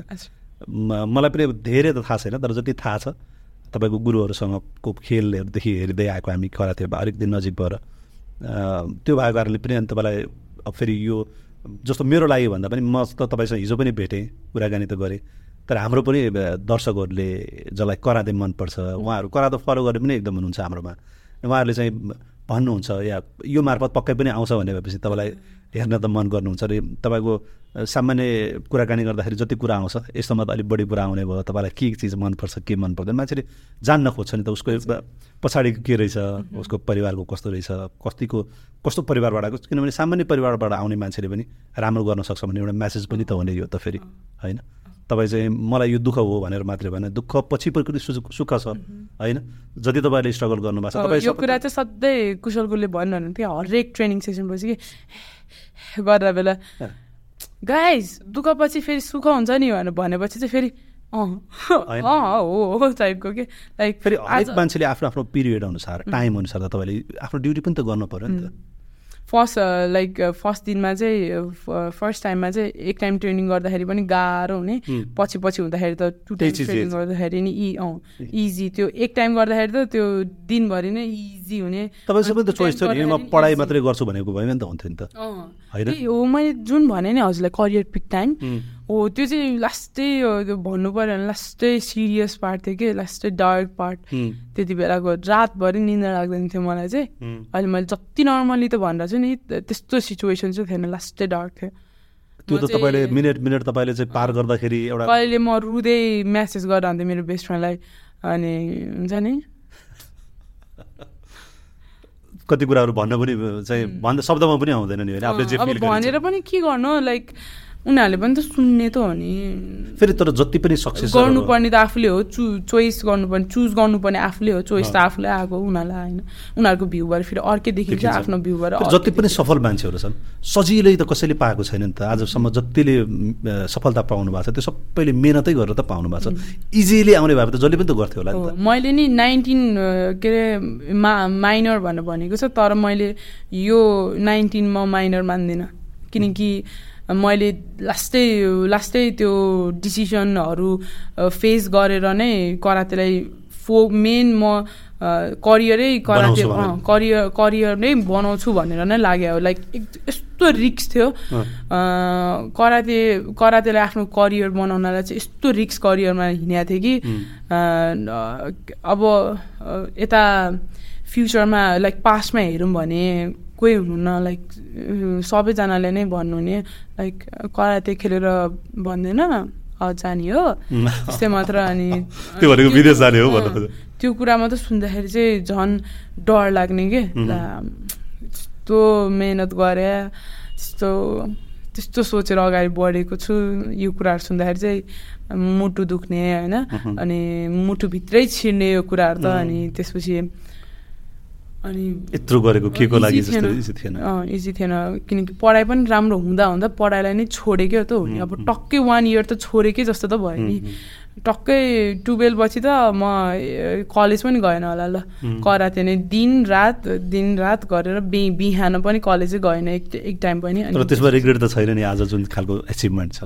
मलाई पनि धेरै त थाहा छैन तर जति थाहा छ तपाईँको गुरुहरूसँगको खेलहरूदेखि हेर्दै आएको हामी अलिक दिन नजिक भएर त्यो भएको कारणले पनि अनि तपाईँलाई अब फेरि यो जस्तो मेरो लागि भन्दा पनि म त तपाईँसँग हिजो पनि भेटेँ कुराकानी त गरेँ तर हाम्रो पनि दर्शकहरूले जसलाई कराते मनपर्छ उहाँहरू कराते फलो गर्ने पनि एकदम हुनुहुन्छ हाम्रोमा उहाँहरूले चाहिँ भन्नुहुन्छ या यो मार्फत पक्कै पनि आउँछ भने भएपछि तपाईँलाई हेर्न त मन गर्नुहुन्छ र तपाईँको सामान्य कुराकानी गर्दाखेरि जति कुरा आउँछ यस्तोमा त अलिक बढी कुरा आउने भयो। तपाईँलाई के चिज मनपर्छ के मन पर्दैन मान्छेले जान्न खोज्छ नि त उसको एउटा पछाडि के रहेछ उसको परिवारको कस्तो रहेछ कतिको कस्तो परिवारबाट आएको किनभने सामान्य परिवारबाट आउने मान्छेले पनि राम्रो गर्न सक्छ भन्ने एउटा म्यासेज पनि त हुने यो त फेरि होइन? तपाईँ चाहिँ मलाई यो दुःख हो भनेर मात्रै भएन। दुःख पछि पनि सुख छ होइन? जति तपाईँले स्ट्रगल गर्नुभएको छ यो कुरा चाहिँ सधैँ कुशल गुरुले भन्नुहुन्थ्यो हरेक ट्रेनिङ सेसन पछि कि गरेर बेला गाइस दुःखपछि फेरि सुख हुन्छ नि भनेर भनेपछि चाहिँ फेरि अँ हो हो टाइपको के लाइक फेरि हरेक मान्छेले आफ्नो आफ्नो पिरियड अनुसार टाइम अनुसार त तपाईँले आफ्नो ड्युटी पनि त गर्नु पऱ्यो नि त फर्स्ट लाइक फर्स्ट दिनमा चाहिँ फर्स्ट टाइममा चाहिँ एक टाइम ट्रेनिङ गर्दाखेरि पनि गाह्रो हुने। पछि पछि हुँदाखेरि त टु टाइम ट्रेनिङ। गर्दाखेरि नि इ अँ इजी त्यो एक टाइम गर्दाखेरि त त्यो दिनभरि नै इजी हुने नि पढाइ। मात्रै गर्छु भनेको भयो भने त हुन्थ्यो नि त हो मैले जुन भने नि हजुरलाई करियर पिक टाइम. हो त्यो चाहिँ लास्टै त्यो भन्नु पऱ्यो भने लास्टै सिरियस पार्ट थियो कि लास्टै डार्क पार्ट. त्यति बेलाको रातभरि निन्द्रा लाग्दैन थियो मलाई चाहिँ. अहिले मैले जति नर्मली त भन्दा चाहिँ नि त्यस्तो सिचुएसन चाहिँ थिएन लास्टै डार्क थियो। त्यो त तपाईँले मिनट मिनट तपाईँले चाहिँ पार गर्दाखेरि एउटा कहिले म रुँदै म्यासेज गरेर हुन्थेँ मेरो बेस्ट फ्रेन्डलाई अनि हुन्छ नि? कति कुराहरू भन्न पनि चाहिँ भन्दा शब्दमा पनि आउँदैन नि होइन भनेर पनि के गर्नु? लाइक उनीहरूले पनि त सुन्ने त हो नि। फेरि तर जति पनि सक्सेस गर्नुपर्ने त आफूले हो चु चोइस गर्नुपर्ने चुज गर्नुपर्ने आफूले हो चोइस त। आफूले आएको उनीहरूलाई होइन। उनीहरूको भ्यूबाट फेरि अर्कै देखिन्छ। आफ्नो भ्यूबाट जति पनि सफल मान्छेहरू छन् सजिलै त कसैले पाएको छैन नि त। आजसम्म जतिले सफलता पाउनु भएको छ त्यो सबैले मेहनतै गरेर त पाउनु भएको छ। इजिली आउने भए त जसले पनि त गर्थ्यो होला नि हो, त। मैले नि नाइन्टिन के अरे मा माइनर भनेर भनेको छ तर मैले यो नाइन्टिन म माइनर मान्दिनँ। किनकि मैले लास्टै लास्टै त्यो डिसिसनहरू फेस गरेर नै करातेलाई फो मेन म करियरै कराते करियर करियर नै बनाउँछु भनेर नै लाग्यो। लाइक यस्तो रिक्स थियो। कराते करातेलाई आफ्नो करियर बनाउनलाई चाहिँ यस्तो रिक्स करियरमा हिँडेको थिएँ कि अब यता फ्युचरमा लाइक पास्टमा हेरौँ भने कोही हुनुहुन्न लाइक सबैजनाले नै भन्नुहुने लाइक कराते खेलेर भन्दैन जाने हो. त्यस्तै मात्र अनि त्यो भनेको विदेश जाने हो त्यो कुरा मात्रै सुन्दाखेरि चाहिँ झन् डर लाग्ने के उम्. ला, यस्तो मेहनत गरे त्यस्तो त्यस्तो सोचेर अगाडि बढेको छु यो कुराहरू सुन्दाखेरि चाहिँ मुटु दुख्ने होइन। अनि मुटुभित्रै छिर्ने यो कुराहरू त. अनि त्यसपछि अनि यत्रो गरेको के को लागि इजी थिएन। किनकि पढाइ पनि राम्रो हुँदा हुँदा पढाइलाई नै छोडेकै हो त हो नि। अब टक्कै वान इयर त छोडेकै जस्तो त भयो नि। टक्कै टुवेल्भ पछि त म कलेज पनि गएन होला ल। कराते नै दिन रात दिन रात गरेर बि बिहान पनि कलेजै गएन एक एक टाइम पनि। अनि त्यसमा रिग्रेट त छैन नि आज जुन खालको एचिभमेन्ट छ।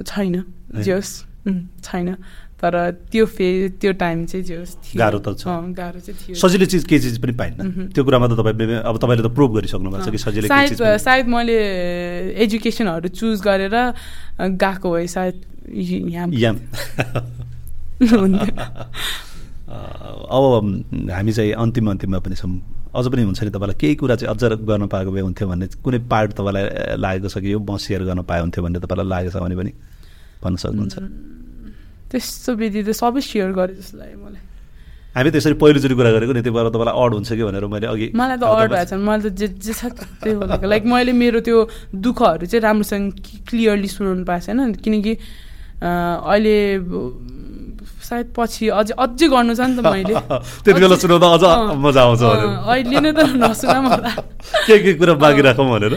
छैन। जोस् छैन। तर त्यो फे त्यो टाइम चाहिँ थियो। गाह्रो त छ। गाह्रो चाहिँ थियो। सजिलो चिज केही चिज पनि पाइन्न। त्यो कुरामा त तपाईँ अब तपाईँले त प्रुभ गरिसक्नु भएको छ कि सजिलो सायद सायद मैले एजुकेसनहरू चुज गरेर गएको भए सायद यहाँ। अब हामी चाहिँ अन्तिम अन्तिममा पनि छौँ। अझ पनि हुन्छ नि तपाईँलाई। केही कुरा चाहिँ अझ गर्न पाएको भए हुन्थ्यो भन्ने कुनै पार्ट तपाईँलाई लागेको छ कि यो म सेयर गर्न पाए हुन्थ्यो भन्ने तपाईँलाई लागेको छ भने पनि भन्न सक्नुहुन्छ। त्यस्तो विधि त सबै सेयर गरेँ जस्तो लाग्यो मलाई। हामी त यसरी पहिलोचोटि कुरा गरेको नि त्यो भएर तपाईँलाई अड हुन्छ कि भनेर मैले अघि मलाई त अड भएको छ मलाई त जे जे छ त्यही बोलेको लाइक मैले मेरो त्यो दुःखहरू चाहिँ राम्रोसँग क्लियरली सुनाउनु पाएको छैन। किनकि अ, अहिले सायद पछि अझै अझै गर्नु छ नि त मैले। त्यति बेला सुनाउँदा अझ मजा आउँछ अहिले नै त नसुना होला के के कुरा बाँकी राखौँ भनेर?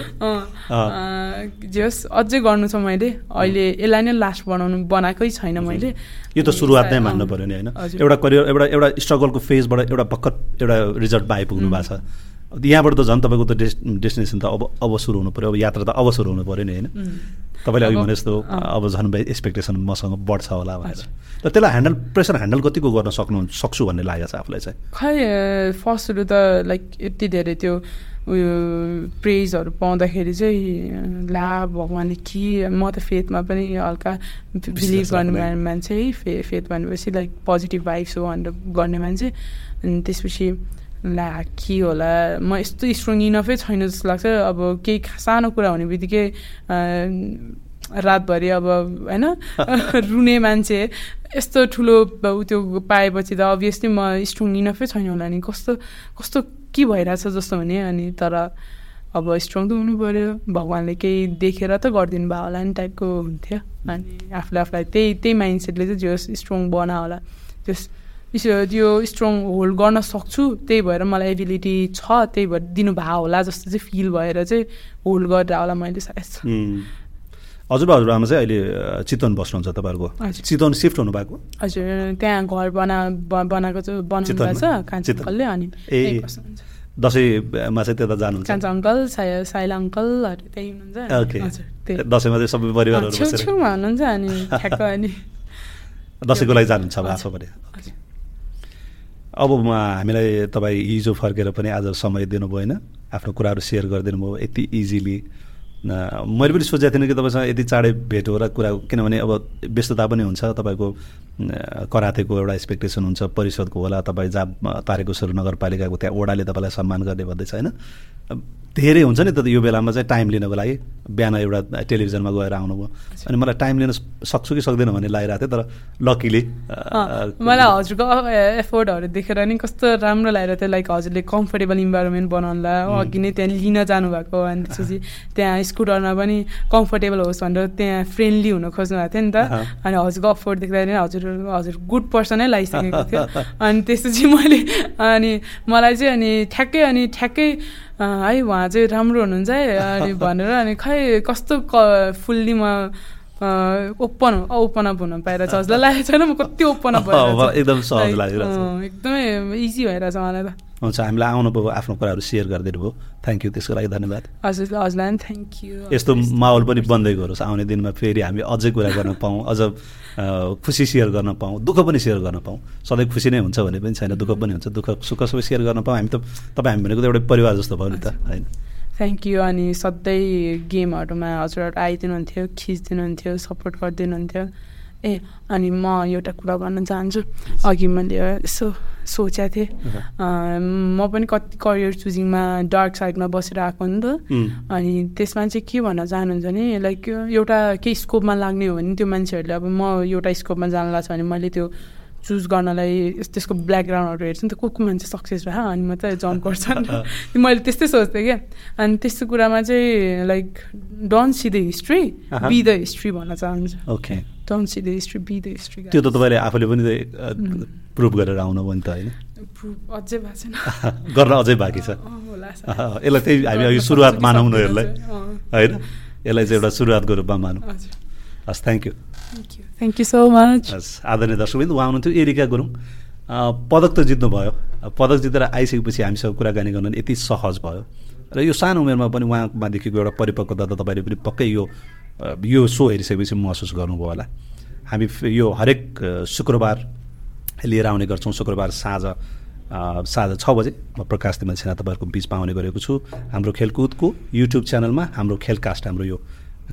जे होस् अझै गर्नु छ मैले। अहिले यसलाई नै लास्ट बनाउनु बनाएकै छैन मैले। यो त सुरुवात नै मान्नु पऱ्यो नि होइन। एउटा करियर एउटा एउटा स्ट्रगलको फेजबाट एउटा भर्खर एउटा रिजल्टमा आइपुग्नु भएको छ। यहाँबाट त झन् तपाईँको त डेस् डेस्टिनेसन त अब अब सुरु हुनु पऱ्यो। अब यात्रा त अब सुरु हुनु पऱ्यो नि होइन? तपाईँले अघि भने जस्तो अब झन् एक्सपेक्टेसन मसँग बढ्छ होला भनेर। र त्यसलाई ह्यान्डल प्रेसर ह्यान्डल कतिको गर्न सक्नु सक्छु भन्ने लागेको छ आफूलाई चाहिँ? खै फर्स्टहरू त लाइक यति धेरै त्यो उयो प्रेजहरू पाउँदाखेरि चाहिँ ला भगवान्ले के म त फेथमा पनि हल्का बिलिभ गर्ने मान्छे है फे फेथ भनेपछि लाइक पोजिटिभ भाइब्स हो भनेर गर्ने मान्छे। अनि त्यसपछि ला के होला? म यस्तो स्ट्रङ इनफै छैन जस्तो लाग्छ। अब केही सानो कुरा हुने बित्तिकै रातभरि अब होइन? रुने मान्छे। यस्तो ठुलो त्यो पाएपछि त अभियसली म स्ट्रङ इनफै छैन होला नि। कस्तो कस्तो के भइरहेछ जस्तो हुने अनि तर अब स्ट्रङ त हुनु पऱ्यो भगवान्ले केही देखेर त गरिदिनु भयो होला नि टाइपको हुन्थ्यो। अनि आफूले आफूलाई त्यही त्यही माइन्डसेटले चाहिँ जो स्ट्रङ बना होला त्यस त्यो स्ट्रङ होल्ड गर्न सक्छु त्यही भएर मलाई एबिलिटी छ त्यही भएर दिनुभयो होला जस्तो चाहिँ फिल भएर चाहिँ होल्ड गरेर होला मैले सायद। हजुर हजुरआमा चाहिँ अहिले चितवन बस्नुहुन्छ तपाईँहरूको। चितवन सिफ्ट हुनुभएको? हजुर त्यहाँ घर बना बनाएको चाहिँ बनाउनु कान्छले अनि ए दसैँमा चाहिँ त्यता जानुहुन्छ। कान्छा अङ्कल साय साइला अङ्कलहरू त्यही हुनुहुन्छ। दसैँमा चाहिँ सबै परिवारहरू हुनुहुन्छ अनि दसैँको लागि जानुहुन्छ अब भने। अब हामीलाई तपाईँ हिजो फर्केर पनि आज समय दिनुभयो होइन आफ्नो कुराहरू सेयर गरिदिनु भयो। यति इजिली मैले पनि सोचेको थिइनँ कि तपाईँसँग यति चाँडै भेट हो र कुरा किनभने अब व्यस्तता पनि हुन्छ। तपाईँको करातेको एउटा एक्सपेक्टेसन हुन्छ परिषदको होला। तपाईँ जहाँ तारेकोश्वर नगरपालिकाको त्यहाँ ओडाले तपाईँलाई सम्मान गर्ने भन्दैछ होइन? धेरै हुन्छ नि त यो बेलामा चाहिँ टाइम लिनको लागि। बिहान एउटा टेलिभिजनमा गएर आउनुभयो। अनि मलाई टाइम लिन सक्छु कि सक्दैन भन्ने लागिरहेको थियो तर लकिली मलाई हजुरको एफोर्टहरू देखेर नि कस्तो राम्रो लागेर थियो। लाइक हजुरले कम्फर्टेबल इन्भाइरोमेन्ट बनाउनुलाई अघि नै त्यहाँ लिन जानुभएको। अनि त्यसपछि त्यहाँ स्कुटरमा पनि कम्फर्टेबल होस् भनेर त्यहाँ फ्रेन्डली हुन खोज्नु भएको थियो नि त। अनि हजुरको अफोर्ट देख्दाखेरि हजुर हजुर गुड पर्सनै लागिसकेको थियो। अनि त्यसपछि मैले अनि मलाई चाहिँ अनि ठ्याक्कै अनि ठ्याक्कै है उहाँ चाहिँ राम्रो हुनुहुन्छ है अनि भनेर अनि खै कस्तो क फुल्ली म ओपन ओपन अप हुन पाएर जसलाई लागेको छैन म कति ओपन अप एकदम सहज लाग्यो एकदमै इजी भइरहेछ मलाई त। हुन्छ हामीलाई आउनुभयो आफ्नो कुराहरू सेयर गरिदिनु भयो थ्याङ्क यू त्यसको लागि धन्यवाद। हजुर हजुरलाई पनि थ्याङ्क यू यस्तो माहौल पनि बन्दै गरोस्। आउने दिनमा फेरि हामी अझै कुरा गर्न पाऊँ। अझ खुसी सेयर गर्न पाऊँ दुःख पनि सेयर गर्न पाऊँ। सधैँ खुसी नै हुन्छ भने पनि छैन दुःख पनि हुन्छ। दुःख सुख सबै सेयर गर्न पाऊँ। हामी त तपाईँ हामी भनेको त एउटा परिवार जस्तो भयो नि त होइन। थ्याङ्क यू अनि सधैँ गेमहरूमा हजुरहरू आइदिनुहुन्थ्यो खिचिदिनुहुन्थ्यो सपोर्ट गरिदिनुहुन्थ्यो। ए अनि म एउटा कुरा भन्न चाहन्छु। अघि मैले यसो सोचेको थिएँ। म पनि कति करियर चुजिङमा डार्क साइडमा बसेर आएको नि त। अनि त्यसमा चाहिँ के भन्न चाहनुहुन्छ भने लाइक एउटा केही स्कोपमा लाग्ने हो भने त्यो मान्छेहरूले अब म एउटा स्कोपमा जानु लाग्छ भने मैले त्यो चुज गर्नलाई त्यसको ब्याकग्राउन्डहरू हेर्छु नि त। को को मान्छे सक्सेस भयो अनि मात्रै जन गर्छ मैले त्यस्तै सोच्थेँ क्या। अनि त्यस्तो कुरामा चाहिँ like don't see the history be the history भन्न चाहन्छु। Okay don't see the history be the history त्यो त तपाईँले आफूले पनि प्रुभ गरेर आउनु भयो नि त होइन? अझै भएको छैन। गर्न अझै बाँकी छ। यसलाई त्यही हामी अघि सुरुवात मानौँ न यसलाई। होइन? यसलाई चाहिँ एउटा सुरुवातको रूपमा मानौँ। हस् thank you thank you so much हस् आदरणीय दर्शकबिन्द उहाँ हुनुहुन्थ्यो एरिका गुरुङ। पदक त जित्नुभयो पदक जितेर आइसकेपछि हामीसँग कुराकानी गर्न यति सहज भयो। र यो सानो उमेरमा पनि उहाँमा देखेको एउटा परिपक्वता त तपाईँले पनि पक्कै यो यो सो हेरिसकेपछि महसुस गर्नुभयो होला। हामी यो हरेक शुक्रबार लिएर आउने गर्छौँ। शुक्रबार साँझ साँझ छ बजे। म प्रकाश तिमल सेना तपाईँहरूको बिचमा आउने गरेको छु। हाम्रो खेलकुदको युट्युब च्यानलमा हाम्रो खेलकास्ट हाम्रो यो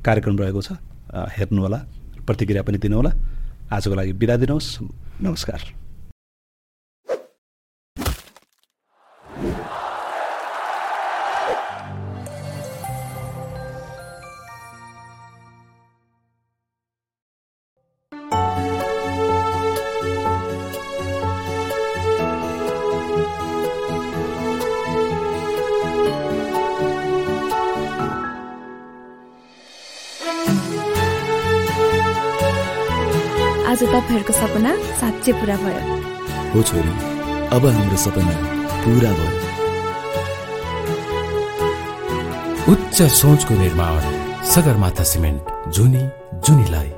कार्यक्रम रहेको छ। हेर्नुहोला प्रतिक्रिया पनि दिनुहोला। आजको लागि बिदा दिनुहोस्। नमस्कार। आज तपाईँहरूको सपना साँच्चै पुरा भयो। हो छोरी अब हाम्रो सपना पुरा भयो। उच्च सोचको निर्माण सगरमाथा सिमेन्ट जुनी जुनीलाई।